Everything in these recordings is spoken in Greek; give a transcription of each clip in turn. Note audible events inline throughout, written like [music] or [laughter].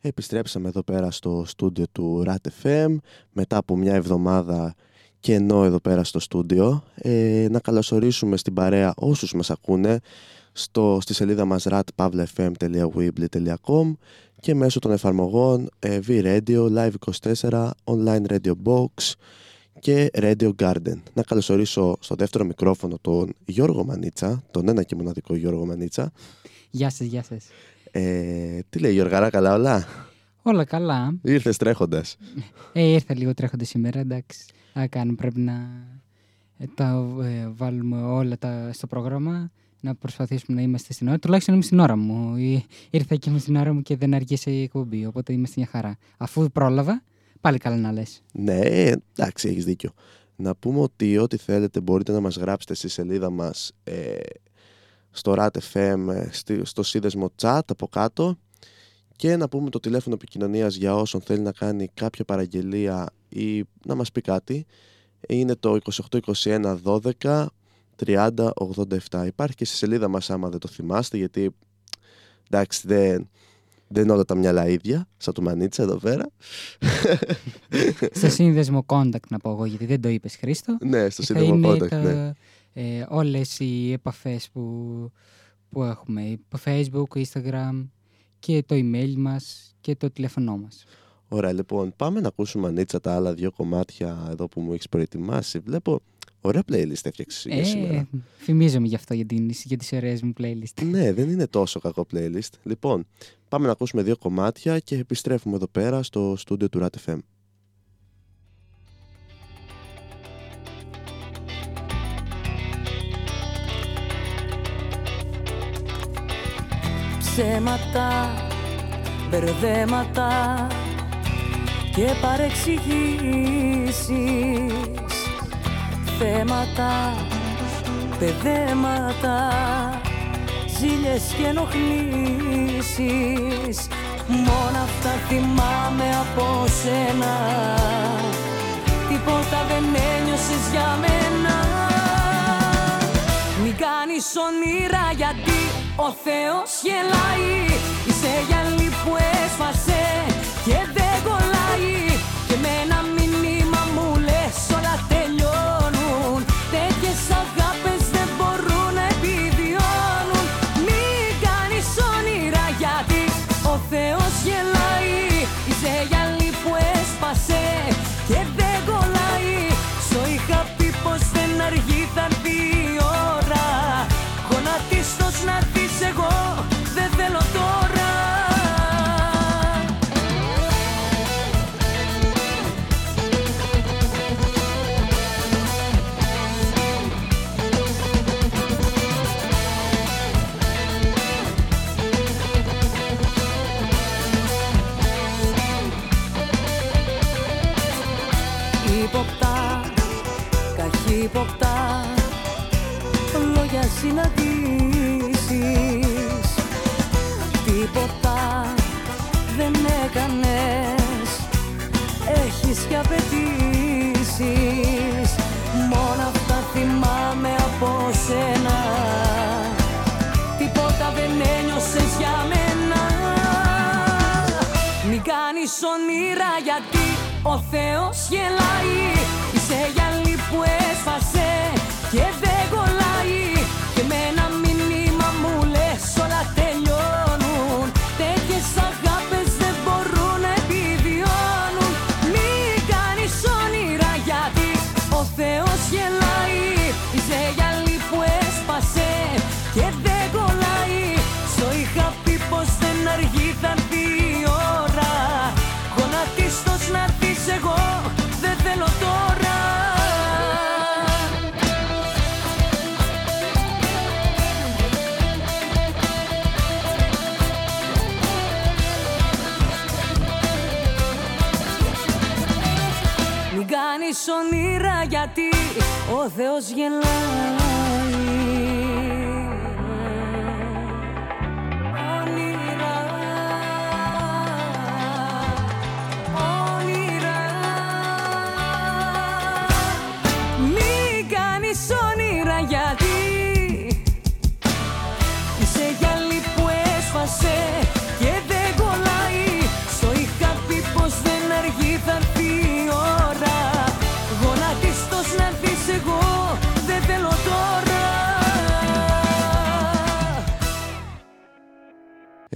Επιστρέψαμε εδώ πέρα στο στούντιο του RAT μετά από μια εβδομάδα και ενώ εδώ πέρα στο στούντιο ε, να καλωσορίσουμε στην παρέα όσους μας ακούνε στο, στη σελίδα μας ratpavlefm.weebly.com και μέσω των εφαρμογών ε, V-Radio, Live24, Online Radio Box και Radio Garden. Να καλωσορίσω στο δεύτερο μικρόφωνο τον Γιώργο Μανίτσα, τον ένα και μοναδικό Γιώργο Μανίτσα. Γεια σας, γεια σας. Ε, τι λέει Γιώργαρα, καλά όλα; Όλα καλά. Ήρθες τρέχοντας. Ε, ήρθα λίγο τρέχοντας σήμερα, εντάξει. Α, κάνουμε, πρέπει να ε, τα ε, βάλουμε όλα τα, στο πρόγραμμα, να προσπαθήσουμε να είμαστε στην ώρα. Τουλάχιστον είμαι στην ώρα μου. Ή- Ήρθα και είμαι στην ώρα μου και δεν αργήσε η εκπομπή, οπότε είμαστε μια χαρά. Αφού πρόλαβα, πάλι καλά να λες. Ναι, εντάξει, έχεις δίκιο. Να πούμε ότι ό,τι θέλετε μπορείτε να μας γράψετε στη σελίδα μας ε, στο RAT.FM, ε, στη- στο σύνδεσμο chat από κάτω και να πούμε το τηλέφωνο επικοινωνίας για όσον θέλει να κάνει κάποια παραγγελία ή να μας πει κάτι. Είναι το 2821 12 30 87. Υπάρχει και στη σελίδα μας άμα δεν το θυμάστε γιατί εντάξει δεν, δεν είναι όλα τα μυαλά ίδια, σαν του Μανίτσα εδώ πέρα. [laughs] Στο σύνδεσμο contact να πω εγώ, γιατί δεν το είπες Χρήστο. ναι, στο θα σύνδεσμο είναι contact, τα, ναι. Ε, όλες οι επαφές που, που έχουμε. Το Facebook, Instagram και το email μας και το τηλέφωνό μας. Ωραία, λοιπόν, πάμε να ακούσουμε Ανίτσα τα άλλα δύο κομμάτια εδώ που μου έχεις προετοιμάσει. Βλέπω ωραία playlist έφτιαξες για σήμερα. Ε, φημίζομαι γι' αυτό για, την, για τις ωραίες μου playlist. Ναι, δεν είναι τόσο κακό playlist. Λοιπόν, πάμε να ακούσουμε δύο κομμάτια και επιστρέφουμε εδώ πέρα στο στούντιο του RAT Ψέματα, μπερδέματα και παρεξηγήσεις. Θέματα, παιδέματα, ζήλιες και ενοχλήσεις. Μόνο αυτά θυμάμαι από σένα. Τίποτα δεν ένιωσες για μένα. Μην κάνεις όνειρα γιατί ο Θεός γελάει Είσαι γυαλί που έσφασε και δεν κολλάει. Και με ένα μήνυμα μου λες όλα τελειώνουν. Τέτοιες αγάπες καχύποπτα Λόγια συναντήσεις Τίποτα δεν έκανες. Έχεις και απαιτήσεις Μόνο αυτά θυμάμαι από σένα. Τίποτα δεν ένιωσες για μένα. Μην κάνεις όνειρα γιατί ο Θεός γελάει. Είσαι γυαλί που έσφασε όνειρα γιατί ο Θεός γελάει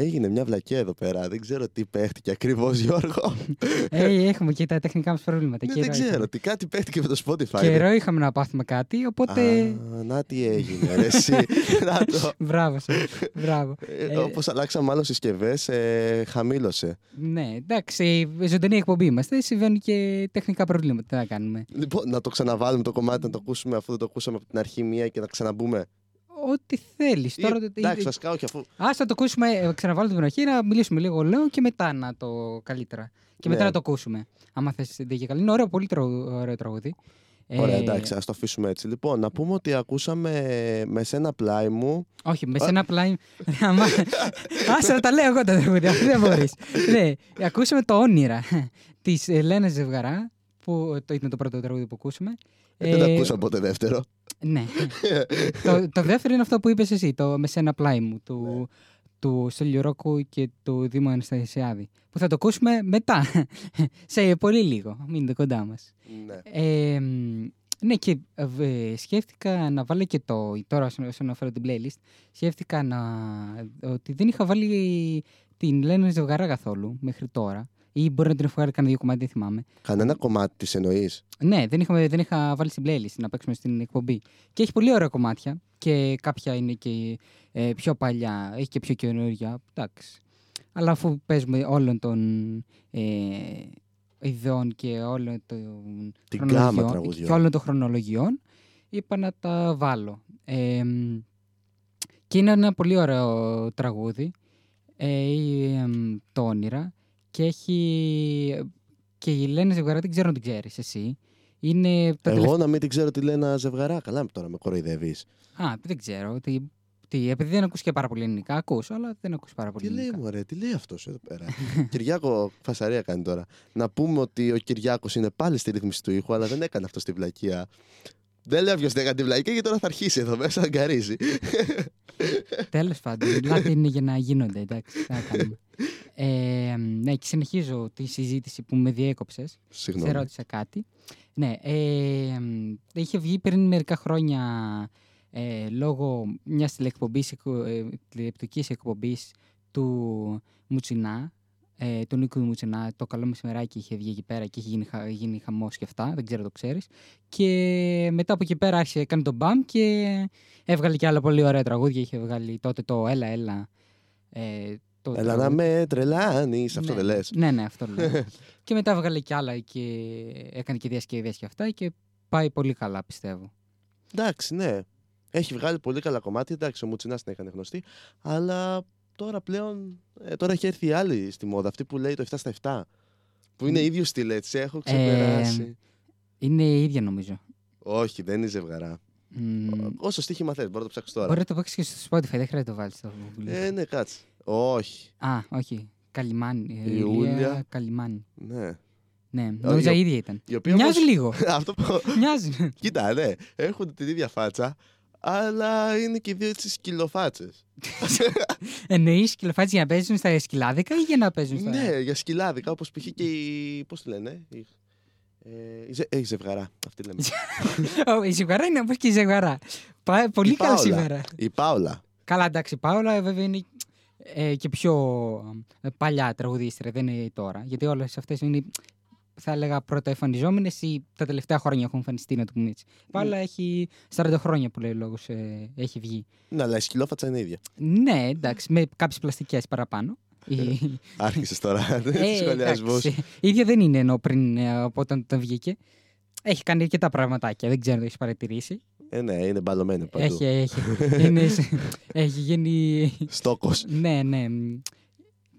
Έγινε μια βλακιά εδώ πέρα. Δεν ξέρω τι παίχτηκε ακριβώς, Γιώργο. Ε, έχουμε και τα τεχνικά μας προβλήματα. Ναι, Καιρό δεν ξέρω. είχαμε. Τι κάτι παίχτηκε με το Spotify. Καιρό είχαμε να πάθουμε κάτι, οπότε... Α, να τι έγινε, ρε, εσύ. [laughs] να το. Μπράβο σας. Μπράβο. Ε, Όπως αλλάξαμε μάλλον συσκευές, ε, χαμήλωσε. Ναι, εντάξει, ζωντανή εκπομπή είμαστε. Συμβαίνουν και τεχνικά προβλήματα. Τι να κάνουμε; Λοιπόν, να το ξαναβάλουμε το κομμάτι, να το ακούσουμε αφού δεν το ακούσαμε από την αρχή μία και να ξαναμπούμε. Ό,τι θέλεις. Ή, Τώρα, εντάξει, βασικά όχι, αφού. Α το ακούσουμε, ε, ξαναβάλω την αρχή, να μιλήσουμε λίγο, λέω, και μετά να το καλύτερα. Και μετά Ναι. να το ακούσουμε. Άμα θες δεν και καλή. Είναι ωραίο, πολύ τρο- ωραίο τραγούδι. Ωραία, Ε, εντάξει, ας το αφήσουμε έτσι. Λοιπόν, να πούμε ότι ακούσαμε με σένα πλάι μου. Όχι, με σένα πλάι. [laughs] Άμα- [laughs] Άσε να τα λέω εγώ τα τραγούδια, αυτό δεν μπορείς. ναι, ακούσαμε το όνειρα [laughs] της Ελένας Ζευγαρά, που το ήταν το πρώτο τραγούδι που ακούσαμε. Ε, δεν το Ε, ακούσαμε ποτέ δεύτερο. Ναι. [laughs] το, το δεύτερο είναι αυτό που είπες εσύ, το με σένα πλάι μου, του, Ναι. του Στέλιου Ρόκου και του Δήμου Αναστασιάδη. Που θα το ακούσουμε μετά, [laughs] σε πολύ λίγο, μείνετε κοντά μας. ναι. Ε, μ, ναι, και ε, βε- σκέφτηκα να βάλω και το. Τώρα, όσον όσον αφορά την playlist, σκέφτηκα να, ότι δεν είχα βάλει την Λένα Ζευγαρά καθόλου μέχρι τώρα. Ή μπορεί να την έχω βγάλει κανένα δύο κομμάτια, δεν θυμάμαι. Κανένα κομμάτι της εννοείς; Ναι, δεν, είχαμε, δεν είχα βάλει στην playlist να παίξουμε στην εκπομπή. Και έχει πολύ ωραία κομμάτια. Και κάποια είναι και ε, πιο παλιά, έχει και πιο καινούργια. Εντάξει. Αλλά αφού παίζουμε όλων των ε, ειδών και όλων των Την χρονολογιών- γκάμα τραγουδιών. και όλων των χρονολογιών, είπα να τα βάλω. Ε, και είναι ένα πολύ ωραίο τραγούδι, ε, η, εμ, το όνειρα, και έχει... Και η Λένα Ζευγαρά δεν ξέρω αν την ξέρεις εσύ. Είναι τα Εγώ να μην την ξέρω τι λέει ένα ζευγαρά. Καλά τώρα με κοροϊδεύεις. Α, δεν ξέρω. Τι, τι, επειδή δεν ακούς και πάρα πολύ ελληνικά, ακούς, αλλά δεν ακούς πάρα πολύ Τι λέει ελληνικά. μωρέ, τι λέει αυτός εδώ πέρα; [laughs] Κυριάκο, φασαρία κάνει τώρα. Να πούμε ότι ο Κυριάκος είναι πάλι στη ρύθμιση του ήχου, αλλά δεν έκανε αυτό στη βλακεία. Δεν λέω ποιος δεν έκανε τη βλακεία γιατί τώρα θα αρχίσει εδώ μέσα να γκαρίζει. Τέλος πάντων, οι λάθη είναι για να γίνονται, εντάξει, τι να κάνουμε. Ε, ναι, και συνεχίζω τη συζήτηση που με διέκοψες. Σε Συγγνώμη. ρώτησα κάτι. Ναι, ε, μ, είχε βγει πριν μερικά χρόνια ε, λόγω μιας τηλεεκπομπής, εκο- ε, τηλεοπτικής εκπομπής του Μουτσινά, ε, του Νίκου Μουτσινά, το καλό μεσημεράκι είχε βγει εκεί πέρα και είχε γίνει, χα- γίνει χαμός και αυτά, δεν ξέρω το ξέρεις. Και μετά από εκεί πέρα άρχισε, έκανε τον μπαμ και έβγαλε και άλλα πολύ ωραία τραγούδια. Είχε βγάλει τότε το «Έλα, έλα». Ε, το Έλα να τραγούδι. με τρελάνεις, αυτό Ναι, δεν λες. Ναι, ναι, αυτό λέω. [laughs] και μετά βγάλε κι άλλα και έκανε και διασκευές και αυτά και πάει πολύ καλά, πιστεύω. Εντάξει, ναι. Έχει βγάλει πολύ καλά κομμάτια. Εντάξει, ο Μουτσινάς την έκανε γνωστή. Αλλά τώρα πλέον. ε, τώρα έχει έρθει η άλλη στη μόδα. Αυτή που λέει το 7 στα 7. Που είναι Μ. ίδιο στυλ, έτσι. Έχω ξεπεράσει. Είναι η ίδια νομίζω. Όχι, δεν είναι ζευγαρά. Μ, Όσο στοίχημα θες, μπορεί να το ψάξει τώρα. Μπορεί να το παίξει και στο Spotify, δεν χρειάζεται να το βάλεις στο Google. Ε, ναι, κάτσε. Όχι. Α, όχι. Καλιμάνι. ε, Η Ιούλια. Καλιμάνι. Ναι. Ναι, νόμιζα η- η ίδια ήταν. Η οποία Μοιάζει όμως- λίγο. [laughs] Αυτό που. Μοιάζει. Κοίτα, ναι. Έχουν την ίδια φάτσα. Αλλά είναι και οι δύο έτσι σκυλοφάτσες. Εννοείς σκυλοφάτσι για να παίζουν στα σκυλάδικα ή για να παίζουν στα. Ναι, για σκυλάδικα, όπως π.χ. και η. Πώς τη λένε, η, ε, η, ζε, ε, η ζευγαρά. Αυτή λέμε. [laughs] Ω, Η ζευγαρά είναι όπως και η ζευγαρά. Πάει πολύ Η καλά Πάολα. σήμερα. η Πάολα. Καλά, εντάξει, η Πάολα βέβαια είναι ε, και πιο ε, παλιά τραγουδίστρια, δεν είναι τώρα. Γιατί όλες αυτές είναι, θα έλεγα, πρώτα εμφανιζόμενε ή τα τελευταία χρόνια έχουν εμφανιστεί, να το πούμε έτσι. Η Πάολα έχει 40 χρόνια που λέει ο λόγος έχει βγει. Ναι, αλλά η σκυλόφατσα είναι ίδια. Ναι, εντάξει, με κάποιες πλαστικές παραπάνω. Η- Άρχισες τώρα Ε, σχολιασμού. [laughs] εντάξει, Η ίδια δεν είναι ενώ πριν ε, από όταν, όταν βγήκε. Έχει κάνει αρκετά πραγματάκια, δεν ξέρω αν το έχεις παρατηρήσει. Ε, ναι, είναι μπαλωμένη παντού. Έχει, έχει, είναι, σε- [laughs] έχει γίνει Στόκος. Ναι, ναι. μ.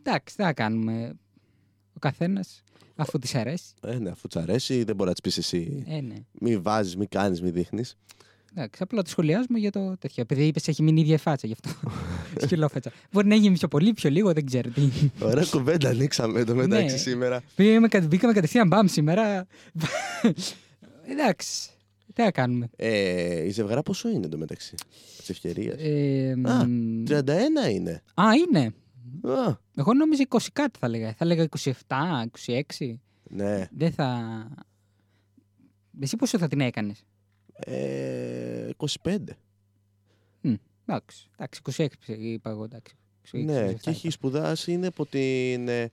Εντάξει, τι να κάνουμε. Ο καθένας, αφού της αρέσει. Ε, ναι, αφού τς αρέσει, δεν μπορεί να της πεις εσύ. Ε, ναι. Μη βάζεις, μη κάνεις, μη δείχνεις. Εντάξει, απλά το σχολιάζουμε για το τέτοιο. Επειδή είπες έχει μείνει η ίδια φάτσα γι' αυτό. [laughs] Σκυλόφατσα. Μπορεί να γίνει πιο πολύ, πιο λίγο, δεν ξέρω τι. Ωραία κουβέντα ανοίξαμε εδώ μεταξύ Ναι. σήμερα. Πήγαμε, κα- μπήκαμε κατευθείαν μπαμ σήμερα. Εντάξει. Τι να κάνουμε. Ε, η ζευγαρά πόσο είναι εντωμεταξύ της ευκαιρίας; Ε, μ, Α, 31 είναι. α, είναι. Α, Εγώ νόμιζα 20 κάτι θα λέγα. Θα λέγα 27, 26. ναι. Δεν θα. Εσύ πόσο θα την έκανες; Ε, 25. Εντάξει, εντάξει, 26 είπα εγώ. Εντάξει, 26, Ναι, 27 και έχει είπα. σπουδάσει είναι από την ε,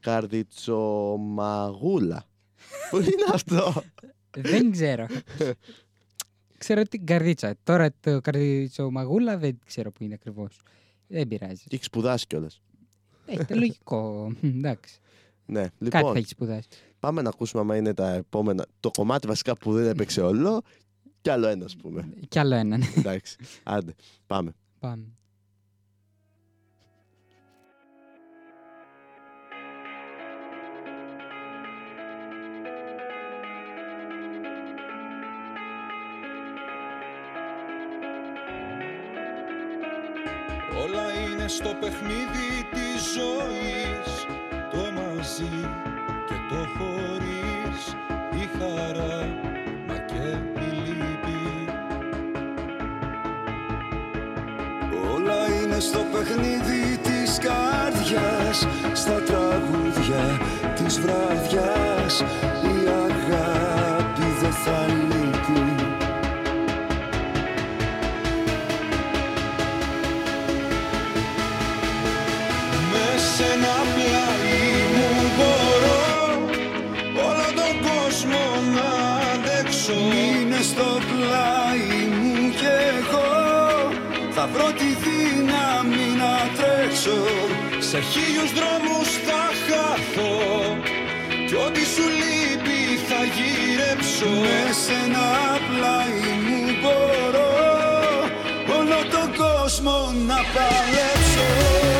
Καρδιτσομαγούλα. [laughs] Πού είναι αυτό; Δεν ξέρω. [laughs] ξέρω την καρδίτσα. Τώρα το καρδίτσο μαγούλα δεν ξέρω που είναι ακριβώς. Δεν πειράζει. και έχεις σπουδάσει κιόλας. Έχετε λογικό. Μ, Εντάξει. Ναι, Κάτι λοιπόν, θα έχεις σπουδάσει. πάμε να ακούσουμε άμα είναι τα επόμενα. Το κομμάτι βασικά που δεν έπαιξε όλο. Κι άλλο ένα, ας πούμε. Κι άλλο έναν. Εντάξει. Άντε, πάμε. Πάμε. Στο παιχνίδι της ζωής. Το μαζί και το χωρίς. Η χαρά μα και η λύπη. Όλα είναι στο παιχνίδι της καρδιάς. Στα τραγούδια της βραδιάς. Η αγάπη δεν θα λείπει Θα βρω τη δύναμη να τρέξω Σε χίλιους δρόμους θα χαθώ. Κι ό,τι σου λείπει θα γυρέψω Με σένα πλάι μου μπορώ. Όλο τον κόσμο να παλέψω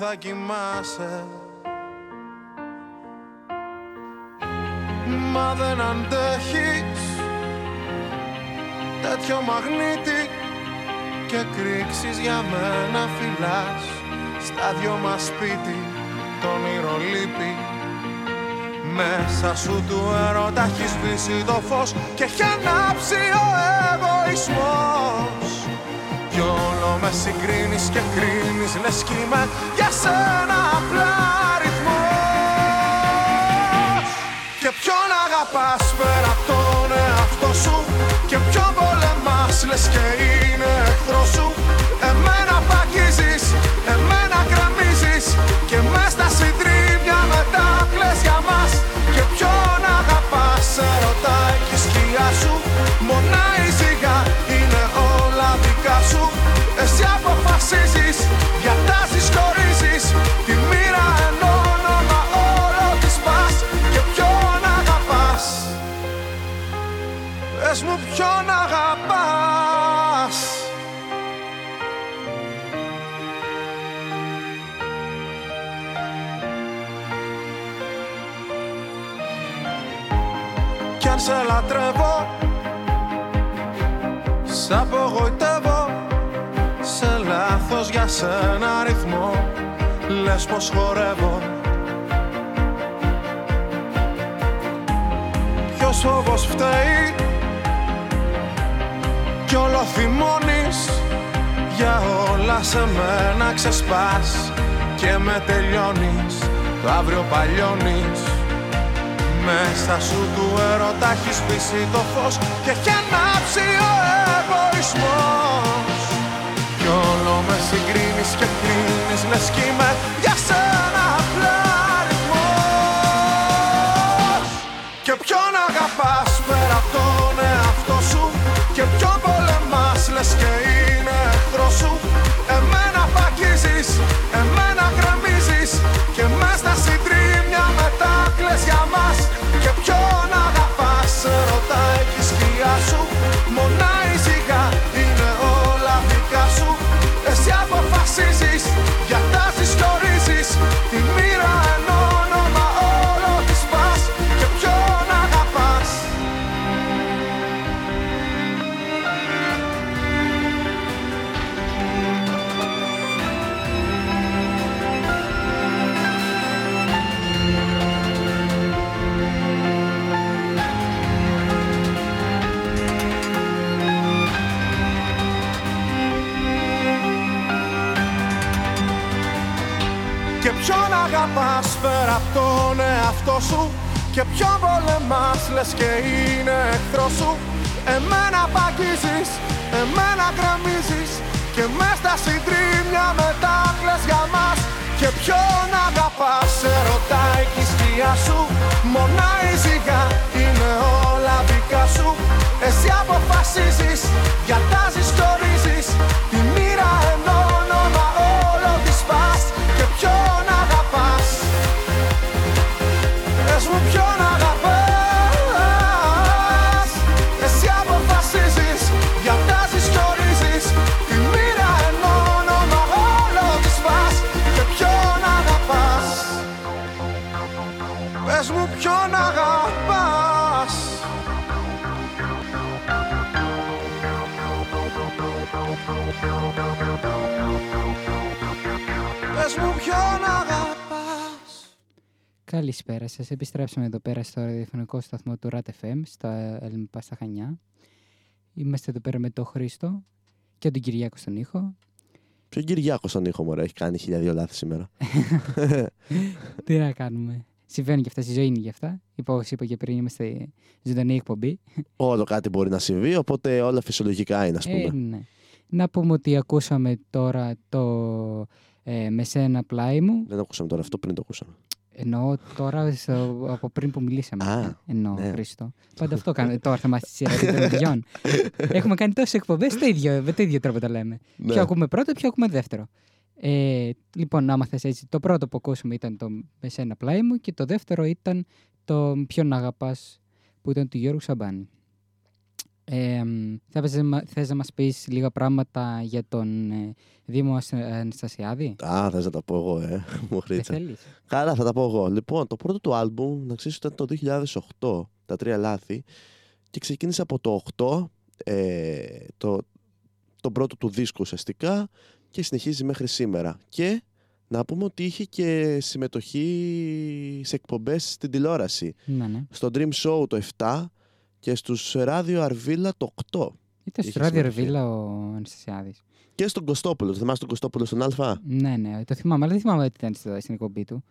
θα κοιμάσαι. Μα δεν αντέχεις Τέτοιο μαγνήτη Και κρίξεις για μένα φυλάς Στα δυο μας σπίτι Το όνειρο λείπει μέσα σου του έρωτα έχεις σβήσει το φως και έχει ανάψει ο εγωισμός. Κι όλο με συγκρίνεις και κρίνεις λες κι είμαι για σένα απλά αριθμός. Και ποιον αγαπάς πέρα απ' τον εαυτό σου. Και ποιον πολεμάς λες και είναι εχθρό σου. Εμένα παγίζεις, εμένα γκρεμίζεις Και μες στα συντρίβια μετά κλαις για μας. Και ποιον αγαπάς σε ρωτάει και η σκιά σου. Μονά η ζυγά είναι όλα δικά σου. Εσύ αποφασίζεις, Σ' απογοητεύω. Σε λάθος για σένα αριθμό Λες πως χορεύω. Ποιος φόβος φταίει Κι όλο θυμώνεις. Για όλα σε μένα ξεσπάς Και με τελειώνεις. Το αύριο παλιώνεις. Μέσα σου του έρωτα έχεις σβήσει το φως Και έχει ανάψει ο εγωισμός Κι όλο με συγκρίνεις και κρίνεις Λες κι είμαι για σένα απλά αριθμός Και ποιον αγαπάς πέρα από τον εαυτό σου Και ποιον πολεμάς λες και εαυτό σου Και ποιον πολεμάς λες και είναι εχθρό σου. Εμένα παγίζεις, εμένα γκρεμίζεις Και μες στα συντρίμμια μετά κλαις για μας. Και ποιον αγαπάς σε ρωτάει και η σκιά σου. Μονά ησυχά είναι όλα δικά σου. Εσύ αποφασίζεις, διατάζεις ποιον αγαπάς Καλησπέρα σας. Επιστρέψαμε εδώ πέρα στο ραδιοφωνικό σταθμό του RAT FM, στα Ελληνικά στα Χανιά. Είμαστε εδώ πέρα με τον Χρήστο και τον Κυριάκο στον ήχο. Ποιο Κυριάκο στον ήχο μου, έχει κάνει χιλιάδιο λάθη σήμερα. [laughs] Τι να κάνουμε. Συμβαίνουν και αυτά, στη ζωή είναι γι' αυτά. Είπα, όπως είπα και πριν, είμαστε ζωντανή εκπομπή. Όλο κάτι μπορεί να συμβεί, οπότε όλα φυσιολογικά είναι, ας πούμε. Ε, ναι. Να πούμε ότι ακούσαμε τώρα το ε, «Με σένα πλάι μου». Δεν ακούσαμε τώρα αυτό, πριν το ακούσαμε. Εννοώ τώρα στο- από πριν που μιλήσαμε. Α, Εννοώ, ναι. Χρήστο. Πάντα αυτό κάνουμε. τώρα θα είμαστε στη σειρά των παιδιών. [laughs] Έχουμε κάνει τόσες εκπομπές το ίδιο, με το ίδιο τρόπο τα λέμε. Ναι. Ποιο ακούμε πρώτο, ποιο ακούμε δεύτερο. Ε, λοιπόν, άμα θες έτσι, το πρώτο που ακούσαμε ήταν το «Με σένα πλάι μου» και το δεύτερο ήταν το «Ποιον αγαπάς» που ήταν του Γιώργου Σαμπάνη. Ε, θα θες, να μα- θες να μας πεις λίγα πράγματα για τον ε, Δήμο Ασ- Αναστασιάδη; Α, θες να τα πω εγώ, ε. [laughs] Μου Δεν χρήτσα. θέλεις. Καλά, θα τα πω εγώ. Λοιπόν, το πρώτο του άλμπουμ, να ξέρεις, ήταν το 2008, τα τρία λάθη. Και ξεκίνησε από το 8, ε, το, τον πρώτο του δίσκο ουσιαστικά, και συνεχίζει μέχρι σήμερα. Και να πούμε ότι είχε και συμμετοχή σε εκπομπές στην τηλεόραση. Ναι, ναι. Στο Dream Show το 7 και στους Ράδιο Αρβίλα το 8. Ήταν Είχες στο ράδιο συμμετοχή. Ρεβίλα ο Αναστασιάδης. Και στον Κωστόπουλο. Το θυμάσαι τον Κωστόπουλο στον Α; Ναι, ναι, το θυμάμαι, αλλά δεν θυμάμαι ότι ήταν στο- στην εκπομπή του.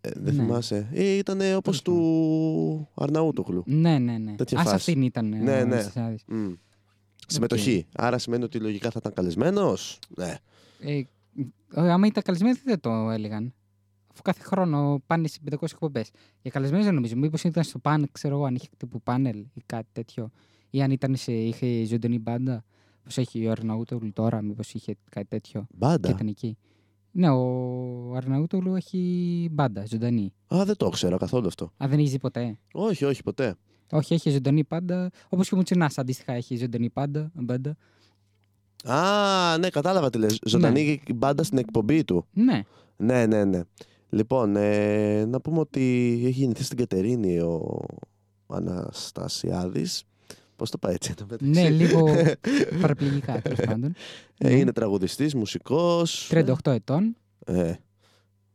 Ε, δεν Ναι. θυμάσαι. Ε, ήταν όπως Τέλος του Αρναούτογλου. Ναι, ναι, ναι. Τέτοια Α, σε φάση. αυτήν ήταν ε, Ναι, ο ναι. Αναστασιάδης. Μμ. Συμμετοχή. Άρα σημαίνει ότι λογικά θα ήταν καλεσμένος. Ναι. Ε, ε, άμα ήταν καλεσμένοι δεν το έλεγαν. Αφού κάθε χρόνο πάνε σε 500 εκπομπές. Για καλεσμένους δεν νομίζω. Μήπως ήταν στο παν, ξέρω εγώ, αν είχε τύπου πάνελ ή κάτι τέτοιο. Ή αν ήταν σε, είχε ζωντανή μπάντα. Πώς έχει ο Αρναούτογλου τώρα, μήπως είχε κάτι τέτοιο. Και Μπάντα. ήταν εκεί. Ναι, ο Αρναούτογλου έχει μπάντα, ζωντανή. Α, δεν το ξέρω καθόλου αυτό. Α, δεν έχεις δει ποτέ; Όχι, όχι, ποτέ. Όχι, έχει ζωντανή πάντα. Όπως και ο Μουτσινά αντίστοιχα έχει ζωντανή πάντα. μπάντα. Α, ναι, κατάλαβα τι λες. Ζωντανή μπάντα στην εκπομπή του. Ναι. Ναι, ναι, ναι. Λοιπόν, ε, να πούμε ότι έχει γεννηθεί στην Κατερίνη ο Αναστασιάδης. Πώς το πάει έτσι, εν τω μεταξύ; ναι, λίγο [laughs] παραπληγικά τέλος πάντων. Ε, Ναι. είναι τραγουδιστής, μουσικός. 38 ετών. Ε,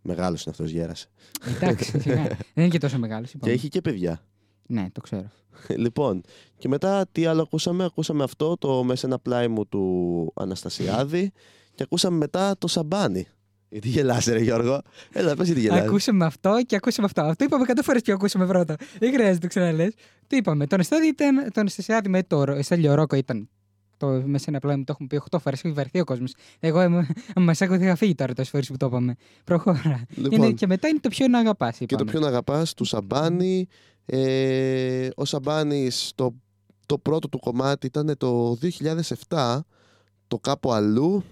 μεγάλος είναι αυτός, γέρασε. Εντάξει, [laughs] σιγά. δεν είναι και τόσο μεγάλος. Και έχει και παιδιά. Ναι, το ξέρω. [laughs] Λοιπόν, και μετά τι άλλο ακούσαμε; Ακούσαμε αυτό το μέσα ένα πλάι μου του Αναστασιάδη και ακούσαμε μετά το Σαμπάνι. Γιατί γελάς ρε Γιώργο; Έλα, πες γιατί γελάς. Ακούσαμε αυτό και ακούσαμε αυτό. Αυτό είπαμε 100 φορές και ακούσαμε πρώτα. Δεν χρειάζεται να το ξαναλέ. Τι είπαμε. Το Αναστάδη ήταν. Το Αναστασιάδη με το Εστέλιο Ρόκο ήταν. Το με σένα απλά μου το έχουμε πει 8 φορές. Έχει βαρεθεί ο κόσμος. Εγώ μας έχω διαφύγει τώρα τόσες φορές που το είπαμε. Προχώρα. Λοιπόν. Είναι, και μετά είναι το πιο να αγαπάς. Και το πιο να αγαπάς του Σαμπάνι. Ε, ο Σαμπάνης το, το πρώτο του κομμάτι ήταν το 2007. Το κάπου αλλού.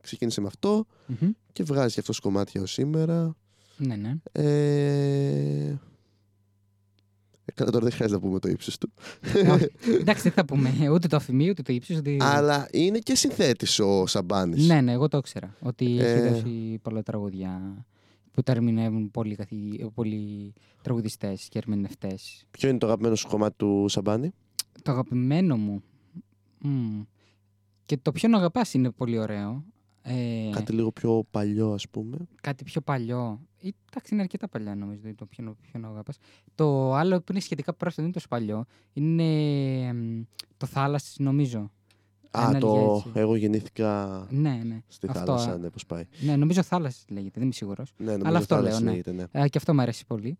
Ξεκίνησε με αυτό και βγάζει και αυτός κομμάτια ως σήμερα. Ναι, ναι. Ε, ε, καλά, τώρα δεν χρειάζεται να πούμε το ύψος του. Όχι. Εντάξει, δεν θα πούμε ούτε το αφημί, ούτε το ύψος. Ότι... Αλλά είναι και συνθέτης ο Σαμπάνης. Ναι, ναι, εγώ το ήξερα. Ότι Ε. έχει δώσει πολλά τραγούδια που τα ερμηνεύουν πολλοί, καθη... πολλοί τραγουδιστές και ερμηνευτές. Ποιο είναι το αγαπημένο σου κομμάτι του Σαμπάνη; Το αγαπημένο μου. Μμ. Και το πιο να αγαπάς είναι πολύ ωραίο. Ε, Κάτι λίγο πιο παλιό ας πούμε. κάτι πιο παλιό. Ή, Εντάξει, είναι αρκετά παλιά νομίζω το πιο, πιο να αγαπάς. Το άλλο που είναι σχετικά πρόσφατο, δεν είναι τόσο παλιό, είναι εμ, το θάλασσης νομίζω. Α, Ένα το λίγο έτσι. εγώ γεννήθηκα Ναι, ναι. στη Αυτό, θάλασσα, α. ναι, πώς πάει. Ναι, νομίζω θάλασσης λέγεται, δεν είμαι σίγουρος. Ναι, νομίζω Αλλά αυτό θάλασσα λέω, ναι. λέγεται, ναι. Ε, και αυτό μου αρέσει πολύ.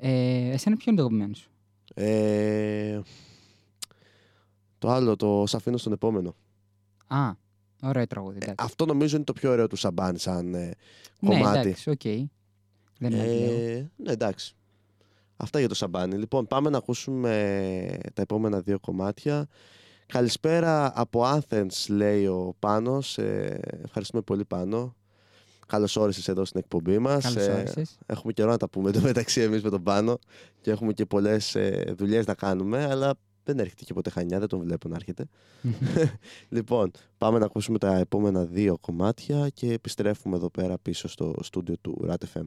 Ε, εσένα ποιο είναι το αγαπημένο σου; Ε, το άλλο, το «Σ' αφήνω στον επόμενο. Α, ωραίο τραγούδι. Ε, Εντάξει. αυτό νομίζω είναι το πιο ωραίο του Σαμπάνη σαν ε, ναι, κομμάτι. εντάξει, οκ. Δεν είναι αντιλέω. Ε, ναι, εντάξει. Αυτά για το Σαμπάνη. Λοιπόν, πάμε να ακούσουμε τα επόμενα δύο κομμάτια. Καλησπέρα από Athens, λέει ο Πάνος. Ε, ευχαριστούμε πολύ, Πάνο. Καλώς όρισες εδώ στην εκπομπή μας. Καλώς Ε, όρισες. έχουμε καιρό να τα πούμε το μεταξύ εμείς με τον Πάνο και έχουμε και πολλές ε, δουλειές να κάνουμε, αλλά δεν έρχεται και ποτέ χανιά, δεν τον βλέπω να έρχεται. [laughs] λοιπόν, πάμε να ακούσουμε τα επόμενα δύο κομμάτια και επιστρέφουμε εδώ πέρα πίσω στο στούντιο του RAT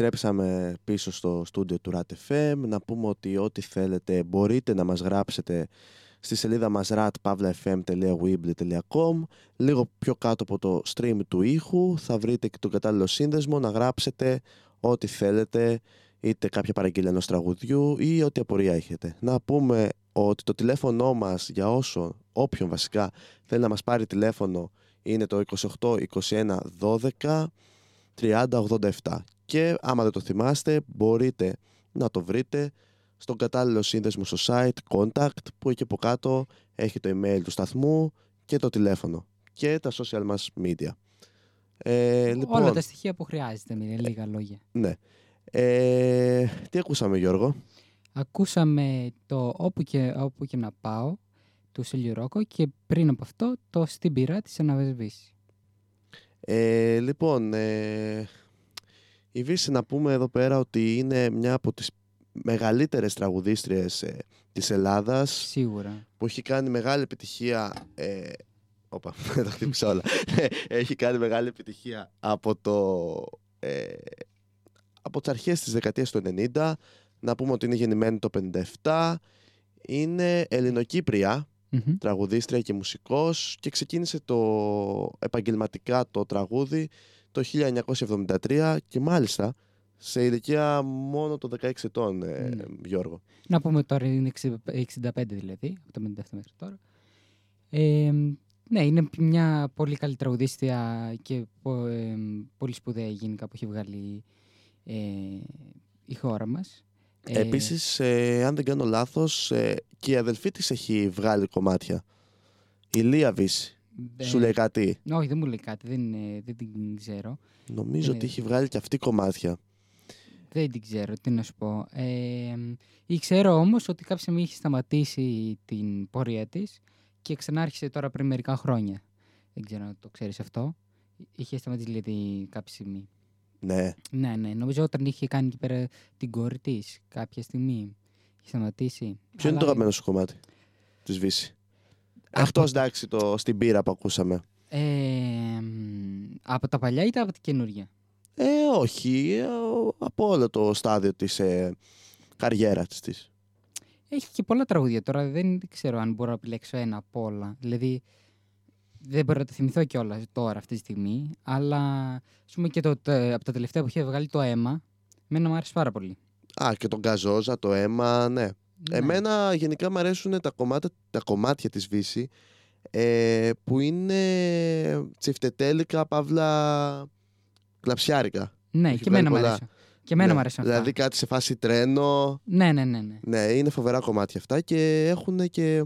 Επιστρέψαμε πίσω στο στούντιο του RAT.FM να πούμε ότι ό,τι θέλετε μπορείτε να μας γράψετε στη σελίδα μας ratpavlafm.weebly.com λίγο πιο κάτω από το stream του ήχου θα βρείτε και τον κατάλληλο σύνδεσμο να γράψετε ό,τι θέλετε είτε κάποια παραγγελία ενός τραγουδιού ή ό,τι απορία έχετε. Να πούμε ότι το τηλέφωνο μας για όσο, όποιον βασικά θέλει να μας πάρει τηλέφωνο είναι το 28 21 12 3087 και άμα δεν το θυμάστε μπορείτε να το βρείτε στον κατάλληλο σύνδεσμο στο site contact που εκεί από κάτω έχει το email του σταθμού και το τηλέφωνο και τα social μας media. Ε, λοιπόν, Όλα τα στοιχεία που χρειάζεται με λίγα λόγια. ναι. Ε, τι ακούσαμε Γιώργο; Ακούσαμε το όπου και, όπου και να πάω του Σίλιου Ρόκο και πριν από αυτό το στην πυρά της Αναβεσβής. Ε, λοιπόν, ε, η Βύση να πούμε εδώ πέρα ότι είναι μια από τις μεγαλύτερες τραγουδίστριες ε, της Ελλάδας Σίγουρα. που έχει κάνει μεγάλη επιτυχία. Ε, όπα, [laughs] τα χτύπησα όλα. Ε, έχει κάνει μεγάλη επιτυχία από το. Ε, από τις αρχές της δεκαετίας του 90 να πούμε ότι είναι γεννημένη το 57 είναι Ελληνοκύπρια Μμμ. τραγουδίστρια και μουσικός και ξεκίνησε το επαγγελματικά το τραγούδι το 1973 και μάλιστα σε ηλικία μόνο το 16 ετών, ε, Ναι. Γιώργο. Να πούμε τώρα είναι 60 65 δηλαδή, από το 57 μέχρι τώρα. Ε, ναι, είναι μια πολύ καλή τραγουδίστρια και πο- ε, πολύ σπουδαία γενικά που έχει βγάλει ε, η χώρα μας. Ε, Επίσης, ε, αν δεν κάνω λάθος, ε, και η αδελφή της έχει βγάλει κομμάτια. Η Λία Βύση. Ε, Σου λέει κάτι; Όχι, δεν μου λέει κάτι, δεν, είναι- δεν την ξέρω. Νομίζω Ναι. ότι έχει βγάλει και αυτή κομμάτια. Δεν την ξέρω, τι να σου πω. Ε, ή ξέρω όμως ότι κάποια στιγμή είχε σταματήσει την πορεία της και ξανάρχισε τώρα πριν μερικά χρόνια. Δεν ξέρω αν το ξέρεις αυτό. Είχε σταματήσει δηλαδή κάποια στιγμή. Ναι. Ναι, ναι. Νομίζω όταν είχε κάνει εκεί πέρα την κόρη της κάποια στιγμή. Είχε σταματήσει. Ποιο είναι το αγαπημένο σου κομμάτι της Βύσης; Από- Εκτό εντάξει το, στην πύρα που ακούσαμε. Ε, μ, από τα παλιά ή τα από τα καινούργια; Ε, όχι. ε, από όλο το στάδιο της ε, καριέρας της. Έχει και πολλά τραγούδια τώρα. Δεν ξέρω αν μπορώ να επιλέξω ένα από όλα. Δηλαδή, δεν μπορώ να τα θυμηθώ κιόλας τώρα αυτή τη στιγμή. Αλλά ας πούμε και το, τε- από τα τελευταία που είχε βγάλει το αίμα, εμένα μου άρεσε πάρα πολύ. Α, και τον Καζόζα, το αίμα, ναι. Ναι. Εμένα γενικά μου αρέσουν τα κομμάτια, τα κομμάτια της Βύση ε, που είναι τσιφτετέλικα, παύλα κλαψιάρικα. Ναι, έχει και εμένα μου βγάλει αρέσουν. Και εμένα Ναι, μου αρέσουν αυτά. Δηλαδή κάτι σε φάση τρένο. Ναι, ναι, ναι, ναι. Ναι, είναι φοβερά κομμάτια αυτά και έχουν και...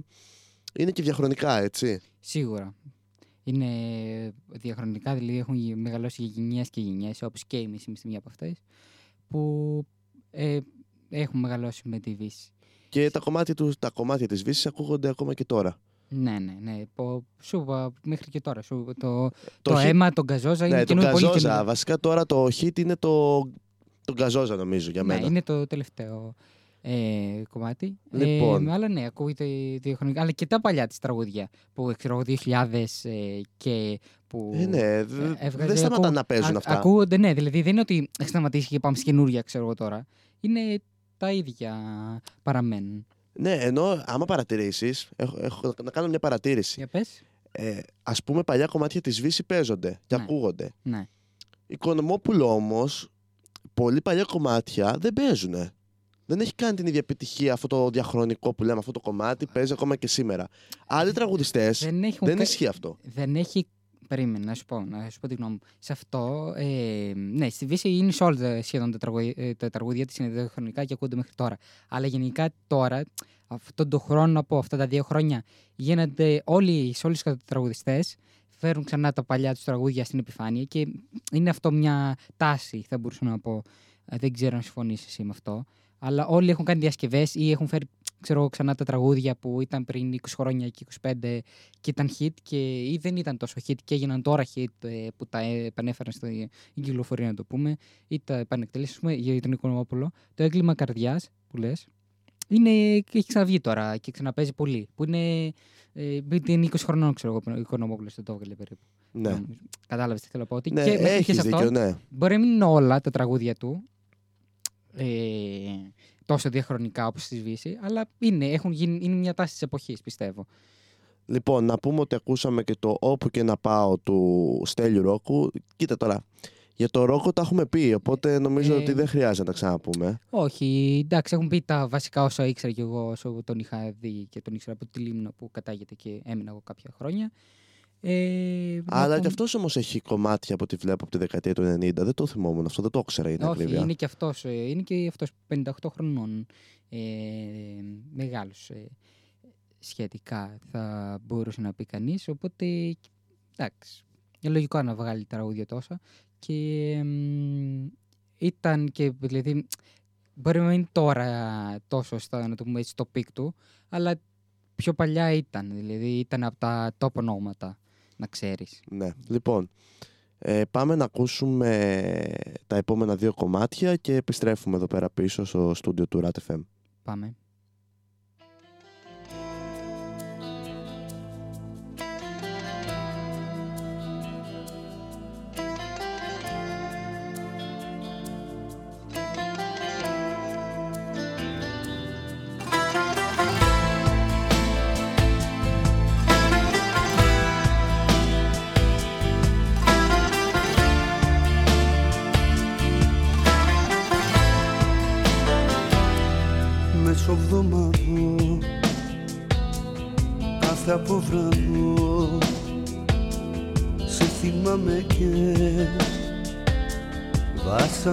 Είναι και διαχρονικά, έτσι. Σίγουρα. Είναι διαχρονικά, δηλαδή έχουν γι- μεγαλώσει για γενιές και γενιές, όπως και εμείς είμαστε μία από αυτές, που ε, έχουν μεγαλώσει με τη Βύση. Και τα κομμάτια, τους, τα κομμάτια της Βύσης ακούγονται ακόμα και τώρα. Ναι, ναι, ναι. Πο- Σου είπα μέχρι και τώρα. Σου, το, το, hit- αίμα, τον Καζόζα είναι Ναι, τον καινούριο, πολύ Καζόζα. καινούριο. Βασικά τώρα το hit είναι το, τον Καζόζα νομίζω για μένα. Ναι, είναι το τελευταίο ε, κομμάτι. Λοιπόν. Ε, αλλά ναι, ακούγεται διαχρονικά. Αλλά και τα παλιά της τραγούδια που ξέρω 2000 ε, και που. Ε, ναι, δε- ε, έβγαζε, δεν σταματάνε ακού- να παίζουν α- αυτά. Ακούγονται, ναι, δηλαδή δεν είναι ότι έχει σταματήσει και πάμε σε καινούρια, ξέρω εγώ τώρα. Είναι τα ίδια παραμένουν. Ναι, ενώ άμα παρατηρήσεις, έχω, έχω να κάνω μια παρατήρηση. Για πες. Ε, Α πούμε, παλιά κομμάτια της Βύσης παίζονται και Ναι. ακούγονται. Ναι. Οικονομόπουλο όμως, πολύ παλιά κομμάτια δεν παίζουν. Δεν έχει κάνει την ίδια επιτυχία αυτό το διαχρονικό που λέμε. Αυτό το κομμάτι παίζει ακόμα και σήμερα. Άλλοι τραγουδιστές Δεν, έχουν δεν κα- ισχύει αυτό. δεν έχει. Περίμενε να σου πω, να σου πω τη γνώμη μου. Σε αυτό, ε, ναι, στη Βύση είναι σε όλα τα- σχεδόν τα τραγούδια, ε, τα τραγούδια της είναι διαχρονικά και ακούγονται μέχρι τώρα. Αλλά γενικά τώρα, αυτόν τον χρόνο από αυτά τα δύο χρόνια, γίνονται όλοι, σε όλους τους τραγουδιστές, φέρουν ξανά τα παλιά τους τραγούδια στην επιφάνεια και είναι αυτό μια τάση, θα μπορούσα να πω. Ε, Δεν ξέρω αν συμφωνείς εσύ με αυτό. Αλλά όλοι έχουν κάνει διασκευές ή έχουν φέρει ξέρω, εγώ, ξανά τα τραγούδια που ήταν πριν 20 χρόνια και 25 και ήταν hit και ή δεν ήταν τόσο hit και έγιναν τώρα hit ε, που τα ε, επανέφεραν στην κυκλοφορία να το πούμε ή τα επανεκτελέσουμε για τον Οικονομόπουλο. Το έγκλημα καρδιάς που λες είναι, έχει ξαναβγεί τώρα και ξαναπέζει πολύ. Που είναι, ε, είναι 20 χρονών, ξέρω εγώ, ο Οικονομόπουλος δεν το έβγαλε περίπου. Ναι, Κατάλαβες τι θέλω να πω. Ότι ναι και μέχρι και έχεις σε αυτό, δίκιο, ναι. Μπορεί να μην είναι όλα τα τραγούδια του ε, τόσο διαχρονικά όπως στη Βύση, αλλά είναι, έχουν γίνει, είναι μια τάση της εποχής, πιστεύω. Λοιπόν, να πούμε ότι ακούσαμε και το Όπου και να πάω του Στέλιου Ρόκου. Κοίτα τώρα, για το Ρόκο τα έχουμε πει, οπότε νομίζω Ε, ότι δεν χρειάζεται να τα ξαναπούμε. Όχι, εντάξει, έχουν πει τα βασικά όσα ήξερα και εγώ όσο τον είχα δει και τον ήξερα από τη Λίμνο που κατάγεται και έμεινα εγώ κάποια χρόνια. Ε, να Αλλά πούμε- και αυτός όμως έχει κομμάτια από ό,τι βλέπω από τη δεκαετία του 90. Δεν το θυμόμουν αυτό, δεν το ήξερα για την Όχι, ακρίβεια. είναι και αυτός, ε, είναι και αυτός 58 χρονών ε, μεγάλος ε, σχετικά θα μπορούσε να πει κανείς, οπότε εντάξει, είναι λογικό να βγάλει τραγούδια τόσα και μ, ήταν και δηλαδή μπορεί να μην είναι τώρα τόσο στα, να το πούμε έτσι, στο peak του, αλλά πιο παλιά ήταν, δηλαδή ήταν από τα top ονόματα, να ξέρεις. Ναι. Λοιπόν, ε, πάμε να ακούσουμε τα επόμενα δύο κομμάτια και επιστρέφουμε εδώ πέρα πίσω στο στούντιο του Rat FM. Πάμε.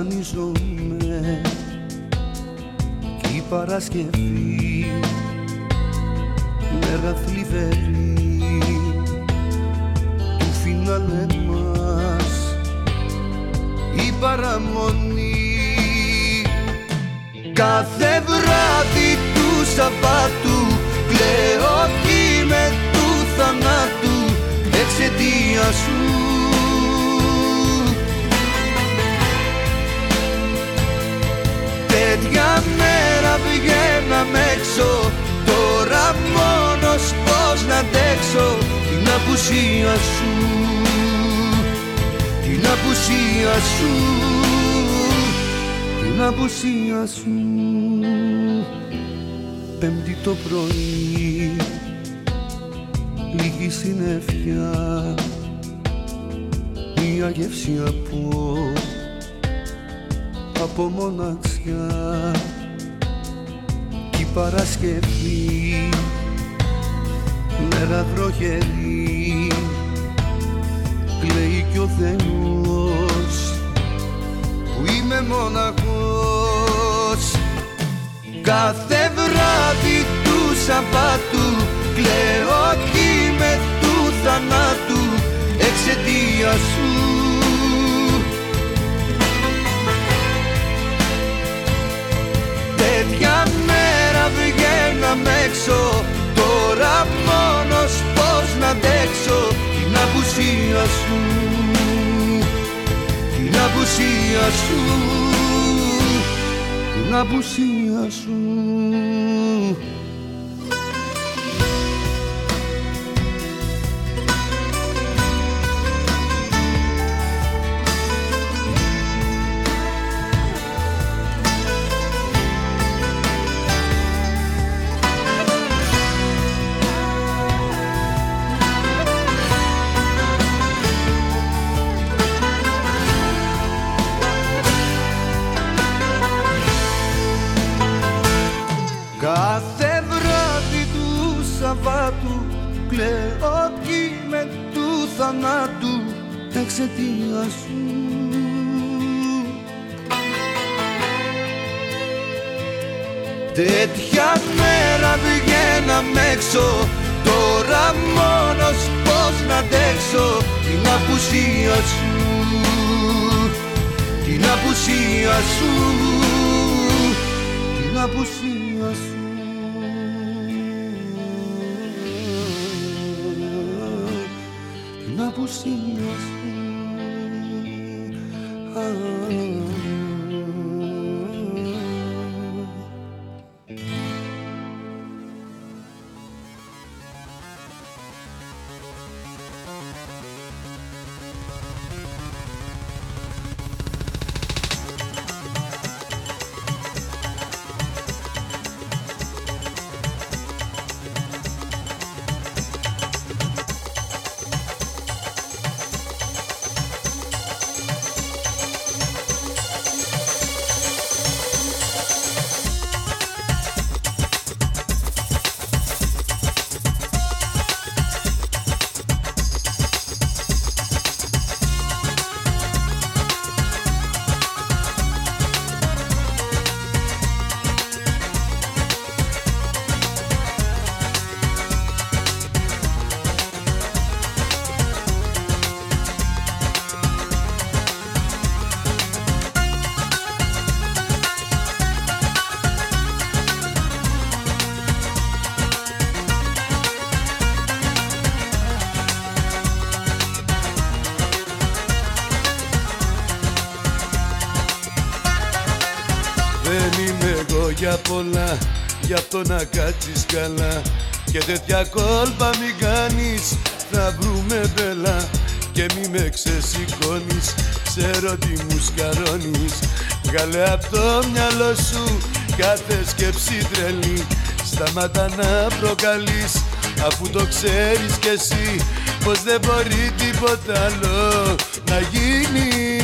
Βασανίζομαι Κι η Παρασκευή Μέρα θλιβερή Του φινάλε μας. Η παραμονή Κάθε βράδυ του Σαββάτου κλαίω με του θανάτου εξαιτίας σου Τέτοια μέρα βγαίναμε έξω. Τώρα μόνος πως να αντέξω. Την απουσία σου Την απουσία σου Την απουσία σου. Πέμπτη το πρωί Λίγη συννεφιά Μια γεύση από από μοναξιά Κι η Παρασκευή. Μέρα βροχερή κλαίει κι ο Θεός που είμαι μοναχός Κάθε βράδυ του Σαββάτου κλαίω κι με του θανάτου εξαιτίας σου βγαίναμε έξω. Τώρα μόνος πως να αντέξω Την απουσία σου. Την απουσία σου. Την απουσία σου θανάτου εξαιτία σου. Τέτοια μέρα βγαίναμε έξω Τώρα μόνος πως να αντέξω Την απουσία σου. Την απουσία σου. Την απουσία signos. Ah. Πολλά Γι' αυτό να κάτσεις καλά. Και τέτοια κόλπα μην κάνεις Θα βρούμε μπελά. Και μη με ξεσηκώνεις Ξέρω τι μου σκαρώνεις. Βγάλε απ' το μυαλό σου Κάθε σκέψη τρελή. Σταμάτα να προκαλείς Αφού το ξέρεις κι εσύ Πως δεν μπορεί τίποτα άλλο να γίνει.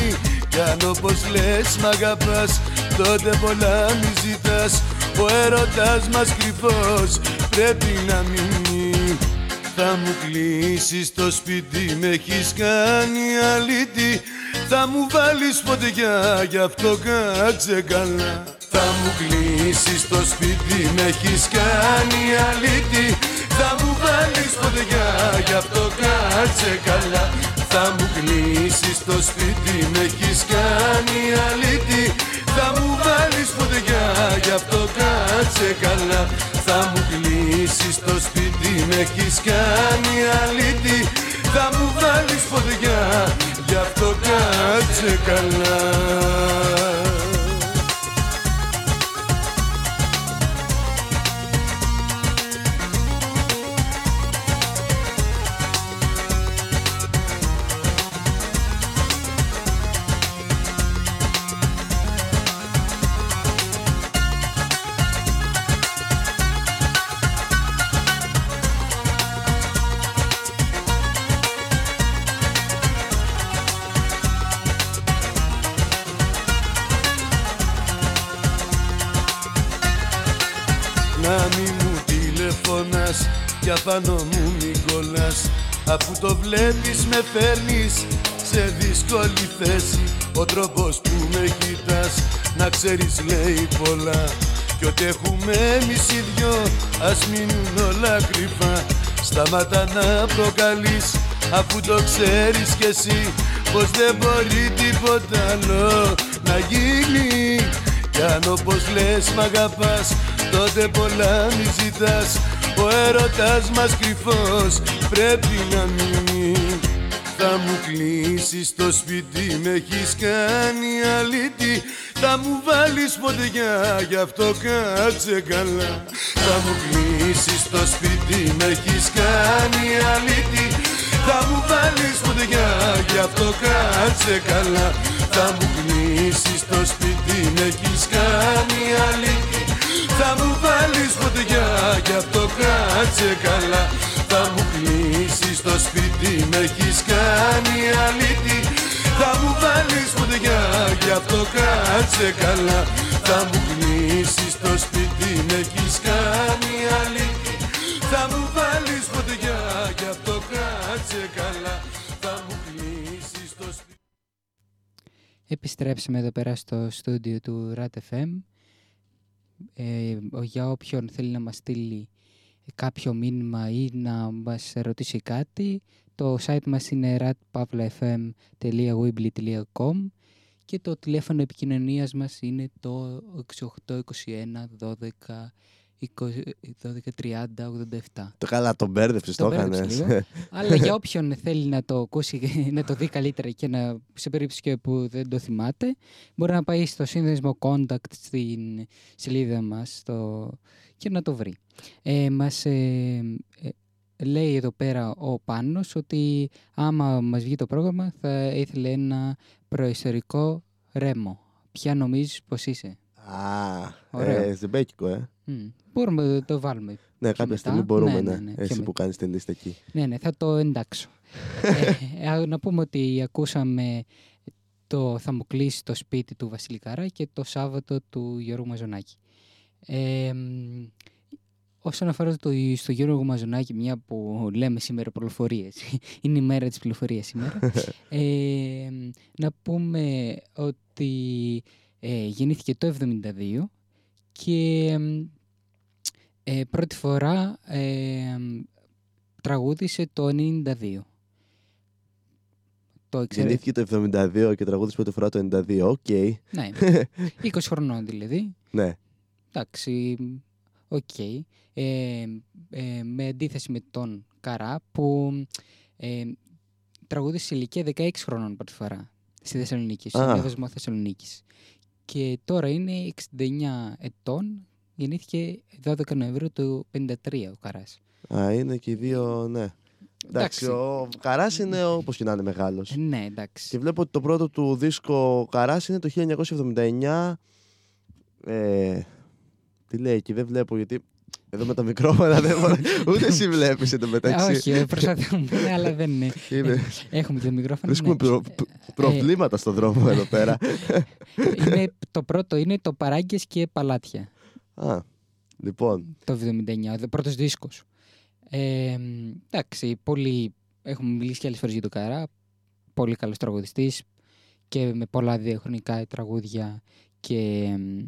Κι αν όπως λες μ' αγαπάς Τότε πολλά μη ζητάς ο έρωτας μας κρυφός πρέπει να μείνει. Θα μου κλείσεις το σπίτι, με έχεις κάνει αλήτη. Θα μου βάλεις φωτιά, γι' αυτό κάτσε καλά. Θα μου κλείσεις το σπίτι, με έχεις κάνει αλήτη. Θα μου βάλεις φωτιά, γι' αυτό κάτσε καλά. Θα μου κλείσεις το σπίτι, με έχεις κάνει αλήτη Γι' αυτό κάτσε καλά. Θα μου κλείσεις το σπίτι Με έχεις κάνει αλήτη. Θα μου βάλεις φωτιά Γι' αυτό κάτσε καλά Αφού το βλέπεις με φέρνεις σε δύσκολη θέση. Ο τρόπος που με κοιτάς να ξέρεις λέει πολλά. Κι ό,τι έχουμε εμείς οι δυο ας μείνουν όλα κρυφά. Σταμάτα να προκαλείς αφού το ξέρεις κι εσύ Πως δεν μπορεί τίποτα άλλο να γίνει. Κι αν όπως λες μ' αγαπάς τότε πολλά μη ζητάς. Ο έρωτας μας κρυφός πρέπει να μείνει. Θα μου κλείσεις το σπίτι με έχεις κάνει αλήτη. Θα μου βάλεις φωτιά γι' αυτό κάτσε καλά. Θα μου κλείσεις το σπίτι με έχεις κάνει αλήτη. Θα μου βάλεις φωτιά, γι' αυτό κάτσε καλά. Θα μου κλείσεις το σπίτι, με έχεις κάνει αλήτη. Θα μου βάλεις φωτιά, γι' αυτό κάτσε καλά Θα μου κλείσεις το σπίτι, με έχεις κάνει αλήτη. Θα μου βάλεις φωτιά, γι' αυτό κάτσε καλά. Θα μου κλείσεις το σπίτι, με έχεις κάνει αλήτη. Θα μου βάλεις φωτιά, γι' αυτό κάτσε καλά. Θα μου κλείσεις το σπίτι. Επιστρέψαμε εδώ πέρα στο στούντιο του RAT.FM. Ε, ο- για όποιον θέλει να μας στείλει κάποιο μήνυμα ή να μας ρωτήσει κάτι, το site μας είναι ratpavlafm.weebly.com και το τηλέφωνο επικοινωνίας μας είναι το 6821 12 12 30 87. Το καλά, τον μπέρδεψες, το Το μπέρδεψα έκανες. λίγο. [laughs] Αλλά για όποιον θέλει να το ακούσει, να το δει καλύτερα και να, σε περίπτωση και που δεν το θυμάται, μπορεί να πάει στο σύνδεσμο contact στην σελίδα μας στο, και να το βρει. Ε, μας ε, ε, λέει εδώ πέρα ο Πάνος ότι άμα μας βγει το πρόγραμμα θα ήθελε ένα προϊστορικό ρέμο. Ποια νομίζεις πως είσαι; Α, Ωραίο. ε, ζεμπέκικο, ε. Μμ. Μπορούμε να το βάλουμε. Ναι, κάποια μετά. στιγμή μπορούμε, Ναι, ναι. ναι, ναι, πιο Εσύ μετά. που κάνεις τη λίστα εκεί. Ναι, ναι, θα το εντάξω. [laughs] ε, ε, να πούμε ότι ακούσαμε το «Θα μου κλείσει το σπίτι» του Βασίλη Καρά και το Σάββατο του Γιώργου Μαζονάκη. Ε, μ, όσον αφορά το, στο Γιώργο Μαζονάκη, μια που λέμε σήμερα πληροφορίες, [laughs] είναι η μέρα της πληροφορίας σήμερα, [laughs] ε, μ, να πούμε ότι ε, γεννήθηκε το 1972 και μ, ε, πρώτη φορά ε, μ, τραγούδισε το 92. Το ξέρετε. Γεννήθηκε το 72 και τραγούδισε πρώτη φορά το 92. Οκ. Ναι, [laughs] 20 χρονών δηλαδή. Ναι. Εντάξει, οκ. Ε, ε, με αντίθεση με τον Καρά που ε, τραγούδισε σε ηλικία 16 χρονών πρώτη φορά στη Θεσσαλονίκη, στο Α. διάδοσμο Θεσσαλονίκης. Και τώρα είναι 69 ετών, γεννήθηκε 12 Νοεμβρίου του 53 ο Καράς. Α, είναι και οι δύο, ναι. Εντάξει, Εντάξει. ο Καράς είναι όπως και να είναι μεγάλος. Ε, ναι, εντάξει. Και βλέπω ότι το πρώτο του δίσκο Καράς είναι το 1979. Ε, τι λέει εκεί, δεν βλέπω γιατί εδώ με τα μικρόφωνα δεν μπορώ. [laughs] Ούτε εσύ βλέπεις εν τω Ε, μεταξύ. όχι, ε, προσπαθούμε, αλλά δεν είναι. Είναι- Έχουμε το μικρόφωνο. Βρίσκουμε ναι. προ- προ- προβλήματα στον δρόμο εδώ πέρα. [laughs] είναι, το πρώτο είναι το Παράγκες και Παλάτια. Α, λοιπόν. Το 79, ο πρώτος δίσκος. Ε, μ, εντάξει, πολύ, έχουμε μιλήσει και άλλες φορές για τον Καρά. Πολύ καλός τραγουδιστής και με πολλά διαχρονικά τραγούδια και μ,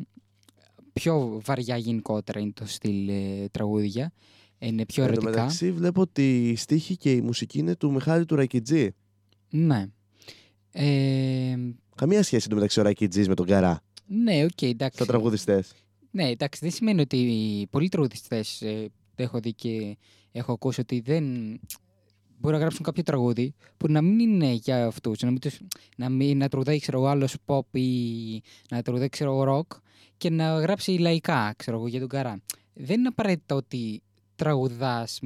πιο βαριά γενικότερα είναι το στυλ ε, τραγούδια. Είναι πιο Εν τω ερωτικά. μεταξύ βλέπω ότι η στίχοι και η μουσική είναι του Μιχάλη του Ρακιντζή. Ναι. Ε, Καμία σχέση του μεταξύ ο Ρακιντζής με τον Καρά. Ναι, οκ, εντάξει. στα τραγουδιστές. Ναι, εντάξει, δεν σημαίνει ότι πολλοί τραγουδιστές ε, έχω δει και έχω ακούσει ότι δεν μπορεί να γράψουν κάποιο τραγούδι που να μην είναι για αυτούς. Να, μην τους- να, μην, να τραγουδάει, ξέρω εγώ, άλλος pop ή να τραγουδάει, ξέρω εγώ, rock και να γράψει λαϊκά, ξέρω εγώ, για τον καρά. Δεν είναι απαραίτητο ότι τραγουδάς,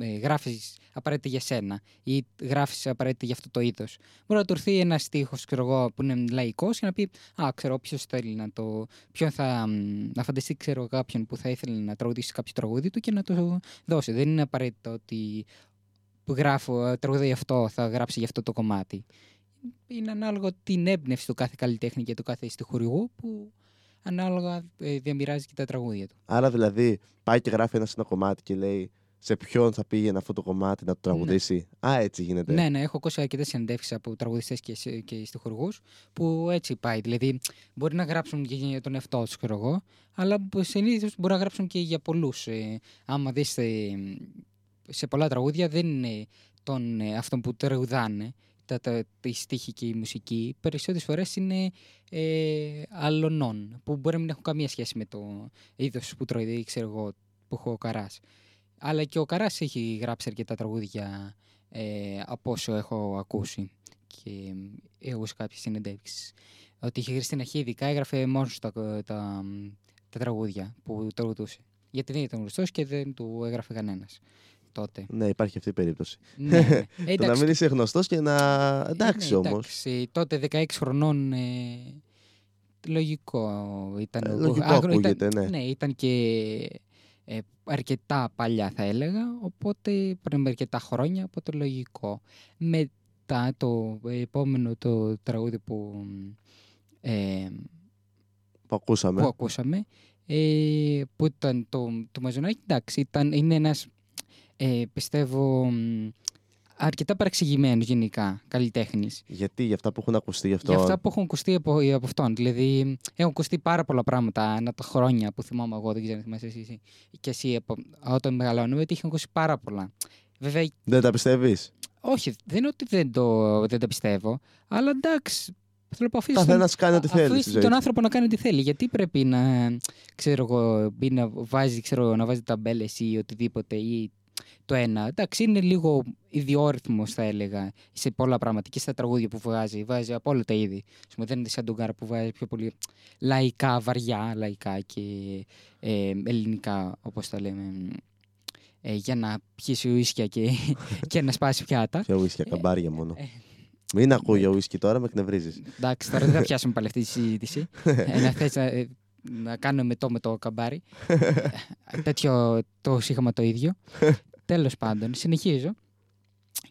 ε, γράφεις απαραίτητα για σένα ή γράφεις απαραίτητα για αυτό το είδος. Μπορεί να του έρθει ένας στίχος, ξέρω εγώ, που είναι λαϊκός και να πει Α, ξέρω ποιο θέλει να το. Ποιον θα. μ, να φανταστεί, ξέρω κάποιον που θα ήθελε να τραγουδήσει κάποιο τραγούδι του και να το δώσει. Δεν είναι απαραίτητο ότι που γράφω ε, τραγούδι αυτό θα γράψει για αυτό το κομμάτι. Είναι ανάλογα την έμπνευση του κάθε καλλιτέχνη και του κάθε στιχουργού που ανάλογα ε, διαμοιράζει και τα τραγούδια του. Άρα δηλαδή πάει και γράφει ένας σε ένα κομμάτι και λέει σε ποιον θα πήγαινε αυτό το κομμάτι να το τραγουδήσει. Α, έτσι γίνεται. Ναι, ναι, έχω ακούσει αρκετές συνεντεύξεις από τραγουδιστές και, σε- και στιχουργού που έτσι πάει. Δηλαδή, μπορεί να γράψουν και για τον εαυτό τους, ξέρω εγώ, αλλά συνήθως μπορεί να γράψουν και για πολλούς. Ε, άμα δεις σε πολλά τραγούδια, δεν είναι τον, ε, αυτόν που τραγουδάνε. Τα, τα, η στίχη και η μουσική περισσότερες φορές είναι ε, αλωνών που μπορεί να μην έχουν καμία σχέση με το είδος που τρώει, δηλαδή, ξέρω εγώ, που έχω ο Καράς. Αλλά και ο Καράς έχει γράψει αρκετά τραγούδια ε, από όσο έχω ακούσει και έχω σε κάποιες συνεντεύξεις. Ότι είχε στην αρχή ειδικά έγραφε μόνος τα, τα, τα τραγούδια που τραγουδούσε. Γιατί δεν ήταν γνωστός και δεν του έγραφε κανένας τότε. Ναι, υπάρχει αυτή η περίπτωση. ναι, ναι. Ε, [laughs] το να μην είσαι γνωστός και να. Εντάξει ναι, όμως. εντάξει. Τότε 16 χρονών ε, λογικό ήταν. Ε, ο- λογικό Άγρο- ακούγεται, ήταν, ναι. ήταν και ε, αρκετά παλιά θα έλεγα, οπότε πριν με αρκετά χρόνια, οπότε λογικό. Μετά το επόμενο το τραγούδι που, ε, Που ακούσαμε. που ακούσαμε, ε, που ήταν το, το Μαζονάκι, εντάξει, ήταν, είναι ένας, ε, πιστεύω, μ, αρκετά παραξηγημένος γενικά καλλιτέχνης. Γιατί, για αυτά που έχουν ακουστεί γι' αυτό; Για αυτά που έχουν ακουστεί από, από αυτόν. Δηλαδή, έχουν ακουστεί πάρα πολλά πράγματα ανά τα χρόνια που θυμάμαι εγώ, δεν ξέρω αν θυμάσαι εσύ, εσύ και εσύ από, όταν μεγαλώνουμε, ότι είχαν ακούσει πάρα πολλά. Βέβαια, Δεν τα πιστεύεις; όχι, δεν είναι ότι δεν, το, δεν τα πιστεύω, αλλά εντάξει. Θέλω να αφήσει Καθένας κάνει ό,τι θέλει. στη αφήσει ζωή τον του. άνθρωπο να κάνει ό,τι θέλει. Γιατί πρέπει να, ξέρω εγώ, μπει να βάζει, ξέρω, να βάζει ταμπέλες ή οτιδήποτε ή το ένα. Εντάξει, είναι λίγο ιδιόρυθμος, θα έλεγα, σε πολλά πράγματα και στα τραγούδια που βγάζει. Βάζει από όλα τα είδη. Ας πούμε, δεν είναι σαν τον Κάρα που βάζει πιο πολύ λαϊκά, βαριά λαϊκά και ε, ελληνικά, όπως τα λέμε. Ε, για να πιει ουίσκια και, [laughs] και να σπάσει πιάτα. Για ουίσκια, καμπάρια μόνο. ε, Μην ακούω για ουίσκι τώρα, με εκνευρίζεις. Εντάξει, τώρα δεν θα πιάσουμε πάλι αυτή τη συζήτηση. [laughs] ε, να θες να, ε, να κάνουμε το με το καμπάρι. Ε, [laughs] Τέτοιο το είχαμε το ίδιο. [laughs] Τέλος πάντων, συνεχίζω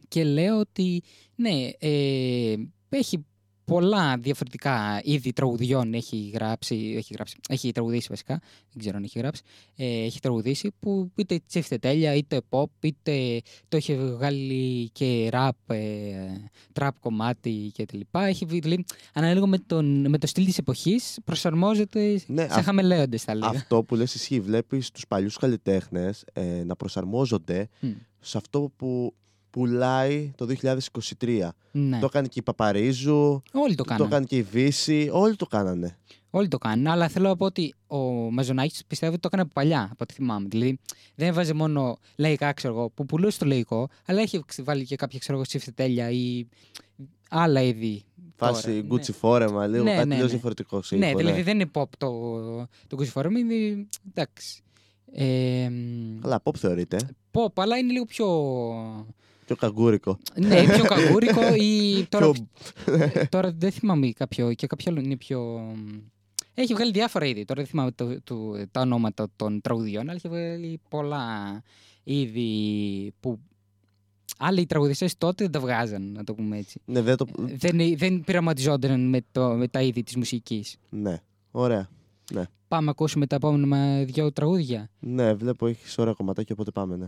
και λέω ότι ναι, ε, έχει πολλά διαφορετικά είδη τραγουδιών έχει γράψει, έχει, γράψει, έχει τραγουδήσει βασικά, δεν ξέρω αν έχει γράψει, ε, έχει τραγουδήσει που είτε τσίφτε τέλεια, είτε pop, είτε το έχει βγάλει και rap, ε, trap κομμάτι και τα λοιπά. Έχει βγει, δηλαδή, ανάλογα με, τον, με το στυλ της εποχής προσαρμόζεται Ναι, σε αυ- χαμελέοντες θα λέγα. Αυτό που λες ισχύει. Βλέπεις τους παλιούς καλλιτέχνες ε, να προσαρμόζονται Μμ. σε αυτό που πουλάει το 2023. Ναι. Το έκανε και η Παπαρίζου, Όλοι το το κάνανε. έκανε και η Βύση, όλοι το κάνανε. Όλοι το κάνουν, αλλά θέλω να πω ότι ο Μαζονάκη πιστεύω ότι το έκανε από παλιά, από ό,τι θυμάμαι. Δηλαδή δεν έβαζε μόνο λαϊκά, ξέρω εγώ, που πουλούσε το λαϊκό, αλλά έχει βάλει και κάποια, ξέρω εγώ, τσιφτετέλεια ή άλλα είδη. Φάση τώρα. Γκούτσι φόρεμα, λίγο Ναι, κάτι ναι, τελείω ναι. διαφορετικό. σε Ναι, ήχο, δηλαδή δεν είναι pop το, το κουζιφόρμα, είναι. εντάξει. Ε, Καλά, pop θεωρείται. pop, αλλά είναι λίγο πιο. Πιο καγκούρικο. ναι, [laughs] πιο καγκούρικο ή. [laughs] Τώρα, Πιο... [laughs] τώρα δεν θυμάμαι κάποιο. Και κάποιο άλλο είναι πιο. Έχει βγάλει διάφορα είδη. Τώρα δεν θυμάμαι το, το- τα ονόματα των τραγουδιών, αλλά έχει βγάλει πολλά είδη που άλλοι τραγουδιστές τότε δεν τα βγάζαν, να το πούμε έτσι. ναι, δεν το... Δεν, δεν πειραματιζόταν με, το, με τα είδη της μουσικής. ναι, ωραία. Πάμε να ακούσουμε τα επόμενα δύο τραγούδια. Ναι, βλέπω έχεις ωραία κομματάκια, οπότε πάμε, ναι.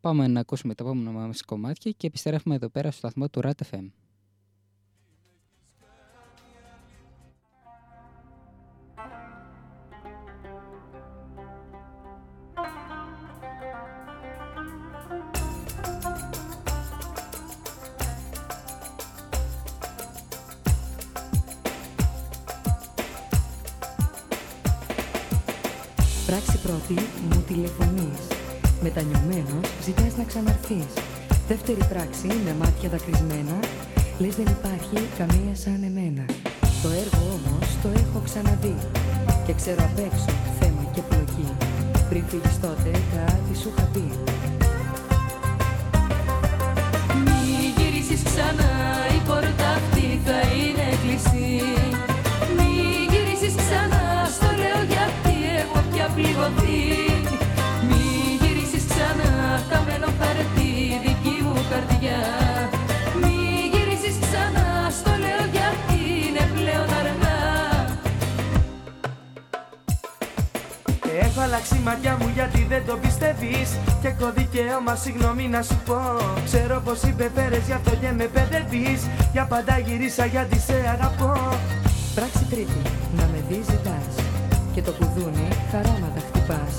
Πάμε να ακούσουμε τα επόμενα μας κομμάτια και επιστρέφουμε εδώ πέρα στο σταθμό του RAT FM. Πράξη πρώτη μου τηλεφωνείς Μετανιωμένος ζητάς να ξαναρθείς. Δεύτερη πράξη με μάτια δακρυσμένα. Λες δεν υπάρχει καμία σαν εμένα Το έργο όμως το έχω ξαναδεί. Και ξέρω απ' έξω θέμα και πλοκή. Πριν φύγεις τότε κάτι σου είχα πει. Μη γυρίσεις ξανά η πόρτα αυτή θα είναι κλειστή αλλάξει η ματιά μου γιατί δεν το πιστεύεις. Και έχω δικαίωμα συγγνώμη να σου πω. Ξέρω πως υπεφέρες γι' αυτό και με παιδεύεις. Για πάντα γυρίσα γιατί σε αγαπώ. Πράξη τρίτη, να με δεις ζητάς. Και το κουδούνι χαράματα χτυπάς.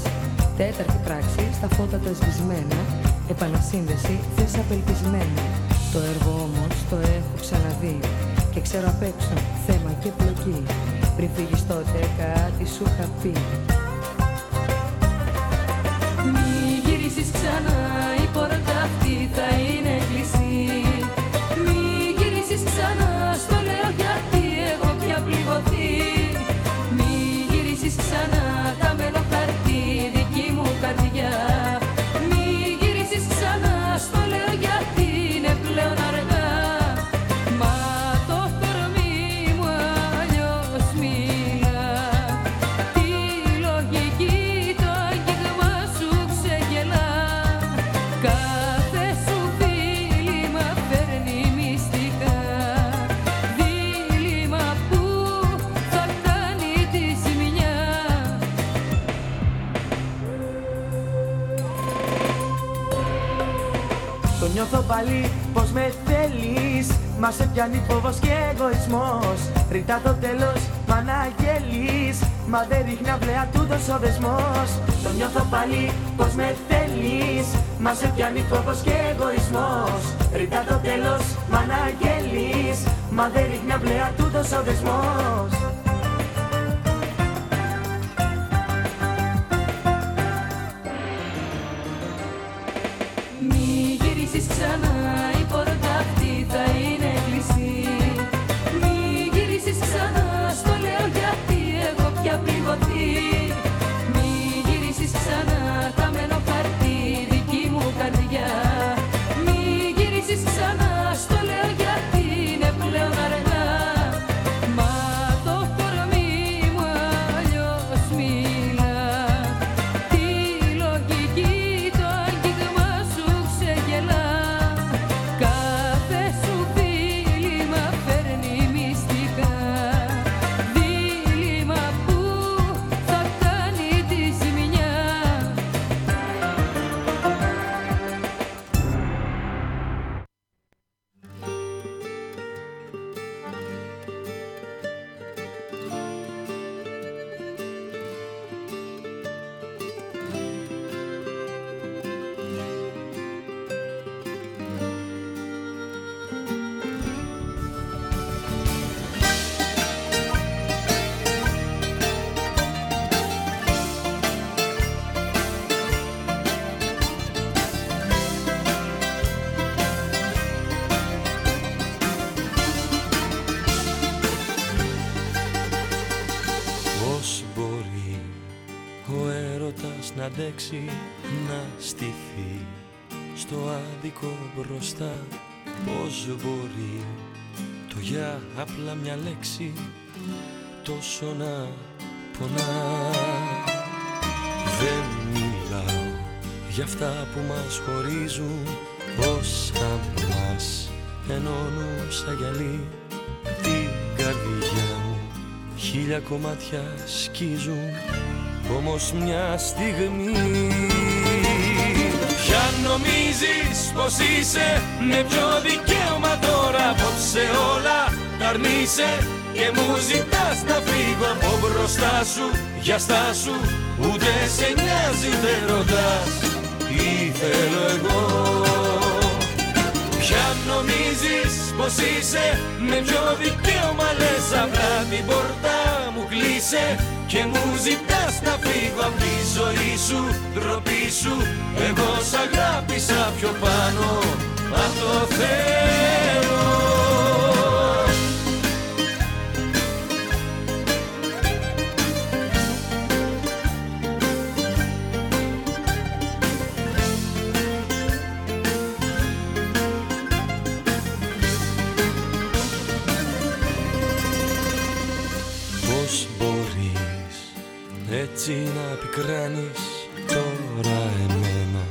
Τέταρτη πράξη, στα φώτα τα σβησμένα. Επανασύνδεση, θες απελπισμένα. Το έργο όμως το έχω ξαναδεί. Και ξέρω απ' έξω θέμα και πλοκή. Πριν φύγεις τότε κάτι σου είχα πει Μη γυρίσεις ξανά, η πόρτα αυτή θα πάλι πως με θέλεις. Μα σε πιάνει φόβος και εγωισμός. Ρητά το τέλος μ' αναγγέλεις Μα δεν ρίχνει αυλαία τούτος ο δεσμός. Το νιώθω πάλι πως με θέλεις. Μα σε πιάνει φόβος και εγωισμός. Ρητά το τέλος μ' αναγγέλεις Μα δεν ρίχνει αυλαία τούτος ο δεσμός αντέξει να στηθεί στο άδικο μπροστά. Πώς μπορεί το για απλά μια λέξη τόσο να πονά; Δεν μιλάω για αυτά που μας χωρίζουν Όσα μας ενώνουν σαν γυαλί. Την καρδιά μου Χίλια κομμάτια σκίζουν όμως μια στιγμή. Ποια νομίζεις πως είσαι με ποιο δικαίωμα τώρα απόψε όλα τα αρνείσαι και μου ζητάς να φύγω από μπροστά σου για στάσου ούτε σε νοιάζει δεν ρωτάς τι θέλω εγώ. Ποια νομίζεις πως είσαι Με ποιο δικαίωμα λες απλά την πόρτα. μου κλείνεις κλείσε και μου ζητάς να φύγω από τη ζωή σου, ντροπή σου. Εγώ σ' αγάπησα πιο πάνω απ' το Θεό έτσι να πικράνεις τώρα εμένα.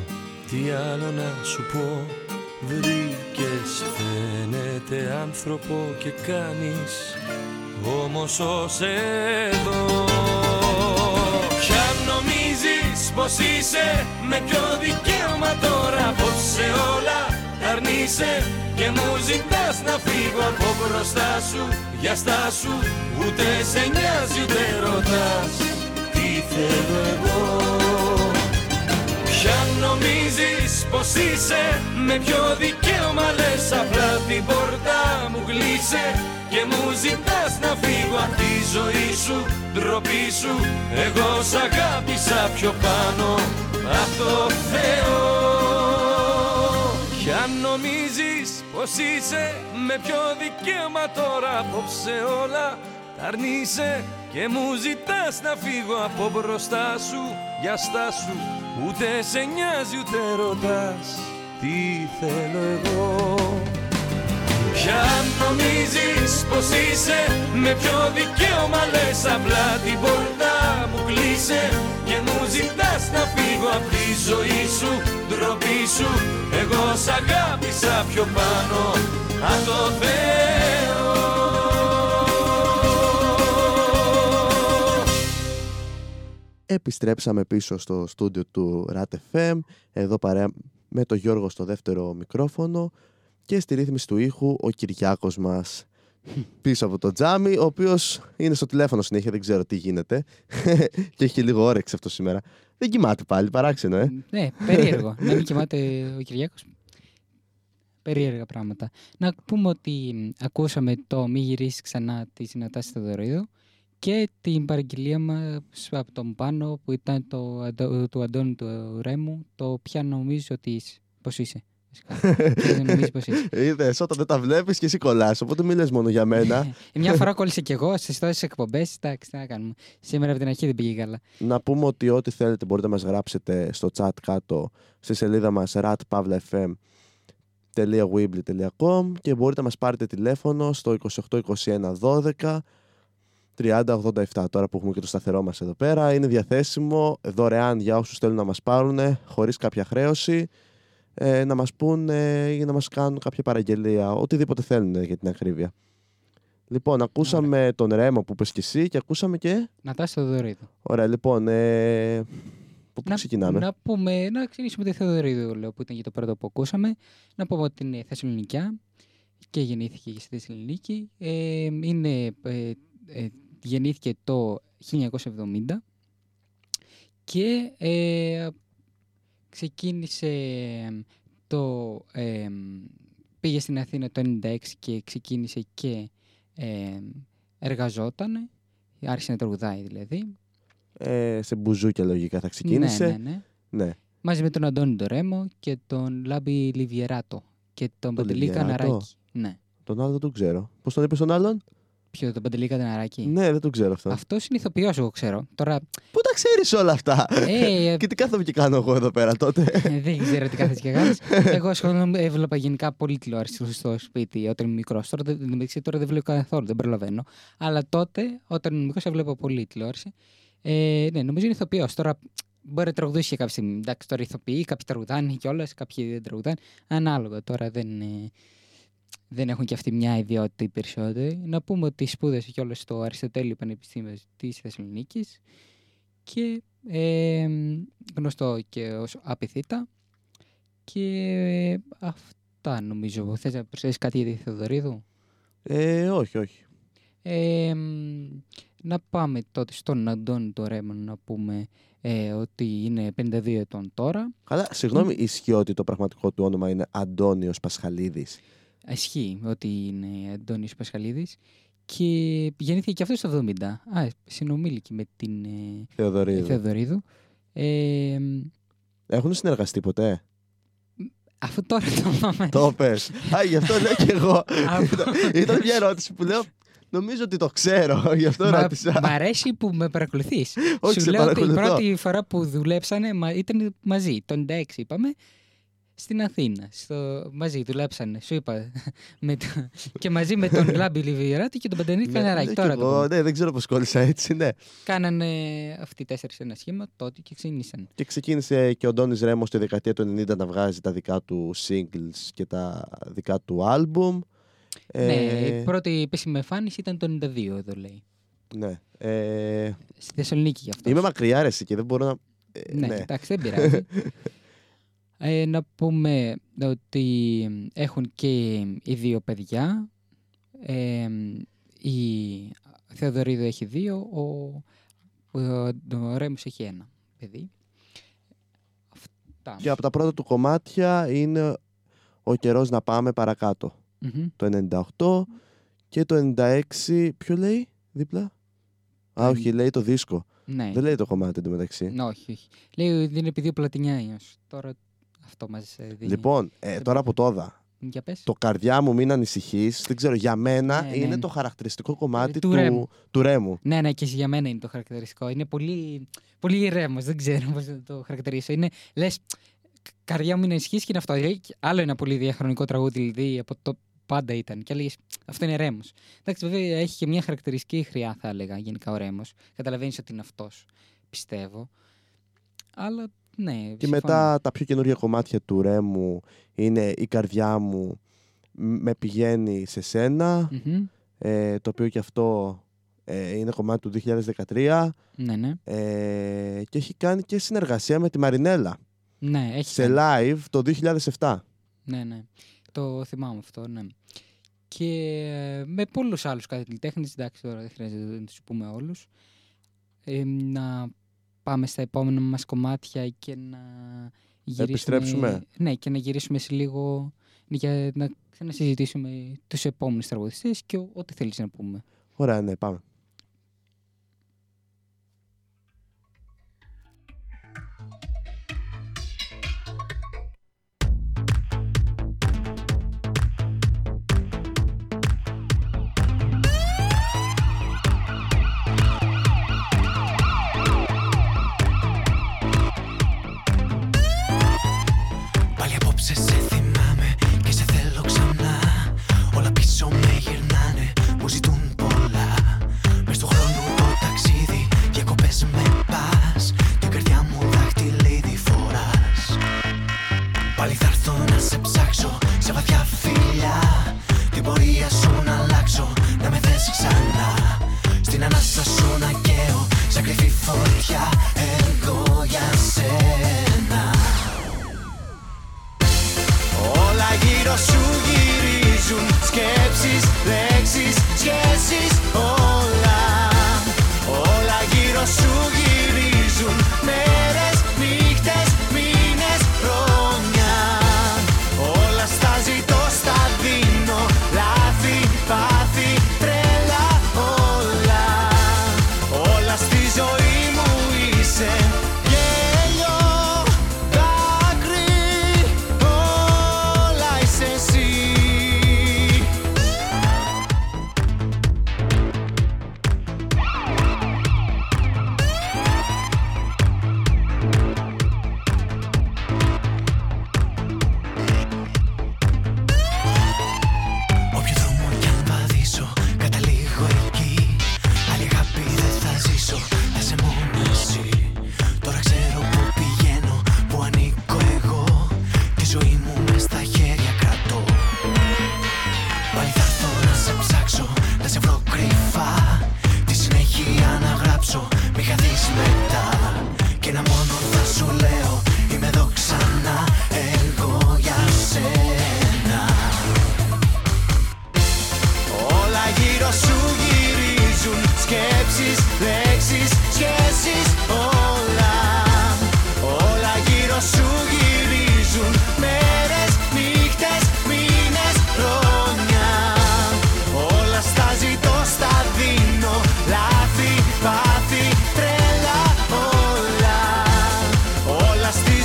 Τι άλλο να σου πω; Βρήκες φαίνεται άνθρωπο και κάνεις. Όμως ως εδώ Ποια νομίζεις πως είσαι Με ποιο δικαίωμα τώρα. Απόψε όλα τα αρνείσαι Και μου ζητάς να φύγω. Από μπροστά σου Για στάσου ούτε σε νοιάζει ούτε ρωτάς. Τι θέλω εγώ. Ποια νομίζεις πως είσαι Με ποιο δικαίωμα λες απλά την πόρτα μου κλείσε Και μου ζητάς να φύγω από τη ζωή σου Ντροπή σου. Εγώ σ' αγάπησα πιο πάνω από το Θεό. Ποια νομίζεις πως είσαι Με ποιο δικαίωμα τώρα απόψε όλα τα αρνείσαι και μου ζητάς να φύγω από μπροστά σου. Για στάσου ούτε σε νοιάζει ούτε ρωτάς. Τι θέλω εγώ; Ποια νομίζεις πως είσαι Με ποιο δικαίωμα λες απλά την πόρτα μου κλείσε. Και μου ζητάς να φύγω από τη ζωή σου Ντροπή σου. Εγώ σ' αγάπησα πιο πάνω από το Θεό Επιστρέψαμε πίσω στο στούντιο του RAT FM, εδώ παρέα με τον Γιώργο στο δεύτερο μικρόφωνο και στη ρύθμιση του ήχου ο Κυριάκος μας πίσω από το τζάμι, ο οποίος είναι στο τηλέφωνο συνέχεια, δεν ξέρω τι γίνεται [laughs] και έχει λίγο όρεξη αυτό σήμερα. Δεν κοιμάται πάλι, παράξενο, ε. Ναι, περίεργο. να μην κοιμάται ο Κυριάκος. Περίεργα πράγματα. Να πούμε ότι μ, ακούσαμε το «Μη γυρίσεις ξανά» της Νατάσης Θεοδωρίδου και την παραγγελία μας από τον Πάνο που ήταν το, Αντω- του Αντώνη του Ρέμου το «Ποια νομίζεις ότι είσαι». Πώς είσαι. βασικά. [laughs] Ποια δεν νομίζεις πως είσαι. Είδες, όταν δεν τα βλέπεις και εσύ κολλάς, οπότε μην λες μόνο για μένα. Ε, [laughs] Μια φορά κόλλησε κι εγώ στις τόσες εκπομπές. Εντάξει, τι να κάνουμε. Σήμερα από την αρχή δεν πήγε καλά. Να πούμε ότι ό,τι θέλετε μπορείτε να μας γράψετε στο chat κάτω στη σελίδα μας ratpavlafm.weebly.com και μπορείτε να μας πάρετε τηλέφωνο στο 2821 12 3087 τώρα που έχουμε και το σταθερό μας εδώ πέρα είναι διαθέσιμο δωρεάν για όσους θέλουν να μας πάρουν χωρίς κάποια χρέωση ε, να μας πούν ε, ή να μας κάνουν κάποια παραγγελία οτιδήποτε θέλουν για την ακρίβεια Λοιπόν, ακούσαμε τον Ρέμο που είπες και εσύ και ακούσαμε και... Νατάση Θεοδωρίδου. Ωραία, λοιπόν. Ε... Πού πού ξεκινάμε; Να, πούμε, να ξεκινήσουμε τη Θεοδωρίδου, λέω, που ήταν και το πρώτο που ακούσαμε. Να πούμε ότι είναι Θεσσαλονικιά και γεννήθηκε και στη Θεσσαλονίκη. Ε, είναι, ε, ε, γεννήθηκε το 1970 και ε, ξεκίνησε το... ε, πήγε στην Αθήνα το 96 και ξεκίνησε και ε, εργαζόταν. Άρχισε να τραγουδάει δηλαδή. Ε, σε μπουζούκια λογικά θα ξεκίνησε. Ναι, ναι, ναι. Ναι. Μαζί με τον Αντώνη Ντορέμο και τον Λάμπη Λιβιεράτο και τον Παντελή Λιβιεράτο; Καναράκη. Ναι. Τον άλλο δεν τον ξέρω. Πώς τον είπε τον άλλον, Ποιο, τον Παντελή Καναράκη. Ναι, δεν τον ξέρω αυτό. Αυτός είναι ηθοποιός, εγώ ξέρω. Τώρα. Πού τα ξέρεις όλα αυτά; Ε, [laughs] και τι κάθομαι και κάνω εγώ εδώ πέρα τότε. [laughs] δεν ξέρω τι κάθεσαι και κάνει. [laughs] Εγώ ασχολούμαι, έβλεπα γενικά πολύ τηλεόραση στο σπίτι όταν ήμουν μικρός. Τώρα, δεν- μεταξύ, τώρα δεν βλέπω καθόλου, δεν προλαβαίνω. Αλλά τότε, όταν ήμουν μικρός, έβλεπα πολύ τηλεόραση. Ε, ναι, νομίζω είναι ηθοποιός. Τώρα μπορεί να τραγουδήσει και κάποια στιγμή. Εντάξει, τώρα ηθοποιεί, κάποιοι τραγουδάνε κιόλας, κάποιοι δεν τραγουδάνε. Ανάλογα τώρα δεν. ε, δεν έχουν και αυτή μια ιδιότητα οι περισσότεροι. Να πούμε ότι σπούδασε κιόλας στο Αριστοτέλειο Πανεπιστήμιος της Θεσσαλονίκης και ε, γνωστό και ως Απιθύτα. Και αυτά νομίζω. Θες να προσθέσεις κάτι για τη Θεοδωρίδου; Ε, όχι, όχι. Ε, να πάμε τότε στον Αντώνη το Ρέμον να πούμε ε, ότι είναι 52 ετών τώρα. Καλά, συγγνώμη, ισχύει ότι το πραγματικό του όνομα είναι Αντώνιος Πασχαλίδης. Ισχύει ότι είναι Αντώνης Πασχαλίδης και γεννήθηκε και αυτός στο 70. Α, συνομήλικη με την ε, Θεοδωρίδου. Θεοδωρίδου. Ε, Έχουν συνεργαστεί ποτέ; αφού τώρα το πάμε. το πες. Α, γι' αυτό λέω και εγώ. Αφού- Ήταν- Ήταν μια ερώτηση που λέω. Νομίζω ότι το ξέρω, γι' αυτό Μα- ρώτησα. Μ' αρέσει που με παρακολουθείς. Όχι, Σου σε λέω ότι η παρακολουθώ. πρώτη φορά που δουλέψανε μα- ήταν μαζί. Το 96 είπαμε. Στην Αθήνα. Στο... Μαζί δουλέψανε. Σου είπα. [laughs] με το... και μαζί με τον Λάμπη Λιβιεράτη και τον Παντελή Ναι, Καναράκη. ναι, Τώρα κι το εγώ, πούμε. ναι, δεν ξέρω πώς κόλλησα έτσι, ναι. Κάνανε αυτοί οι τέσσερις ένα σχήμα τότε και ξεκίνησαν. Και ξεκίνησε και ο Ντόνις Ρέμος στη δεκαετία του 90 να βγάζει τα δικά του singles και τα δικά του άλμπουμ. Ναι, Ε, η πρώτη επίσημη εμφάνιση ήταν το 92 εδώ λέει. ναι. Ε, Στη Θεσσαλονίκη γι' αυτό. είμαι μακριά ρε εσύ και δεν μπορώ να... ε, Ναι, εντάξει, δεν πειράζει. [laughs] ε, να πούμε ότι έχουν και οι δύο παιδιά. Ε, η Θεοδωρίδου έχει δύο, ο, ο, ο Ρέμος έχει ένα παιδί. Αυτά. Και από τα πρώτα του κομμάτια είναι ο καιρός να πάμε παρακάτω. Μμμ. Το 98 και το 96, ποιο λέει δίπλα; Α, όχι, λέει το δίσκο. Ναι. Δεν λέει το κομμάτι εντωμεταξύ. Ναι, όχι, όχι. Λέει ότι είναι επειδή ο Πλατινιάιος. Τώρα αυτό μας ε, δίνει. Λοιπόν, ε, τώρα που το είδα, Για πες. το καρδιά μου μην ανησυχείς. Δεν ξέρω, για μένα Ναι, ναι, είναι ναι. το χαρακτηριστικό κομμάτι Του του, Ρέμου. του Ρέμου. Ναι, ναι, και για μένα είναι το χαρακτηριστικό. Είναι πολύ, πολύ ηρέμος, δεν ξέρω πώς να το χαρακτηρίσω. Είναι, λες, «Κα- καρδιά μου είναι ισχύς και είναι αυτό. Δηλαδή, και άλλο ένα πολύ διαχρονικό τραγούδι, δηλαδή από το πάντα ήταν. Και έλεγες, αυτό είναι ρέμος. Εντάξει, βέβαια έχει και μια χαρακτηριστική χρειά, θα έλεγα, γενικά ο ρέμος. Καταλαβαίνεις ότι είναι αυτός, πιστεύω. Αλλά, ναι, Και συμφωνώ. μετά τα πιο καινούργια κομμάτια του Ρέμου είναι η καρδιά μου μ- με πηγαίνει σε σένα, Μμμ. ε, το οποίο και αυτό ε, είναι κομμάτι του 2013 Ναι, ναι. ε, και έχει κάνει και συνεργασία με τη Μαρινέλα Ναι, έχει σε κάνει. live το 2007. Ναι, ναι. Το θυμάμαι αυτό, ναι. Και ε, με πολλούς άλλους καλλιτέχνες, εντάξει τώρα δεν χρειάζεται να τους πούμε όλους, ε, να πάμε στα επόμενα μας κομμάτια και να γυρίσουμε... Επιστρέψουμε. Ναι, και να γυρίσουμε σε λίγο για να ξανασυζητήσουμε τους επόμενους τραγουδιστές και ό- ό,τι θέλεις να πούμε. Ωραία, ναι, πάμε. Σε βαθιά φιλιά. Την πορεία σου να αλλάξω, να με θες ξανά. Στην ανάσα σου να καίω, σαν κρυφή φωτιά. Εγώ για σένα. Όλα γύρω σου γυρίζουν. Σκέψεις, λέξεις, σχέσεις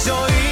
soy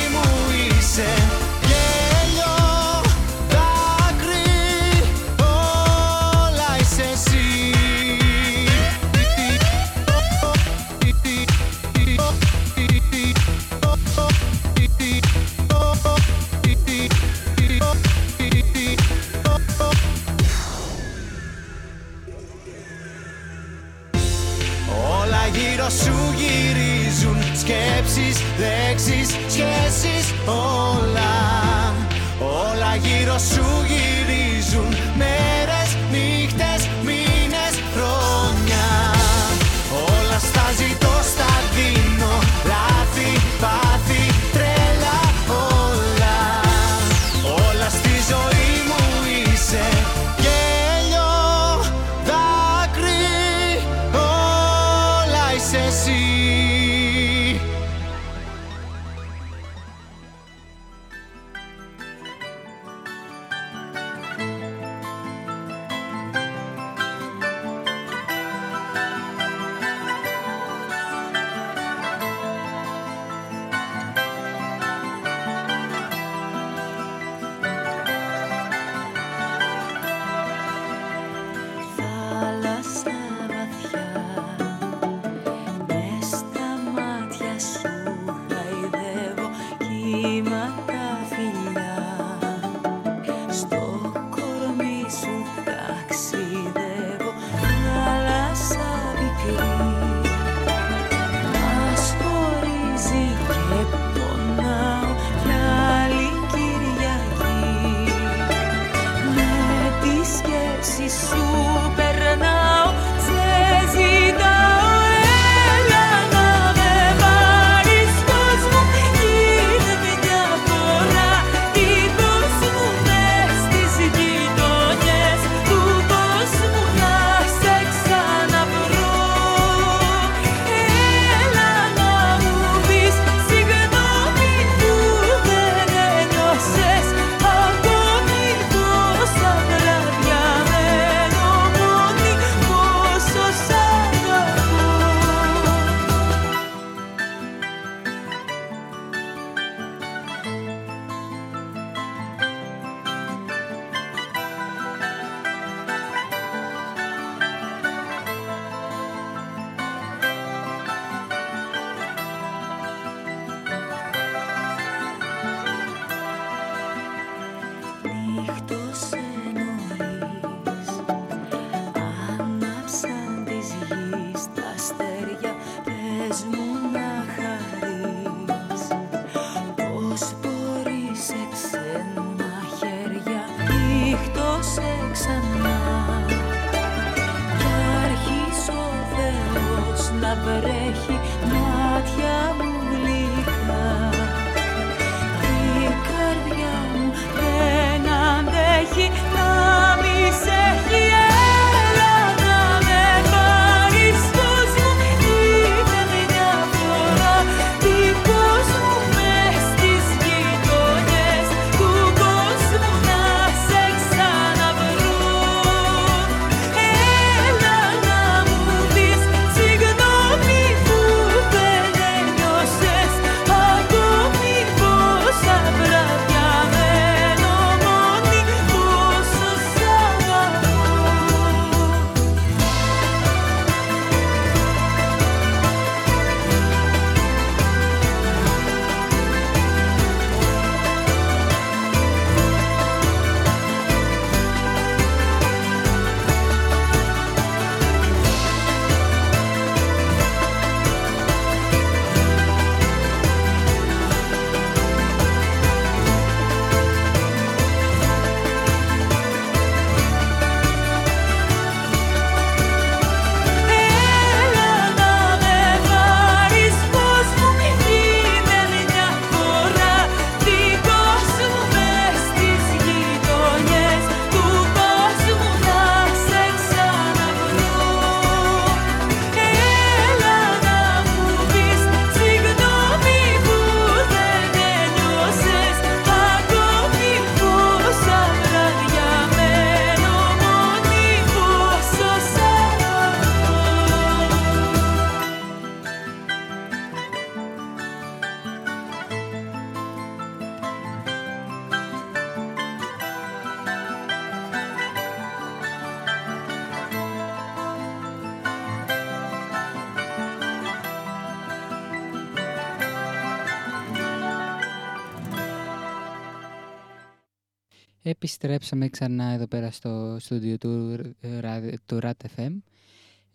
Επιστρέψαμε ξανά εδώ πέρα στο στούντιο του, ράδι- του RAT FM,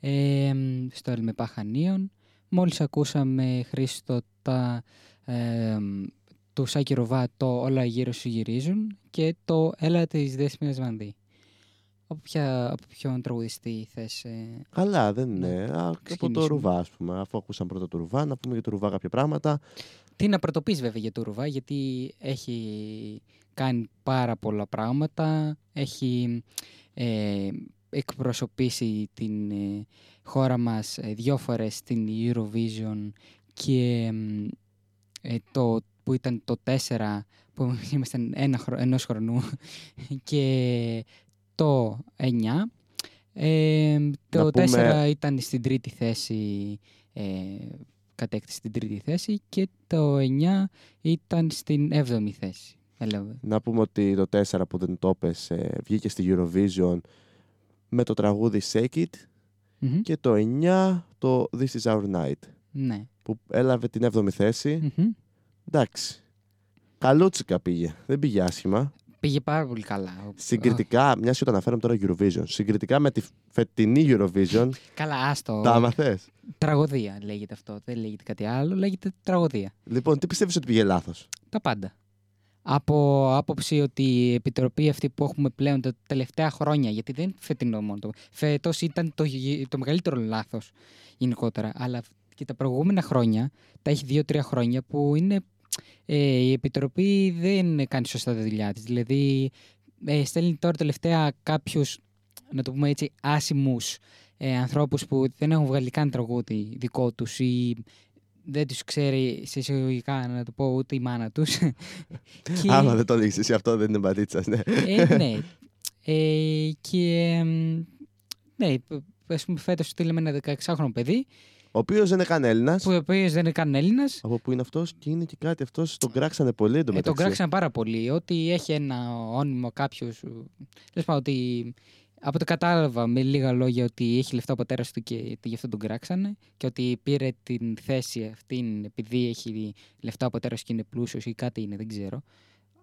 ε, στο Ελμεπά Χανίων. Μόλις ακούσαμε, Χρήστο, τα, ε, του Σάκη Ροβά, το «Όλα γύρω σου γυρίζουν» και το «Έλα της Δέσποινας Βανδύ». Από, ποια, από ποιον τραγουδιστή θες... Ε, Καλά, δεν είναι. Α, από το ξεκινήσουμε; Ρουβά, ας πούμε. Αφού ακούσαν πρώτα το Ρουβά, να πούμε για το Ρουβά κάποια πράγματα. Τι να πρωτοπείς βέβαια για το Ρουβά, γιατί έχει κάνει πάρα πολλά πράγματα, έχει ε, εκπροσωπήσει την ε, χώρα μας ε, δυο φορές στην Eurovision και μ, ε, το που ήταν το 4 που [laughs] ήμασταν ένα, χρο- ενός χρονού [laughs] και το 9 ε, το Να 4 πούμε- ήταν στην τρίτη θέση ε, κατέκτησε την τρίτη θέση και το 9 ήταν στην 7η θέση. Έλα, Να πούμε ότι το 4 που δεν το πες, ε, βγήκε στη Eurovision με το τραγούδι Shake It Μμμ. και το 9 το This Is Our Night Ναι. που έλαβε την 7η θέση. Μμμ. Εντάξει. Καλούτσικα πήγε. Δεν πήγε άσχημα. Πήγε πάρα πολύ καλά. Συγκριτικά, μιας και το αναφέραμε τώρα Eurovision, συγκριτικά με τη φετινή Eurovision, Καλά, άστο. τα άμαθες; Τραγωδία λέγεται αυτό. Δεν λέγεται κάτι άλλο. Λέγεται τραγωδία. Λοιπόν, τι πιστεύεις ότι πήγε λάθος; Τα πάντα. Από άποψη ότι η επιτροπή αυτή που έχουμε πλέον τα τελευταία χρόνια, γιατί δεν είναι φετινό μόνο το. Φέτος ήταν το, γε- το μεγαλύτερο λάθος γενικότερα. Αλλά και τα προηγούμενα χρόνια, τα έχει δύο-τρία χρόνια που είναι. Ε, η επιτροπή δεν κάνει σωστά τη δουλειά της. Δηλαδή, ε, στέλνει τώρα τελευταία κάποιους, να το πούμε έτσι, άσημους ε, ανθρώπους που δεν έχουν βγάλει καν τραγούδι δικό τους ή δεν τους ξέρει σε εισαγωγικά να το πω ούτε η μάνα τους. [laughs] και, Άμα δεν το δείξει εσύ, αυτό δεν είναι μπατίτσα. Ναι. ε, ναι. Ε, και εμ, ναι, ας πούμε φέτος στείλαμε ένα 16χρονο παιδί, Ο οποίος δεν είναι καν Έλληνας. που ο οποίος δεν είναι καν Έλληνας. Από πού είναι αυτός; Και είναι και κάτι. Αυτός τον κράξανε πολύ Ε, εντωμεταξύ. τον κράξαν πάρα πολύ. Ότι έχει ένα όνειμο κάποιος. Δεν πάω ότι. Από το κατάλαβα με λίγα λόγια ότι έχει λεφτά ο πατέρα του και γι' αυτό τον κράξανε και ότι πήρε την θέση αυτή επειδή έχει λεφτά ο πατέρα και είναι πλούσιος ή κάτι είναι, δεν ξέρω.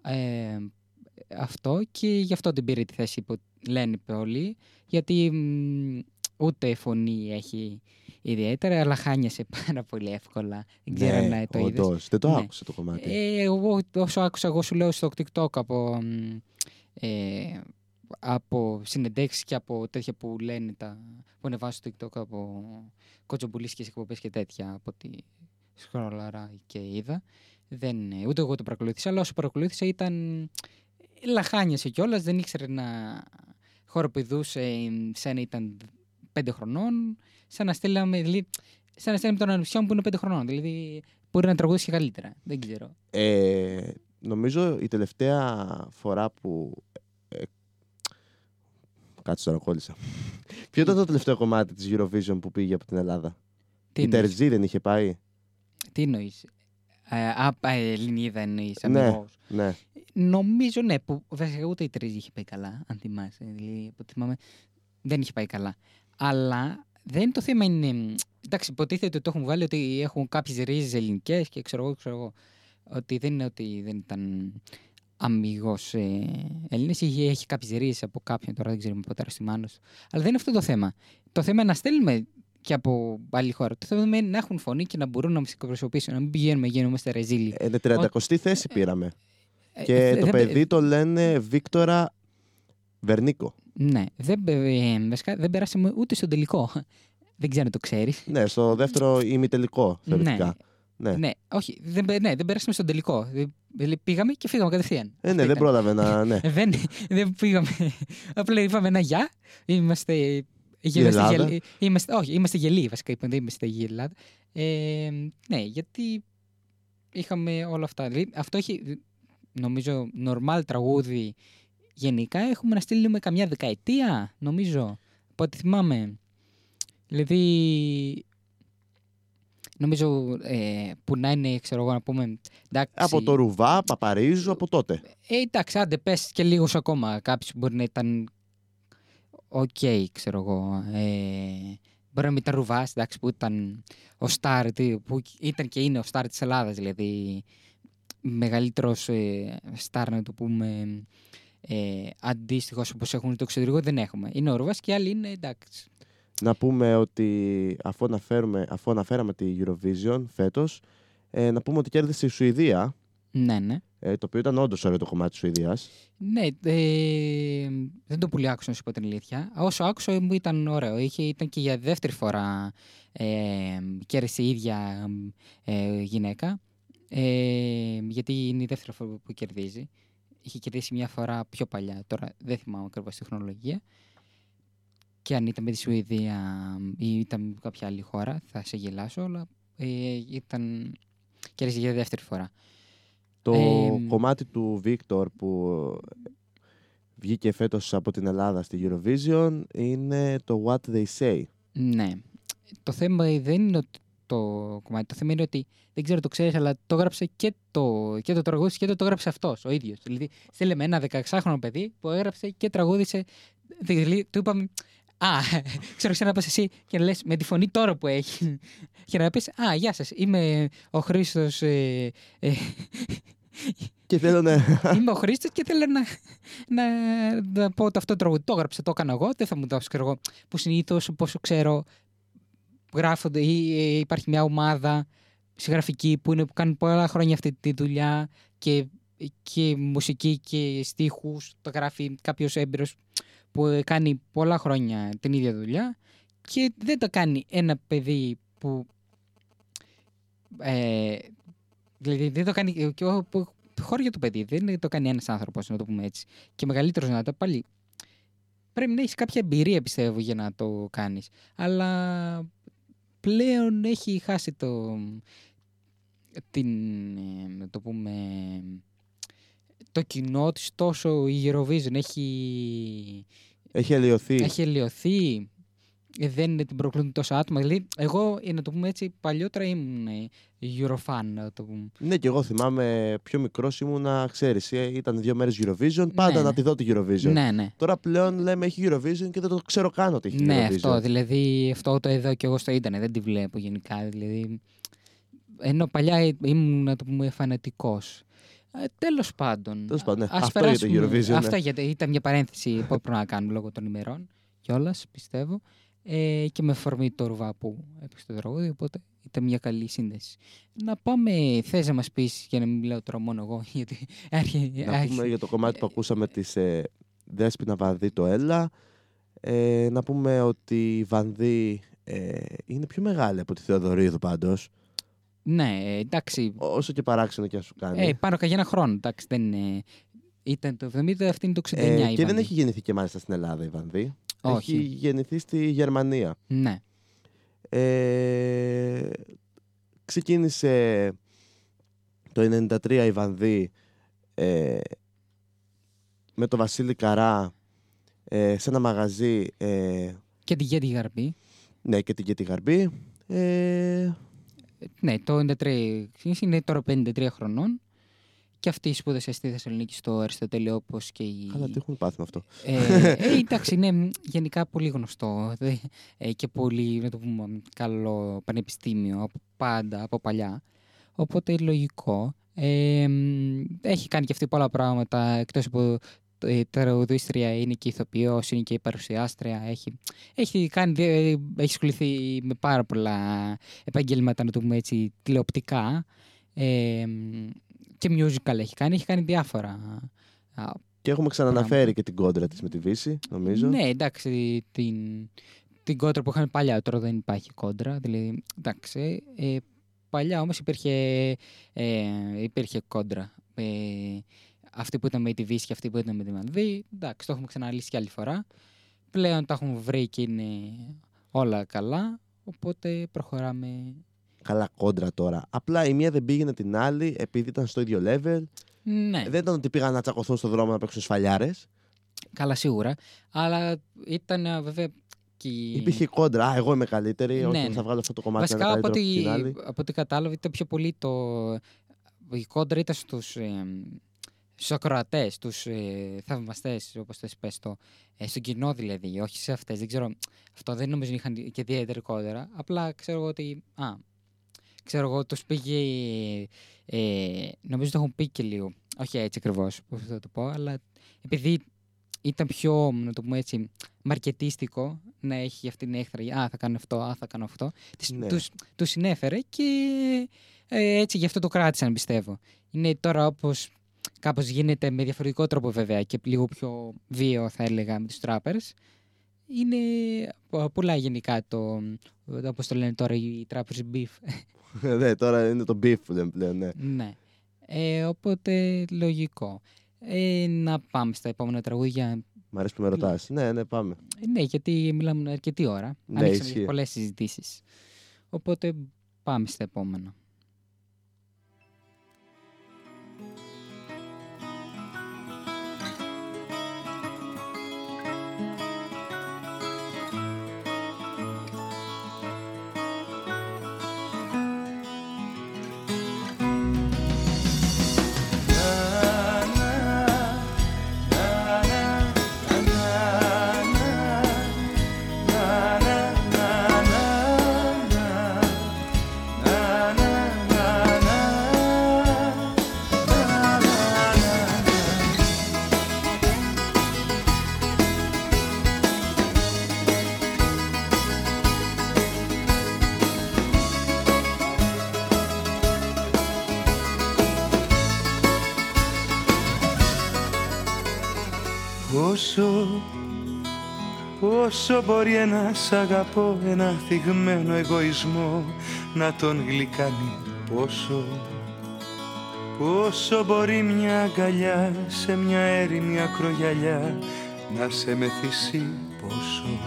Ε, αυτό και γι' αυτό την πήρε τη θέση που λένε όλοι. Γιατί μ, ούτε φωνή έχει ιδιαίτερα, αλλά χάνιασε [laughs] πάρα πολύ εύκολα. Δεν ξέρω ναι, αν το είδες. όντως. Δεν το Ναι. άκουσα το κομμάτι. Ε, εγώ όσο άκουσα, εγώ σου λέω στο TikTok από, μ, ε, από συνεντεύξεις και από τέτοια που λένε τα, που ανεβάζουν στο TikTok από κοτσομπουλίσκες εκπομπές και τέτοια από τη σκρολάρα και είδα. Δεν, ε, ούτε εγώ το παρακολούθησα, αλλά όσο παρακολούθησα ήταν λαχάνιασε κιόλας, δεν ήξερε να χοροπηδούσε, σαν να ήταν πέντε χρονών, σαν να στέλναμε, δηλαδή, σαν να στέλναμε τον ανουσιό μου που είναι πέντε χρονών. Δηλαδή, μπορεί να τραγουδήσει και καλύτερα. Δεν ξέρω. Ε, νομίζω η τελευταία φορά που. Ε, κάτσε τώρα, κόλλησα. Ποιο ήταν το τελευταίο κομμάτι της Eurovision που πήγε από την Ελλάδα; Τι η εννοείς; Τερζή δεν είχε πάει; Τι εννοείς; Ε, α, α, Ελληνίδα εννοείς. Ναι, ναι. Νομίζω ναι, που βασικά ούτε η Τρίζη είχε πάει καλά, αν θυμάσαι. Δηλαδή, από ό,τι θυμάμαι, δεν είχε πάει καλά. Αλλά δεν το θέμα είναι. μ, Εντάξει, υποτίθεται ότι το έχουν βγάλει ότι έχουν κάποιες ρίζες ελληνικές και ξέρω εγώ, ξέρω εγώ. Ότι δεν είναι ότι δεν ήταν αμυγός ε, Έλληνες. Έχει, έχει κάποιες ρίζες από κάποιον, τώρα δεν ξέρω, με πατέρα στη μάνα του. Αλλά δεν είναι αυτό το θέμα. Το θέμα είναι να στέλνουμε και από άλλη χώρα. Το θέμα είναι να έχουν φωνή και να μπορούν να μας εκπροσωπήσουν. Να μην πηγαίνουμε και γίνομαστε ρεζίλοι. Ε, 30 θέση πήραμε. Ε, και ε, το δεν- παιδί το λένε Βίκτορα Βερνίκο. Ναι, δεν, πε- ε, βασικά δεν περάσαμε ούτε στον τελικό. Δεν ξέρω αν το ξέρεις. Ναι, στο δεύτερο ημιτελικό θεωρητικά. Ναι. Ναι, όχι, δεν, πε- ναι, δεν περάσαμε στον τελικό. Δεν- Δηλαδή πήγαμε και φύγαμε κατευθείαν. Ε, Αυτό ναι, δεν ήταν. πρόλαβε να. [laughs] Ναι. Ε, δεν, δεν πήγαμε. Απλά είπαμε ένα γεια. Είμαστε. Η είμαστε, Ελλάδα. γελ- είμαστε, όχι, είμαστε γελοί βασικά. Είπαμε, δεν είμαστε η Ελλάδα. Ε, ναι, γιατί είχαμε όλα αυτά. Δηλαδή, αυτό έχει, νομίζω, νορμάλ τραγούδι γενικά έχουμε να στείλουμε καμιά δεκαετία, νομίζω, από ό,τι θυμάμαι. Δηλαδή, νομίζω ε, που να είναι, ξέρω εγώ, να πούμε, εντάξει, Από το Ρουβά, Παπαρίζου, από τότε. ε, εντάξει, άντε πες και λίγος ακόμα. Κάποιος μπορεί να ήταν οκ, ξέρω εγώ. Ε, μπορεί να μην ήταν Ρουβάς, εντάξει, που ήταν ο σταρ, τι- που ήταν και είναι ο σταρ της Ελλάδας, δηλαδή μεγαλύτερος ε, Στάρ, να το πούμε, ε, αντίστοιχος όπως έχουν το εξωτερικό, δεν έχουμε. Είναι ο Ρουβάς και οι άλλοι είναι εντάξει. Να πούμε ότι αφού, αναφέρουμε, αφού αναφέραμε τη Eurovision φέτος, ε, να πούμε ότι κέρδισε η Σουηδία, Ναι, ναι. ε, το οποίο ήταν όντως ωραίο το κομμάτι της Σουηδίας. Ναι, ε, δεν το πολύ άκουσας να σου πω την αλήθεια. Όσο άκουσα μου ήταν ωραίο. Είχε, ήταν και για δεύτερη φορά ε, κέρδισε η ίδια ε, γυναίκα. Ε, γιατί είναι η δεύτερη φορά που κερδίζει. Είχε κερδίσει μια φορά πιο παλιά. Τώρα δεν θυμάμαι ακριβώς τη χρονολογία. Και αν ήταν με τη Σουηδία ή ήταν με κάποια άλλη χώρα, θα σε γελάσω, αλλά ε, ήταν. κέρδισε για δεύτερη φορά. Το Ε, κομμάτι του Βίκτορ που βγήκε φέτος από την Ελλάδα στη Eurovision είναι το What They Say. Ναι. Το θέμα δεν είναι ότι το κομμάτι. Το θέμα είναι ότι δεν ξέρω το ξέρεις, αλλά το έγραψε και το, και το τραγούδισε και το, το έγραψε αυτός ο ίδιος. Δηλαδή, στέλνε με ένα 16χρονο παιδί που έγραψε και τραγούδισε. Δηλαδή, του είπαμε. Α, [laughs] ξέρω, ξέρω να πας εσύ και να λες με τη φωνή τώρα που έχει. [laughs] Και να πεις Α, γεια σας, είμαι ο Χρήστος. Ε, ε, [laughs] Και θέλω να. Είμαι ο Χρήστος και θέλω να, να, να πω ότι αυτό το τραγούδι το έγραψα, το έκανα εγώ. Δεν θα μου δώσεις εγώ που συνήθως, πόσο ξέρω, γράφονται ή ε, υπάρχει μια ομάδα συγγραφική που, είναι, που κάνουν πολλά χρόνια αυτή τη δουλειά και, και μουσική και στίχους το γράφει κάποιος έμπειρος που κάνει πολλά χρόνια την ίδια δουλειά και δεν το κάνει ένα παιδί που ε, δηλαδή δεν το κάνει και ο- που- χώρια το παιδί δεν το κάνει ένας άνθρωπος να το πούμε έτσι. Και μεγαλύτερος να το πάλι πρέπει να έχεις κάποια εμπειρία πιστεύω για να το κάνεις. Αλλά πλέον έχει χάσει το την ε, να το πούμε το κοινό της τόσο η Eurovision έχει Έχει αλλοιωθεί. έχει ελαιωθεί. Ε, Δεν την προκλούν τόσα άτομα. Δηλαδή, εγώ, ε, να το πούμε έτσι, παλιότερα ήμουν ε, Eurofan, να το πούμε. Ναι, και εγώ θυμάμαι πιο μικρός ήμουνα, ξέρεις, ήταν δύο μέρες Eurovision. Πάντα Ναι, να ναι. τη δω τη Eurovision. Ναι, ναι. Τώρα πλέον λέμε έχει Eurovision και δεν το ξέρω καν ότι έχει Ναι, Eurovision. αυτό. Δηλαδή, αυτό το εδώ και εγώ στο ίντερνετ. Δεν τη βλέπω γενικά. Δηλαδή, ενώ παλιά ε, ήμουν, να το πούμε, φανατικός. Ε, Τέλος πάντων. Τέλος πάντων, ναι. Ας Αυτό για το περάσουμε- Eurovision, ναι. Αυτό γιατί ήταν μια παρένθεση που έπρεπε να κάνουμε λόγω των ημερών κιόλας, πιστεύω. Ε, και με αφορμή το ρουβά που έπαιξε το τραγούδι, οπότε ήταν μια καλή σύνδεση. Να πάμε, θες να μας πεις, για να μην μιλάω τώρα μόνο εγώ, [laughs] γιατί άρχι- Να άρχισε- πούμε για το κομμάτι που ακούσαμε της ε, Δέσποινα Βανδύ το Έλα. Ε, να πούμε ότι η Βανδύ ε, είναι πιο μεγάλη από τη Θεοδωρίδου πάντως. Ναι, ε, εντάξει. Όσο και παράξενο και αν σου κάνει. Ε, πάνω και για ένα χρόνο, εντάξει, δεν είναι... Ήταν το 70, αυτή είναι το 69. Ε, η και δεν Βανδύ. έχει γεννηθεί και μάλιστα στην Ελλάδα η Βανδύ. Όχι. Έχει γεννηθεί στη Γερμανία. Ναι. Ε, ξεκίνησε το 93 η Βανδύ ε, με τον Βασίλη Καρά ε, σε ένα μαγαζί ε, Και τη Γέτη Γαρμπή. ναι και την Κέτη Γαρμπή ε, Ναι, το 93 είναι τώρα 53 χρονών. Και αυτή σπούδασε στη Θεσσαλονίκη στο Αριστοτέλειο όπως και η. καλά τι έχουν πάθει με αυτό Ε, ε, εντάξει, είναι γενικά πολύ γνωστό δε, ε, και πολύ να το πούμε, καλό πανεπιστήμιο από πάντα, από παλιά. Οπότε λογικό. Ε, μ, έχει κάνει και αυτή πολλά πράγματα εκτός από ε, τραγουδίστρια είναι και ηθοποιός, είναι και η παρουσιάστρια. Έχει, έχει, κάνει, ε, έχει ασχοληθεί με πάρα πολλά επαγγέλματα, να το πούμε έτσι, τηλεοπτικά. Ε, μ, και musical έχει κάνει, έχει κάνει διάφορα. α, και έχουμε ξαναναφέρει και την κόντρα της με τη Βύση νομίζω ναι, εντάξει, την, την κόντρα που είχαμε παλιά, τώρα δεν υπάρχει κόντρα. Δηλαδή, εντάξει, ε, παλιά όμως υπήρχε, ε, υπήρχε κόντρα. Ε, αυτή που ήταν με τη Βύση και αυτή που ήταν με τη Μανδύ, εντάξει, το έχουμε ξαναλύσει και άλλη φορά. Πλέον τα έχουμε βρει και είναι όλα καλά, οπότε προχωράμε. καλά κόντρα τώρα απλά η μία δεν πήγαινε την άλλη επειδή ήταν στο ίδιο level Ναι, δεν ήταν ότι πήγαν να τσακωθούν στον δρόμο να παίξουν σφαλιάρες καλά σίγουρα, αλλά ήταν ε, βέβαια και... η- υπήρχε κόντρα α εγώ είμαι καλύτερη Ναι, όχι ναι. θα βγάλω αυτό το κομμάτι να Βασικά, είναι από καλύτερο ό,τι, από την άλλη από ό,τι κατάλαβα, ήταν πιο πολύ το. Η κόντρα ήταν στους, ε, στους ακροατές, στους ε, θαυμαστές, όπως θες πες το, ε, στον κοινό δηλαδή, όχι σε αυτές. Δεν ξέρω, αυτό δεν νομίζω είχαν και ιδιαίτερη κόντρα. Απλά ξέρω εγώ ότι, α, ξέρω εγώ, τους πήγε, ε, νομίζω το έχουν πει και λίγο, όχι έτσι ακριβώς, πώς θα το πω, αλλά επειδή ήταν πιο, να το πούμε έτσι, μαρκετίστικο να έχει αυτή την έχθρα. Α, θα κάνω αυτό, α, θα κάνω αυτό. Τις, Ναι. τους, τους συνέφερε και ε, έτσι γι' αυτό το κράτησαν, πιστεύω. Είναι τώρα όπως κάπως γίνεται με διαφορετικό τρόπο βέβαια και λίγο πιο βίαιο θα έλεγα με τους trappers. Είναι πο- πολλά γενικά το, όπως το λένε τώρα οι trappers beef. [laughs] ναι, τώρα είναι το beef που λέμε πλέον, ναι. ναι. Ε, οπότε λογικό. Ε, να πάμε στα επόμενα τραγούδια. Μ' αρέσει που με ρωτάς. Ναι, ναι, πάμε. Ε, Ναι, γιατί μιλάμε αρκετή ώρα. Ναι, Ανοίξαμε ισχύει. πολλές συζητήσεις. Οπότε πάμε στα επόμενα. Πόσο, πόσο μπορεί ένας αγαπώ ένα θυγμένο εγωισμό να τον γλυκάνει πόσο. Πόσο μπορεί μια αγκαλιά σε μια έρημη ακρογιαλιά να σε μεθύσει πόσο.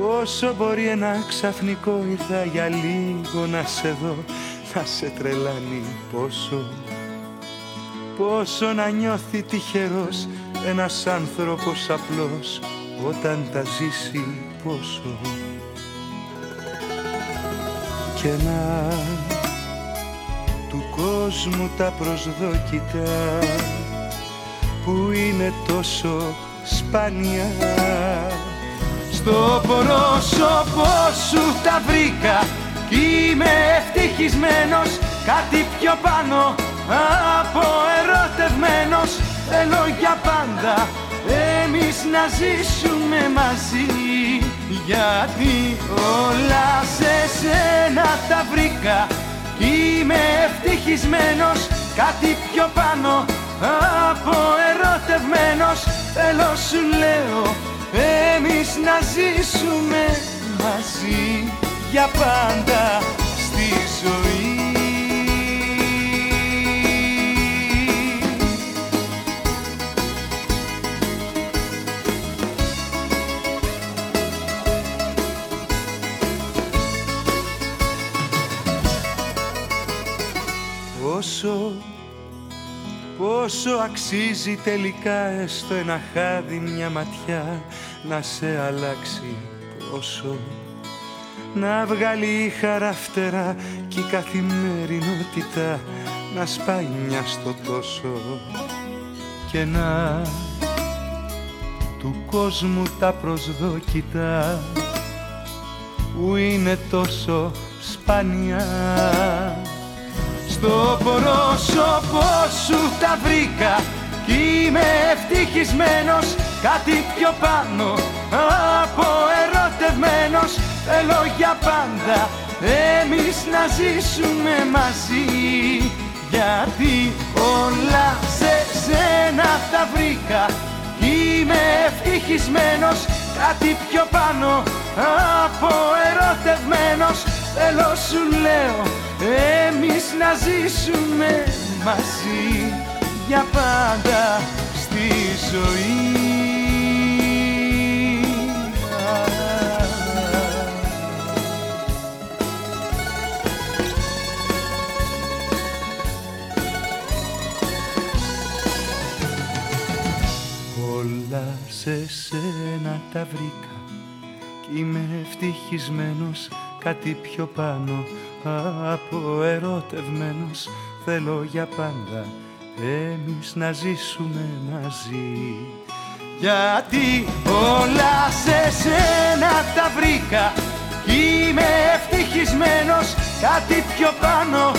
Πόσο μπορεί ένα ξαφνικό ήρθα για λίγο να σε δω να σε τρελάνει πόσο. Πόσο να νιώθει τυχερός ένας άνθρωπος απλός όταν τα ζήσει πόσο. Και να του κόσμου τα προσδόκητα που είναι τόσο σπάνια. Στο πρόσωπό σου τα βρήκα κι είμαι ευτυχισμένος κάτι πιο πάνω από ερωτευμένος θέλω για πάντα. Εμείς να ζήσουμε μαζί. Γιατί όλα σε σένα τα βρήκα. Είμαι ευτυχισμένος κάτι πιο πάνω από ερωτευμένος. Θέλω σου λέω εμείς να ζήσουμε μαζί για πάντα στη ζωή Πόσο, πόσο αξίζει τελικά έστω ένα χάδι μια ματιά να σε αλλάξει πόσο να βγάλει χαραφτερά και η καθημερινότητα να σπάει μια στο τόσο. Και να του κόσμου τα προσδόκητα που είναι τόσο σπάνια στο πρόσωπό σου τα βρήκα κι είμαι ευτυχισμένος κάτι πιο πάνω από ερωτευμένος. Θέλω για πάντα εμείς να ζήσουμε μαζί. Γιατί όλα σε σένα τα βρήκα κι είμαι ευτυχισμένος κάτι πιο πάνω από ερωτευμένος θέλω σου λέω εμείς να ζήσουμε μαζί για πάντα στη ζωή. Όλα σε σένα τα βρήκα κι είμαι ευτυχισμένος κάτι πιο πάνω από ερωτευμένος θέλω για πάντα εμείς να ζήσουμε μαζί. Γιατί όλα σε σένα τα βρήκα. Είμαι ευτυχισμένος κάτι πιο πάνω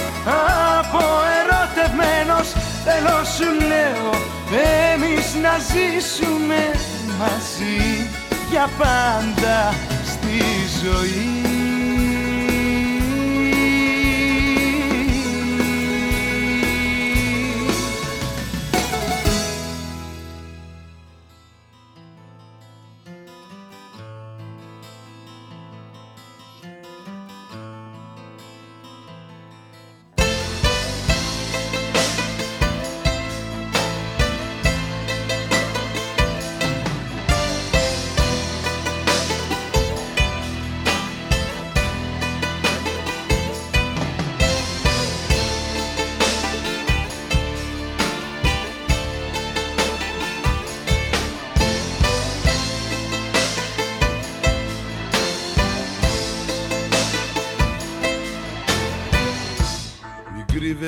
από ερωτευμένος. Θέλω σου λέω εμείς να ζήσουμε μαζί. Για πάντα στη ζωή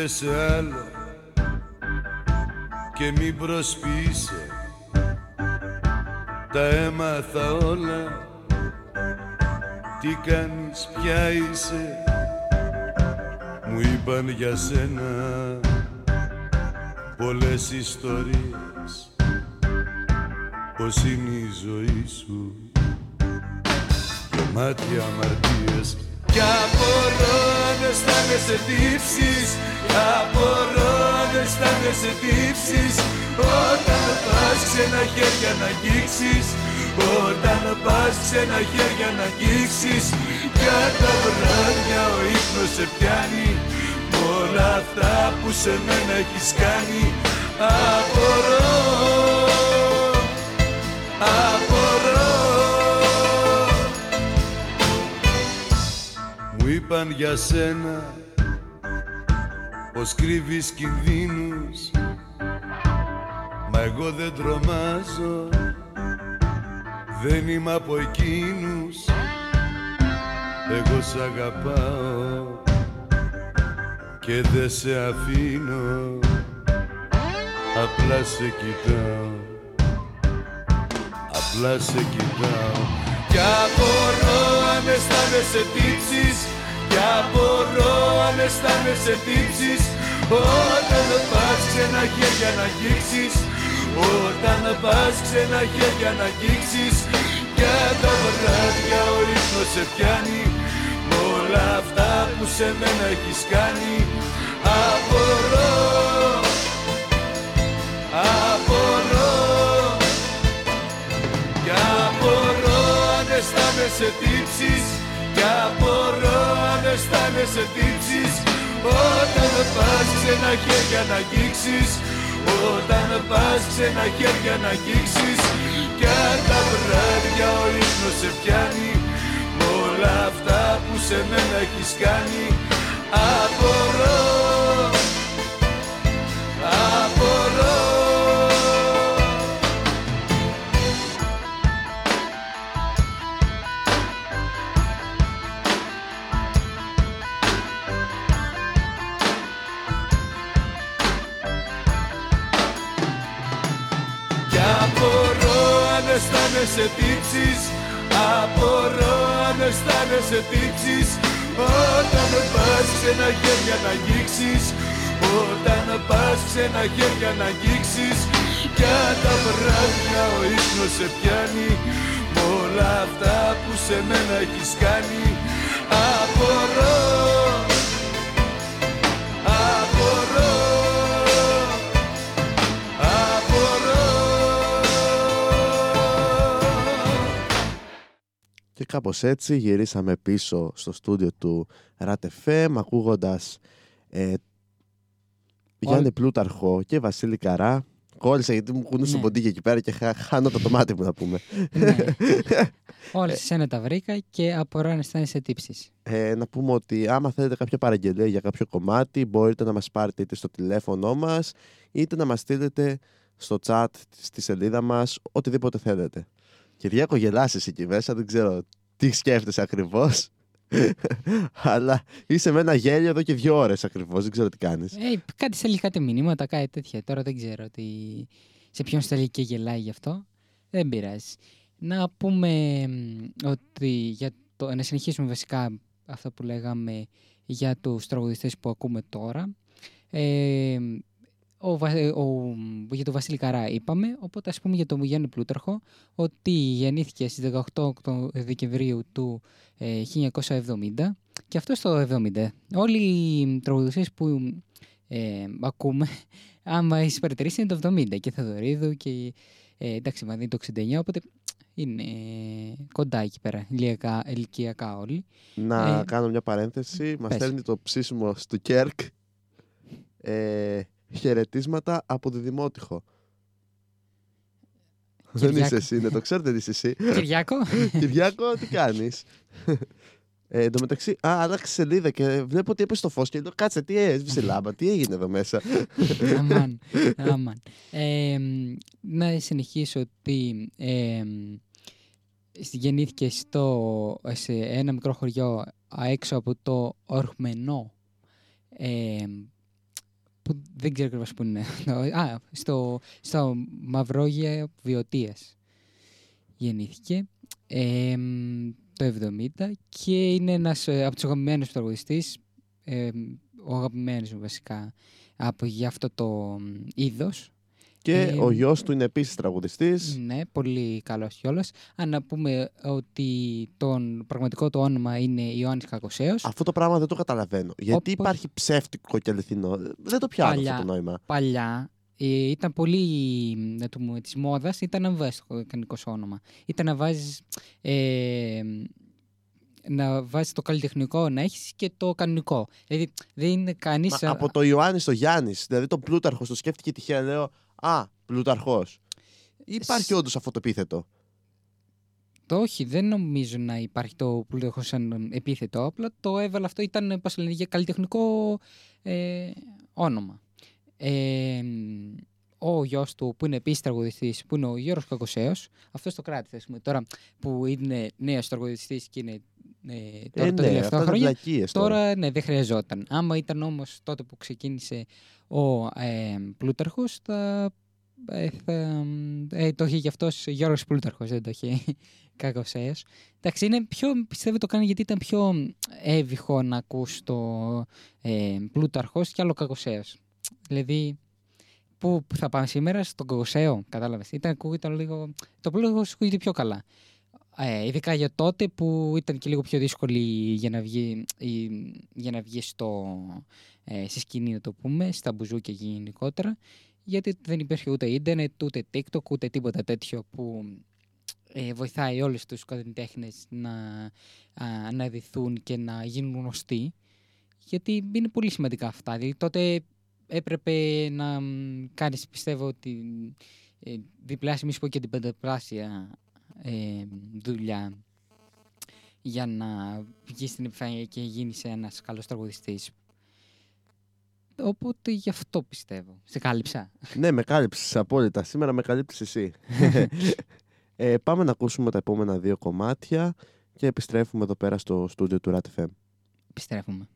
σε άλλο και μην προσποιείσαι τα έμαθα όλα. Τι κάνεις πια είσαι μου είπαν για σένα πολλές ιστορίες. Πως είναι η ζωή σου μάτια αμαρτίες κι απορώ αν αισθάνεσαι τύψεις Απορώ αν αισθάνεσαι τύψεις. Όταν πας ξένα χέρια να αγγίξεις Όταν πας ξένα χέρια να αγγίξεις. Για τα βράδια ο ύπνος σε πιάνει Μ' όλα αυτά που σε μένα έχεις κάνει. Απορώ Απορώ είπαν για σένα πως κρύβεις κινδύνους. Μα εγώ δεν τρομάζω Δεν είμαι από εκείνους. Εγώ σ' αγαπάω Και δεν σε αφήνω Απλά σε κοιτάω Απλά σε κοιτάω. Κι απορώ αν αισθάνεσαι τύψεις Κι απορώ αν αισθάνεσαι τύψεις. Όταν πας ξένα χέρια να αγγίξεις. Όταν πας ξένα χέρια να αγγίξεις. Για τα βράδια ο ύπνος σε πιάνει. Μ' όλα αυτά που σε μένα έχεις κάνει. Απορώ. Απορώ. Κι απορώ αν αισθάνεσαι τύψεις. Κι απορώ. αν αισθάνεσαι τύψεις. Όταν πας ξένα χέρια να αγγίξεις. Όταν πας ξένα χέρια να αγγίξεις. Κι αν τα βράδια ο ύπνος σε πιάνει. Μ' όλα αυτά που σε μένα έχεις κάνει. Απορώ Απορώ αισθάνεσαι τύψεις. Απορώ αν αισθάνεσαι τύψεις. Όταν πας ξένα χέρια να αγγίξεις. Όταν πας ξένα χέρια να αγγίξεις. Για τα βράδια ο ύπνος σε πιάνει. Μ' όλα αυτά που σε μένα έχεις κάνει. Απορώ Απορώ Και κάπως έτσι γυρίσαμε πίσω στο στούντιο του RATFM ακούγοντας ε, Γιάννη Πλούταρχο και Βασίλη Καρά. Κόλλησα γιατί μου κουνούσε Ναι. το ποντίκι εκεί πέρα και χα, χάνω το τομάτι μου να πούμε. Ναι. [laughs] Όλα σε σένα τα βρήκα και απορώ αν αισθάνεσαι τύψεις. Ε, να πούμε ότι άμα θέλετε κάποια παραγγελία για κάποιο κομμάτι μπορείτε να μας πάρετε είτε στο τηλέφωνο μας είτε να μας στείλετε στο chat στη σελίδα μας οτιδήποτε θέλετε. Κυριάκο γελάς εσύ εκεί μέσα, δεν ξέρω τι σκέφτεσαι ακριβώς. [laughs] Αλλά είσαι με ένα γέλιο εδώ και δύο ώρες ακριβώς, δεν ξέρω τι κάνεις. Ε, κάτι στέλνεις κάτι μηνύματα, κάτι τέτοια. Τώρα δεν ξέρω τι... σε ποιον στέλνει και γελάει γι' αυτό. Δεν πειράζει. Να πούμε μ, ότι για το... να συνεχίσουμε βασικά αυτό που λέγαμε για τους τραγουδιστές που ακούμε τώρα. Ε, ο, Βα- ο, για τον Βασίλη Καρά είπαμε, οπότε ας πούμε για τον Γιάννη Πλούταρχο ότι γεννήθηκε στις 18 Οκτω- Δεκεμβρίου του ε, 1970 και αυτό στο 70. Όλοι οι τραγουδιστές που ε, ακούμε, [laughs] άμα έχεις παρατηρήσει, είναι το 70 και Θεοδωρίδου και ε, εντάξει, μα είναι το 69, οπότε είναι ε, κοντά εκεί πέρα, ηλικιακά, ηλικιακά όλοι. Να Ε, κάνω μια παρένθεση. Μας πες. στέλνει το ψήσιμο του Κέρκ ε, χαιρετίσματα από τη Δημότυχο. Δεν Κυριάκο. είσαι εσύ, ναι, το ξέρω δεν είσαι εσύ. Κυριάκο. Κυριάκο, τι κάνεις; Ε, εν τω μεταξύ, α, άλλαξε σελίδα και βλέπω ότι έπεσε το φως και λέω κάτσε, τι έσβησε η λάμπα, τι έγινε εδώ μέσα. αμάν, αμάν. Ε, μ, να συνεχίσω ότι ε, μ, σ- γεννήθηκε στο, σε ένα μικρό χωριό α, έξω από το Ορχμενό ε, που δεν ξέρω ακριβώς που είναι. [laughs] Α, στο, στο Μαυρόγεια Βιωτίας γεννήθηκε ε, μ, το 70 και είναι ένας ε, από τους αγαπημένους μου τραγουδιστής ε, ο αγαπημένος μου βασικά από για αυτό το μ, είδος. Και Ε, ο γιος του είναι επίσης τραγουδιστής. Ναι, πολύ καλός κιόλας. Αν να πούμε ότι τον πραγματικό του όνομα είναι Ιωάννης Κακοσέος. Αυτό το πράγμα δεν το καταλαβαίνω. Γιατί Όπως- υπάρχει ψεύτικο και αληθινό. Δεν το πιάνω Παλιά. αυτό το νόημα. Παλιά ε, ήταν πολύ να το πούμε, της μόδας, ήταν να βάζεις το κανονικό σου όνομα. Ήταν να βάζεις, ε, να βάζεις το καλλιτεχνικό, να έχεις και το κανονικό. Δηλαδή δεν είναι κανείς... Μα από το Ιωάννης στο Γιάννης, δηλαδή το Πλούταρχο, το σκέφτηκε τυχαία, λέω Α, Πλούταρχο. Υπάρχει όντως αυτό το επίθετο. Το όχι, δεν νομίζω να υπάρχει το πλούταρχο σαν επίθετο. Απλά το έβαλα αυτό, ήταν πώς λένε, για καλλιτεχνικό ε, όνομα. Ε, ο γιος του, που είναι επίσης τραγουδιστής, που είναι ο Γιώργο Κακοσέος, αυτός το κράτησε. ας πούμε. Τώρα που είναι νέος τραγουδιστής και είναι ε, τώρα Ε, τα ναι, τελευταία αυτά είναι χρόνια. βλακίες τώρα. Τώρα ναι, δεν χρειαζόταν. Άμα ήταν όμως τότε που ξεκίνησε ο ε, Πλούταρχος, θα. Ε, θα ε, το είχε γι' αυτός Γιώργος Πλούταρχος, δεν το είχε [laughs] Κακοσέος. Εντάξει, είναι πιο, πιστεύω το κάνει γιατί ήταν πιο εύηχο να ακούς το ε, Πλούταρχος και άλλο Κακοσέος. Δηλαδή, πού, πού θα πάμε σήμερα, στον Κακοσέο, κατάλαβες. Ήταν, ακούγεται λίγο, το Πλούταρχος ακούγεται πιο καλά. Ε, ειδικά για τότε που ήταν και λίγο πιο δύσκολη για να βγει, η- για να βγει στο, ε, στη σκηνή, να το πούμε, στα μπουζούκια γενικότερα, γιατί δεν υπήρχε ούτε ίντερνετ, ούτε TikTok, ούτε τίποτα τέτοιο που ε, βοηθάει όλους τους καλλιτέχνες να α, αναδυθούν και να γίνουν γνωστοί, γιατί είναι πολύ σημαντικά αυτά. Δηλαδή, τότε έπρεπε να μ, κάνεις, πιστεύω, τη ε, διπλάσια, μη σου πω και την πενταπλάσια ε, δουλειά για να βγεις στην επιφάνεια και γίνεις ένας καλός τραγουδιστής. Οπότε γι' αυτό πιστεύω. Σε κάλυψα. ναι, με κάλυψες απόλυτα. Σήμερα με καλύψει εσύ. [laughs] ε, πάμε να ακούσουμε τα επόμενα δύο κομμάτια και επιστρέφουμε εδώ πέρα στο στούντιο του RAT FM. Επιστρέφουμε.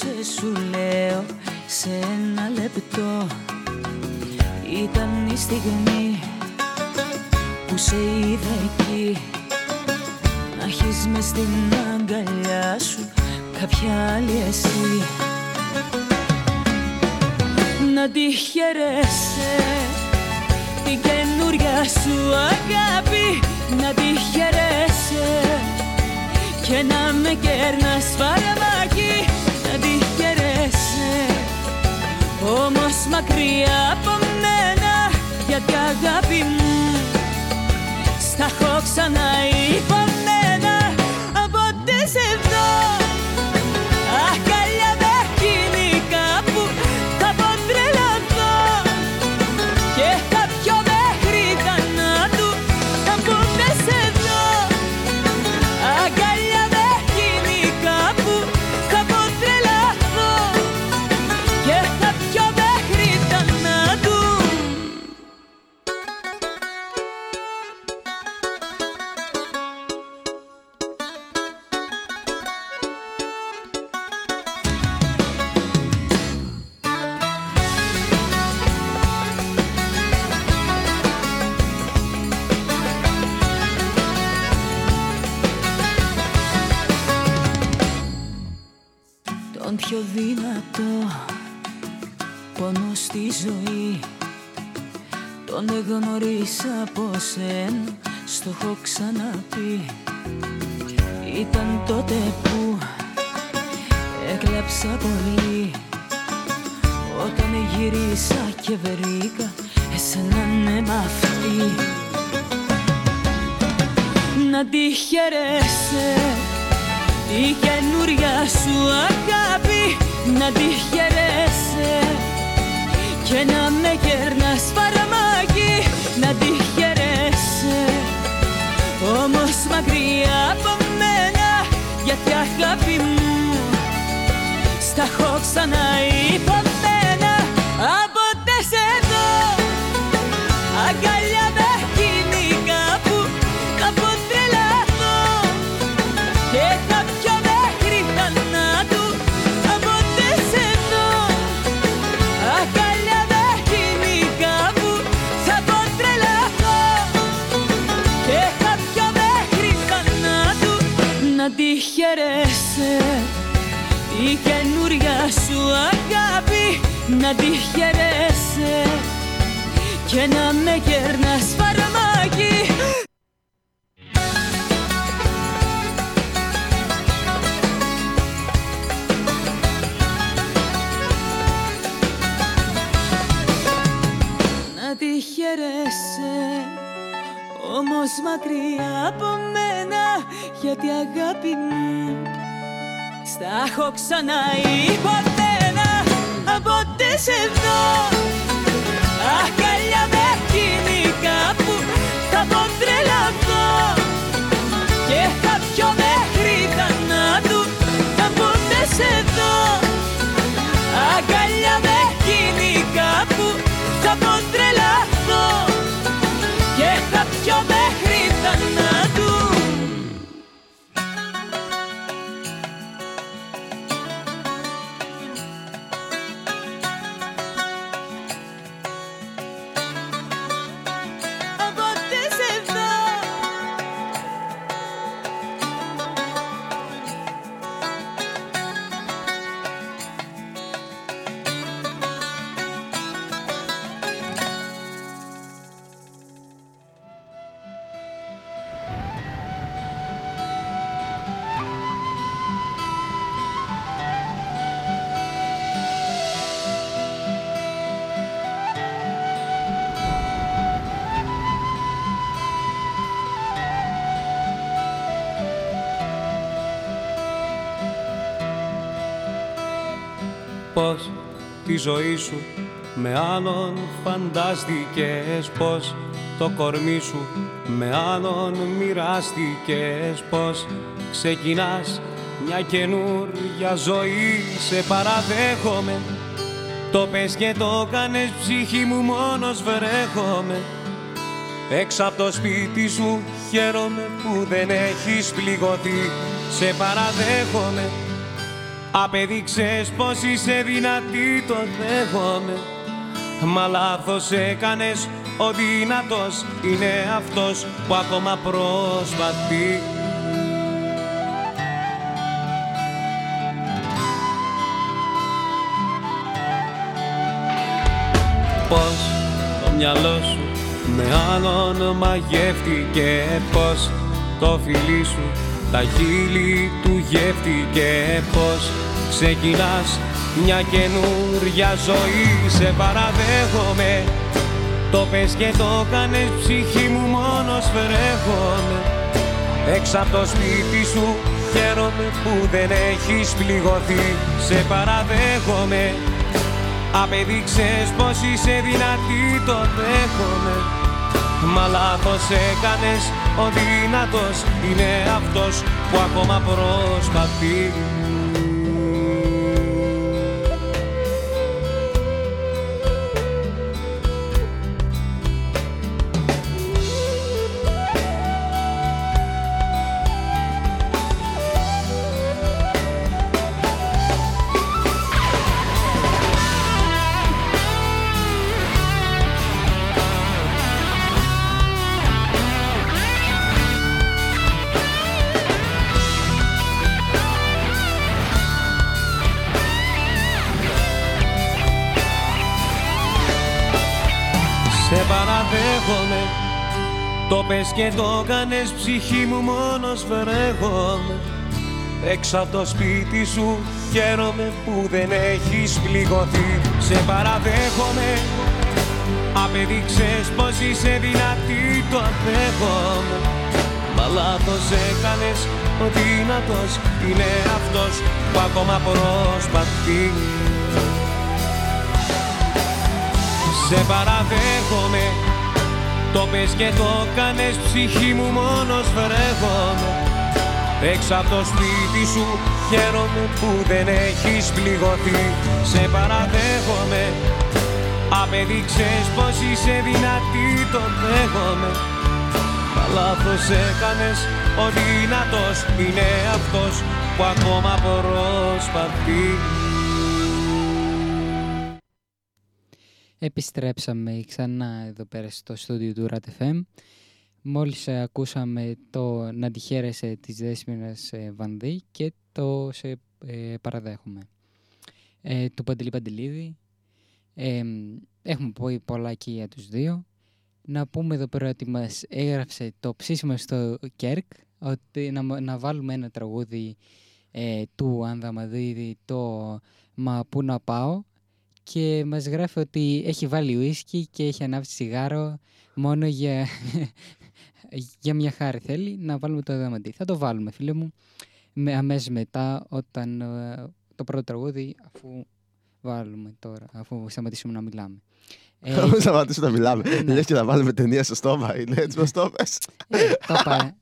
Σκοτώσε σου λέω σε ένα λεπτό. Ήταν η στιγμή που σε είδα εκεί. Να έχεις μες στην αγκαλιά σου κάποια άλλη εσύ. Να τη χαιρέσαι την καινούρια σου αγάπη. Να τη χαιρέσαι και να με κέρνας φαρμάκι να τη χαιρέσαι όμως μακριά από μένα γιατί αγάπη μου στα έχω ξανά όμως μακριά από μένα γιατί αγάπη μου στα έχω ξανά χαιρέσαι η καινούρια σου αγάπη να τη χαιρέσαι και να με κερνάς φαρμάκι. Να τη χαιρέσαι όμως μακριά από μένα γιατί αγάπη μου στα έχω ξαναείπει ποτέ ποτέ σε δω. Αγκαλιά με εκείνη κάπου θα πω τρελαθώ. Και θα πιω μέχρι θανάτου θα ποτέ σε δω. Αγκαλιά με εκείνη κάπου θα πω τρελαθώ. Και θα πιω μέχρι θανάτου ζωή σου με άλλον φαντάστηκες Πώς το κορμί σου με άλλον μοιράστηκες Πώς ξεκινάς μια καινούρια ζωή. Σε παραδέχομαι Το πες και το κάνες ψυχή μου μόνος βρέχομαι. Έξω από το σπίτι σου χαίρομαι που δεν έχεις πληγωθεί. Σε παραδέχομαι Απέδειξες πως είσαι δυνατή, το δέχομαι. Μα λάθος έκανες, ο δυνατός είναι αυτός που ακόμα προσπαθεί. Πώς το μυαλό σου με άλλον μαγεύτηκε Πώς το φιλί σου τα χείλη του γεύτηκε Πώς ξεκινάς μια καινούρια ζωή. Σε παραδέχομαι Το πες και το κάνες ψυχή μου μόνος βρέχομαι Έξω από το σπίτι σου χαίρομαι που δεν έχεις πληγωθεί. Σε παραδέχομαι Απέδειξες πως είσαι δυνατή, το δέχομαι Μα λάθος έκανες, ο δυνατός είναι αυτός που ακόμα προσπαθεί Το πες και το κάνες ψυχή μου μόνος βρέχομαι Έξω από το σπίτι σου χαίρομαι που δεν έχεις πληγωθεί. Σε παραδέχομαι Απέδειξες πως είσαι δυνατή το αντέχομαι Μα λάθος έκανες ο δυνατός είναι αυτός που ακόμα προσπαθεί. Σε παραδέχομαι Το πες και το κάνες ψυχή μου μόνος βρέχομαι. Έξω από το σπίτι σου χαίρομαι που δεν έχεις πληγωθεί. Σε παραδέχομαι Απέδειξες πως είσαι δυνατή το δέχομαι. Μα λάθος έκανες Ο δυνατός είναι αυτός που ακόμα προσπαθεί Επιστρέψαμε ξανά εδώ πέρα στο στούντιο του RAT FM. Μόλις ε, ακούσαμε το «Να τη χαίρεσαι» της Δέσποινας ε, Βανδύ και το «Σε ε, παραδέχομαι» ε, του Παντελή Παντελίδη. Ε, έχουμε πει πολλά και για τους δύο. Να πούμε εδώ πέρα ότι μας έγραψε το ψήσιμο στο Κέρκ ότι να, να βάλουμε ένα τραγούδι ε, του Ανδαμαδίδη το «Μα πού να πάω» και μας γράφει ότι έχει βάλει ουίσκι και έχει ανάψει τσιγάρο μόνο για, [laughs] για μια χάρη θέλει να βάλουμε το Ανδαμαδίδη. Θα το βάλουμε φίλε μου με, αμέσως μετά όταν ε, το πρώτο τραγούδι αφού βάλουμε τώρα, αφού σταματήσουμε να μιλάμε. Ε, Θα σταματήσουμε να μιλάμε. [laughs] ναι. Λες και να βάλουμε ταινία στο στόμα. Είναι έτσι μας το πες. Ε, το είπα,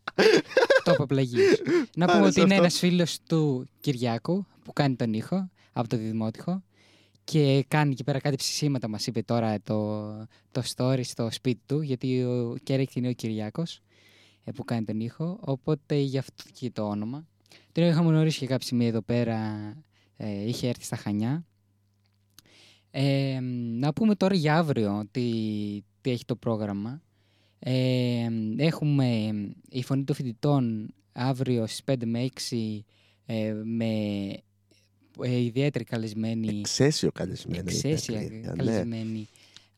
το είπα πλαγίως. [laughs] Να πούμε Άρεσε ότι είναι αυτό. ένας φίλος του Κυριάκου που κάνει τον ήχο από το Δημότυχο και κάνει εκεί πέρα κάτι ψησίματα μας είπε τώρα το, το story στο σπίτι του γιατί ο Κέρεκ είναι ο Κυριάκος ε, που κάνει τον ήχο οπότε γι' αυτό και το όνομα. Τον είχαμε γνωρίσει και κάποια στιγμή εδώ πέρα ε, είχε έρθει στα Χανιά ε, να πούμε τώρα για αύριο τι, τι έχει το πρόγραμμα. Ε, έχουμε η Φωνή των Φοιτητών αύριο στις 5 με 6 ε, με ε, ιδιαίτερη καλεσμένη, Εξαίσιο καλεσμένη. εξαίσια ιδιαίτερη. Ναι. καλεσμένη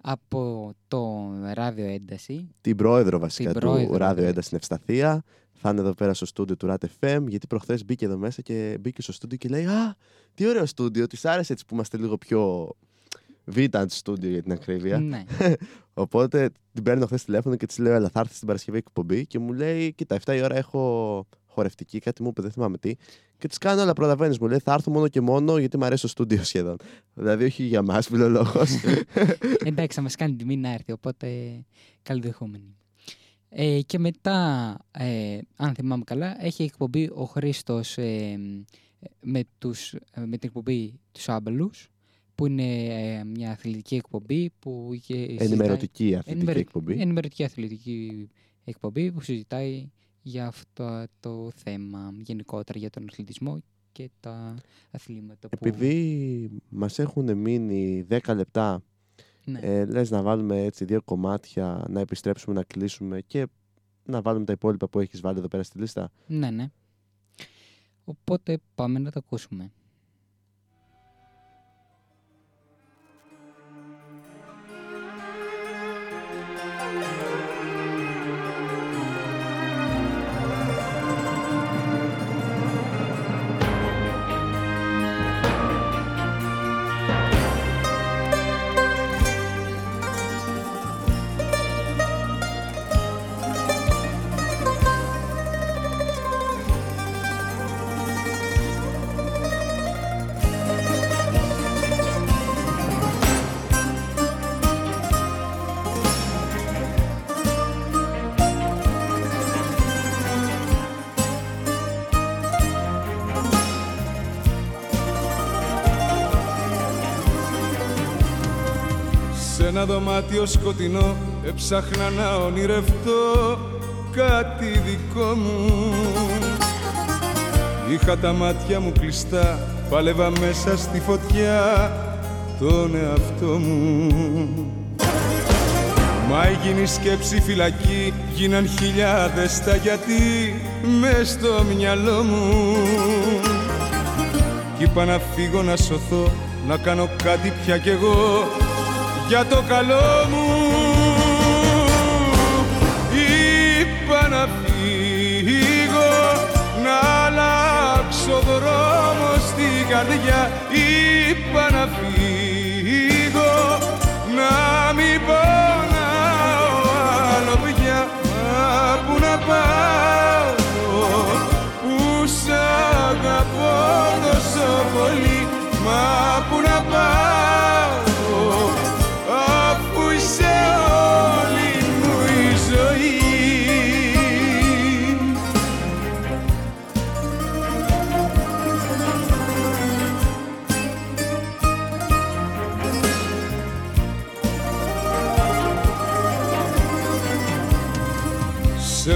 από το Ράδιο Ένταση. Την πρόεδρο βασικά Την του πρόεδρο, Ράδιο ναι. Ένταση στην Ευσταθία. Θα είναι εδώ πέρα στο στούντιο του RAT FM, γιατί προχθές μπήκε εδώ μέσα και μπήκε στο στούντιο και λέει Α, τι ωραίο στούντιο. Της άρεσε έτσι που είμαστε λίγο πιο vintage στούντιο για την ακρίβεια. Ναι. [laughs] Οπότε την παίρνω χθες τηλέφωνο και της λέω: Ελά, θα έρθεις στην Παρασκευή εκπομπή. Και μου λέει: Κοίτα, 7 η ώρα έχω χορευτική, κάτι μου είπε, δεν θυμάμαι τι. Και τη κάνω, αλλά προλαβαίνεις. Μου λέει: Θα έρθω μόνο και μόνο γιατί μου αρέσει το στούντιο σχεδόν. Δηλαδή, όχι για μας, φιλολόγος. [laughs] Εντάξει, θα μας κάνει τιμή να έρθει, οπότε καλοδεχόμενοι. Ε, και μετά, ε, αν θυμάμαι καλά, έχει εκπομπή ο Χρήστος ε, με, τους, ε, με την εκπομπή τους Άμπελους, που είναι ε, μια αθλητική εκπομπή που είχε συζητάει- Ενημερωτική αθλητική Ενημερω- εκπομπή. Ενημερωτική αθλητική εκπομπή που συζητάει για αυτό το θέμα γενικότερα για τον αθλητισμό και τα αθλήματα που... Επειδή μας έχουν μείνει 10 λεπτά, Ναι. ε, λες να βάλουμε έτσι δύο κομμάτια, να επιστρέψουμε να κλείσουμε και να βάλουμε τα υπόλοιπα που έχεις βάλει εδώ πέρα στη λίστα. Ναι, ναι. Οπότε πάμε να τα ακούσουμε. Ένα δωμάτιο σκοτεινό έψαχνα να ονειρευτώ κάτι δικό μου. Είχα τα μάτια μου κλειστά, πάλευα μέσα στη φωτιά τον εαυτό μου. Μα έγινε η σκέψη φυλακή, γίναν χιλιάδες τα γιατί μες στο μυαλό μου. Κι είπα να φύγω να σωθώ, να κάνω κάτι πια κι εγώ για το καλό μου Είπα να φύγω, να αλλάξω δρόμο στην καρδιά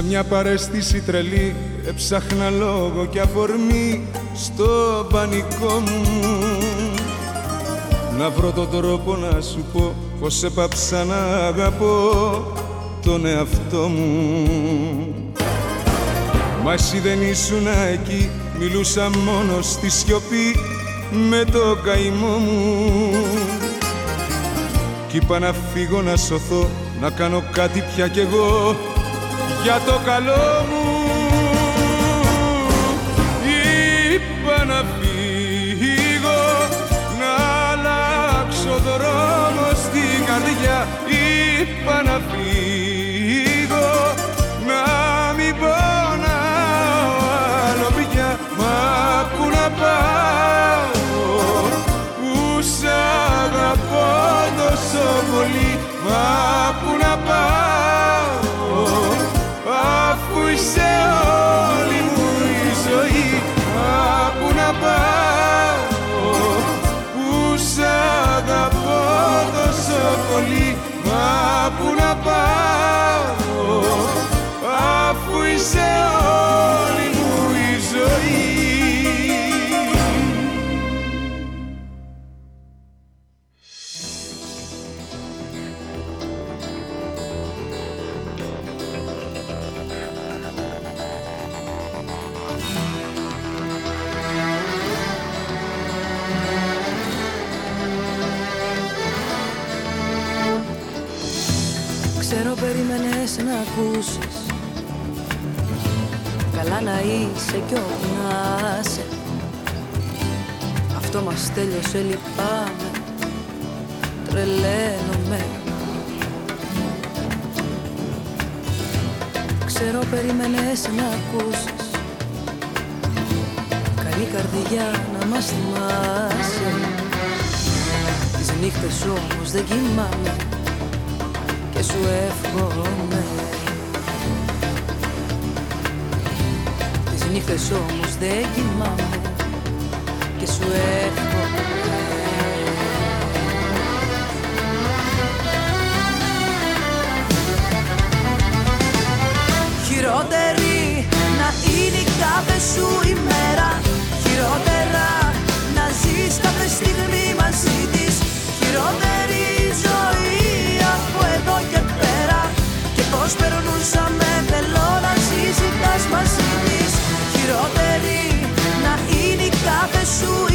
μια παρέστηση τρελή. Έψαχνα λόγο και αφορμή στο πανικό μου. Να βρω τον τρόπο να σου πω πως έπαψα να αγαπώ τον εαυτό μου. Μα εσύ δεν ήσουν εκεί Μιλούσα μόνο στη σιωπή με το καημό μου. Κι είπα να φύγω να σωθώ Να κάνω κάτι πια κι εγώ Για το καλό μου Είπα να φύγω Να αλλάξω δρόμο στην καρδιά. Είπα να φύγω Να μην πονάω άλλο πια. Μα πού να πάω Που σ' αγαπώ τόσο πολύ. Μα πού να πάω τόσο πολύ Μα πού να πάω Αφού είσαι Ξέρω περίμενες να ακούσεις. Καλά να είσαι κι όπου να είσαι. Αυτό μας τέλειωσε λυπάμαι. Τρελαίνομαι. Ξέρω περίμενες να ακούσεις. Καλή καρδιά να μας θυμάσαι. Τις νύχτες όμως δεν κοιμάμαι. και σου εύχομαι. Τις νύχτες όμως δεν κοιμάμαι και σου εύχομαι. Χειρότερη να είναι η κάθε σου ημέρα. Χειρότερα να ζεις κάθε στιγμή μαζί της. Χειρότερη ζωή Και πως περνούσαμε θέλω να συζητάς μαζί της. Χειρότερη να είναι η κάθε σου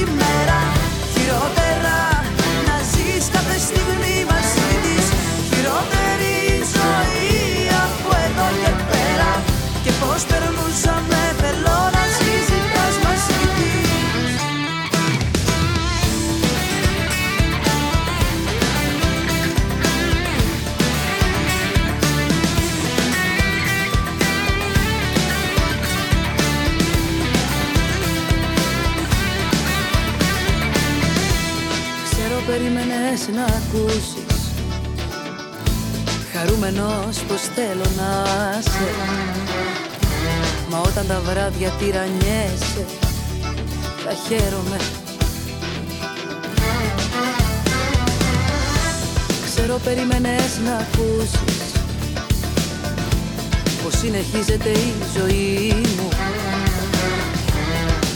να ακούσεις. Χαρούμενος πως θέλω να σε. Μα όταν τα βράδια τυραννιέσαι Θα χαίρομαι. Ξέρω περίμενες να ακούσεις Πως συνεχίζεται η ζωή μου.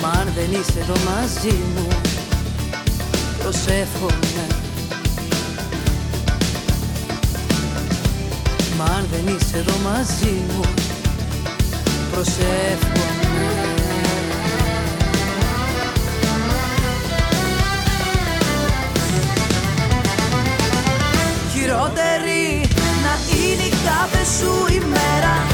Μα αν δεν είσαι εδώ μαζί μου προσεύχομαι δεν είσαι εδώ μαζί μου. Προσεύχομαι. Χειρότερη να είναι η κάθε σου ημέρα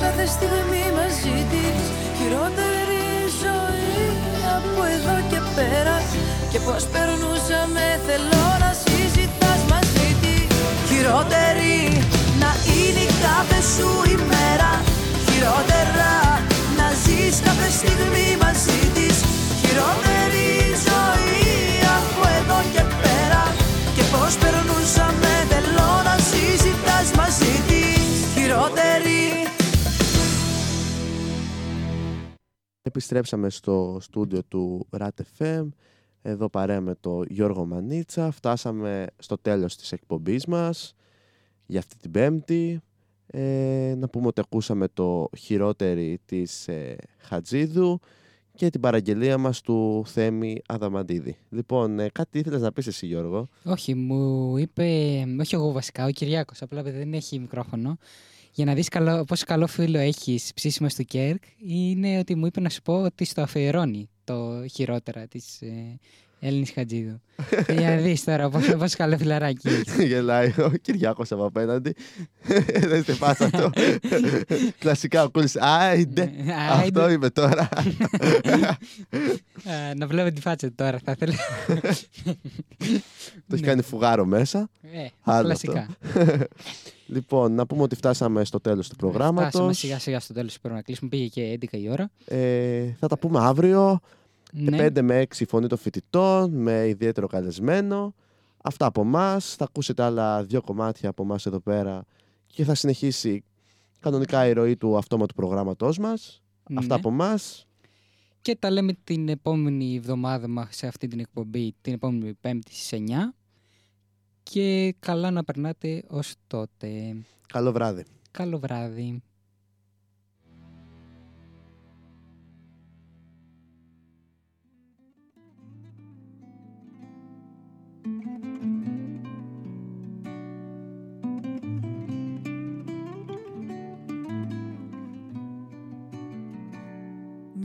κάθε στιγμή μαζί της Χειρότερη ζωή από εδώ και πέρα. Και πως περνούσαμε θέλω να συζητάς μαζί της. Χειρότερη να είναι η κάθε σου ημέρα. Χειρότερα να ζεις κάθε στιγμή μαζί Επιστρέψαμε στο στούντιο του RAT FM εδώ παρέα με το Γιώργο Μανίτσα. Φτάσαμε στο τέλος της εκπομπής μας για αυτή την πέμπτη. Ε, να πούμε ότι ακούσαμε το χειρότερη της ε, Χατζίδου και την παραγγελία μας του Θέμη Αδαμαντίδη. Λοιπόν, ε, κάτι ήθελες να πεις εσύ Γιώργο; Όχι, μου είπε, όχι εγώ βασικά, ο Κυριάκος, απλά επειδή δεν έχει μικρόφωνο. Για να δεις καλό, πόσο καλό φίλο έχεις ψήσιμος του Κέρκ, είναι ότι μου είπε να σου πω ότι στο αφιερώνει το χειρότερα της ε, Έλληνης Χατζίδου. Για να δεις τώρα πόσο, [laughs] πόσο καλό φιλαράκι έχεις. Γελάει ο Κυριάκος από απέναντι. [laughs] Δεν σε πας αυτό. [laughs] Κλασικά ο Κούλης. Άιντε. Αυτό είμαι τώρα. Α, να βλέπω τη φάτσα του τώρα θα ήθελα. Το έχει κάνει φουγάρο μέσα. Ε, Άλλο κλασικά. αυτό. λοιπόν, να πούμε ότι φτάσαμε στο τέλος του Φτάσαμε προγράμματος. σιγά σιγά στο τέλος πρέπει να κλείσουμε. Πήγε και 11 η ώρα. Ε, θα τα πούμε αύριο. Ναι. 5 με 6 φωνή των φοιτητών με ιδιαίτερο καλεσμένο. Αυτά από εμάς. Θα ακούσετε άλλα δύο κομμάτια από εμάς εδώ πέρα και θα συνεχίσει κανονικά η ροή του αυτόματου προγράμματός μας. Αυτά Ναι. από εμάς. Και τα λέμε την επόμενη εβδομάδα μας σε αυτή την εκπομπή, την επόμενη Πέμπτη στις 9. Και καλά να περνάτε ως τότε. Καλό βράδυ. Καλό βράδυ.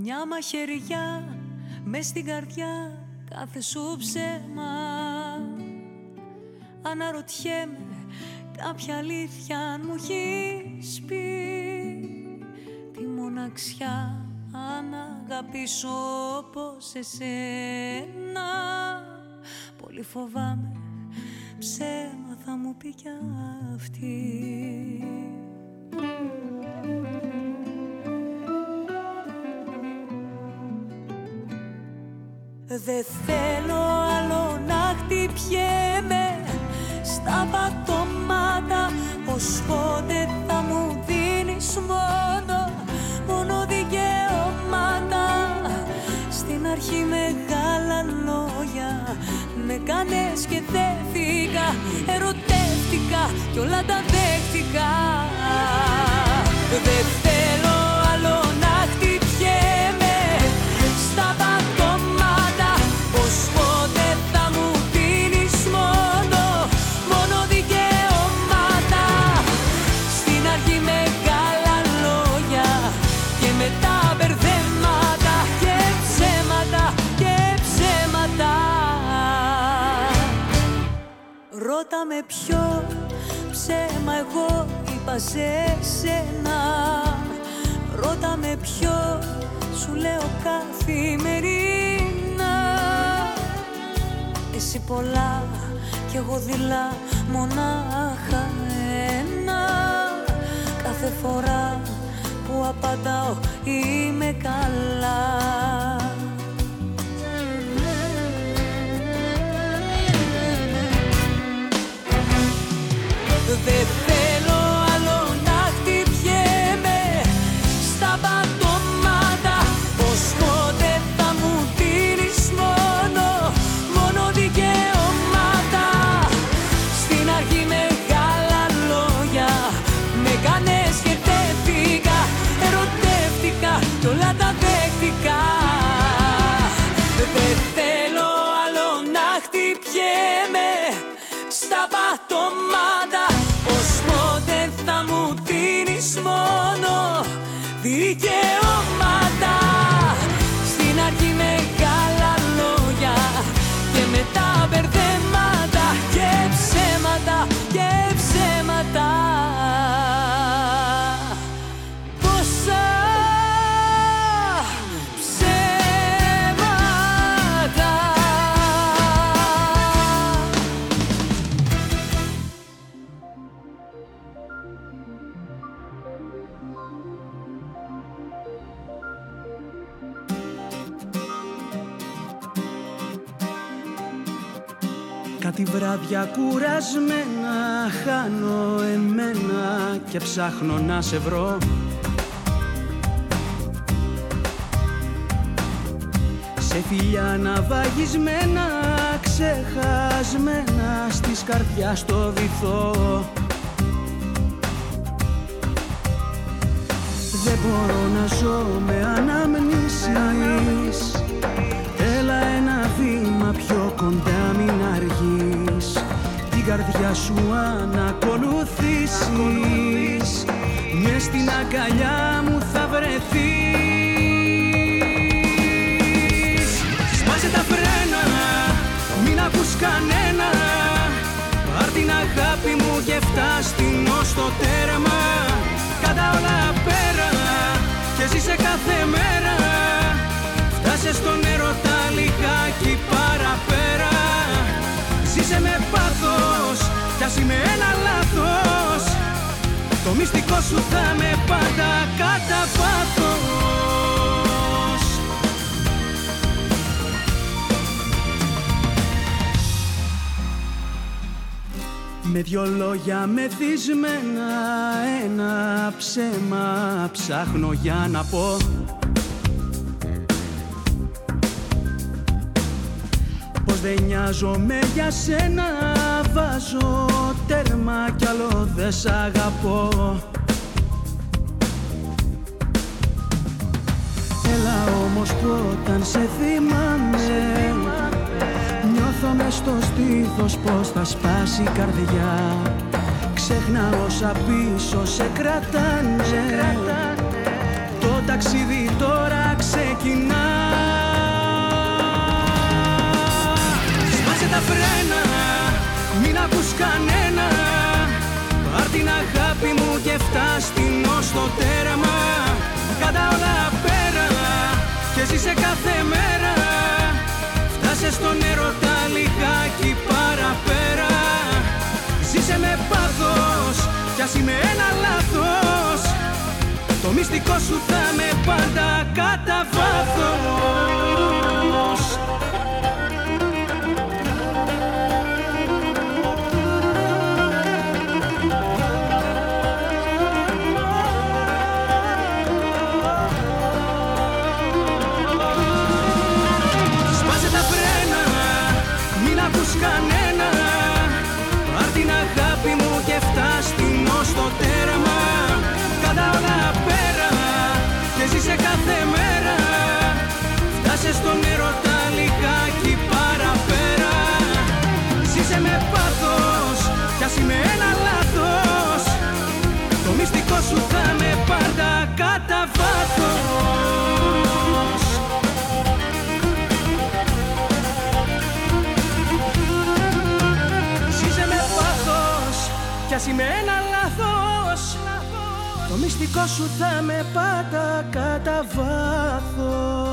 Μια μαχαιριά μες στην καρδιά κάθε σου ψέμα. Αναρωτιέμαι κάποια αλήθεια αν μου έχεις πει. Τη μοναξιά αν αγαπήσω όπως εσένα. Πολύ φοβάμαι ψέμα θα μου πει κι αυτή Δεν θέλω άλλο να χτυπιέμαι στα πατώματα. Ως πότε θα μου δίνεις μόνο, μόνο δικαιώματα. Στην αρχή μεγάλα λόγια με κάνες και δέθηκα. Ερωτεύτηκα κι όλα τα δέχτηκα με ποιο ψέμα εγώ είπα σε σένα. Ρώτα με ποιο σου λέω καθημερινά. Εσύ πολλά κι εγώ δειλά μονάχα ένα. Κάθε φορά που απαντάω είμαι καλά Δεν δικαιώματα Κάτι βράδια κουρασμένα χάνω εμένα και ψάχνω να σε Σ' Σε φιλιά ναυαγισμένα Ξεχασμένα στις καρδιάς το βυθό. Δεν μπορώ να ζω με αναμνήσεις. Έλα ένα βήμα πιο κοντά. μην αργείς Την καρδιά σου ανακολουθήσεις. Μες στην αγκαλιά μου θα βρεθείς. Σπάσε τα φρένα, μην ακούς κανένα. Πάρ' την αγάπη μου και φτάσ' την ως το τέρμα. Κάτα όλα πέρα και ζήσε κάθε μέρα. Φτάσε στον έρωτα λιγάκι παραπέρα. Ζήσε με πάθος κι ας είμαι ένα λάθος. Το μυστικό σου θα με πάντα κατά βάθος Με δυο λόγια μεθυσμένα ένα ψέμα ψάχνω για να πω. Πως δεν νοιάζομαι για σένα βάζω τέρμα κι άλλο δεν σ' αγαπώ. Έλα όμως που όταν σε θυμάμαι. Νιώθω μες στο στήθος πως θα σπάσει η καρδιά. Ξέχνα όσα πίσω σε κρατάνε. Το ταξίδι τώρα ξεκινά. Σπάσε τα φρένα, μην ακούς κανένα. Πάρ' την αγάπη μου και φτάσ' την ως το τέρμα Κάτα όλα πέρα και ζήσε κάθε μέρα. Φτάσε στον έρωτα λιγάκι παραπέρα. Ζήσε με πάθος κι ας είμαι ένα λάθος. Το μυστικό σου θα με πάντα κατά βάθος κι ας είμαι ένα λάθος. Το μυστικό σου θα με πάντα κατά βάθος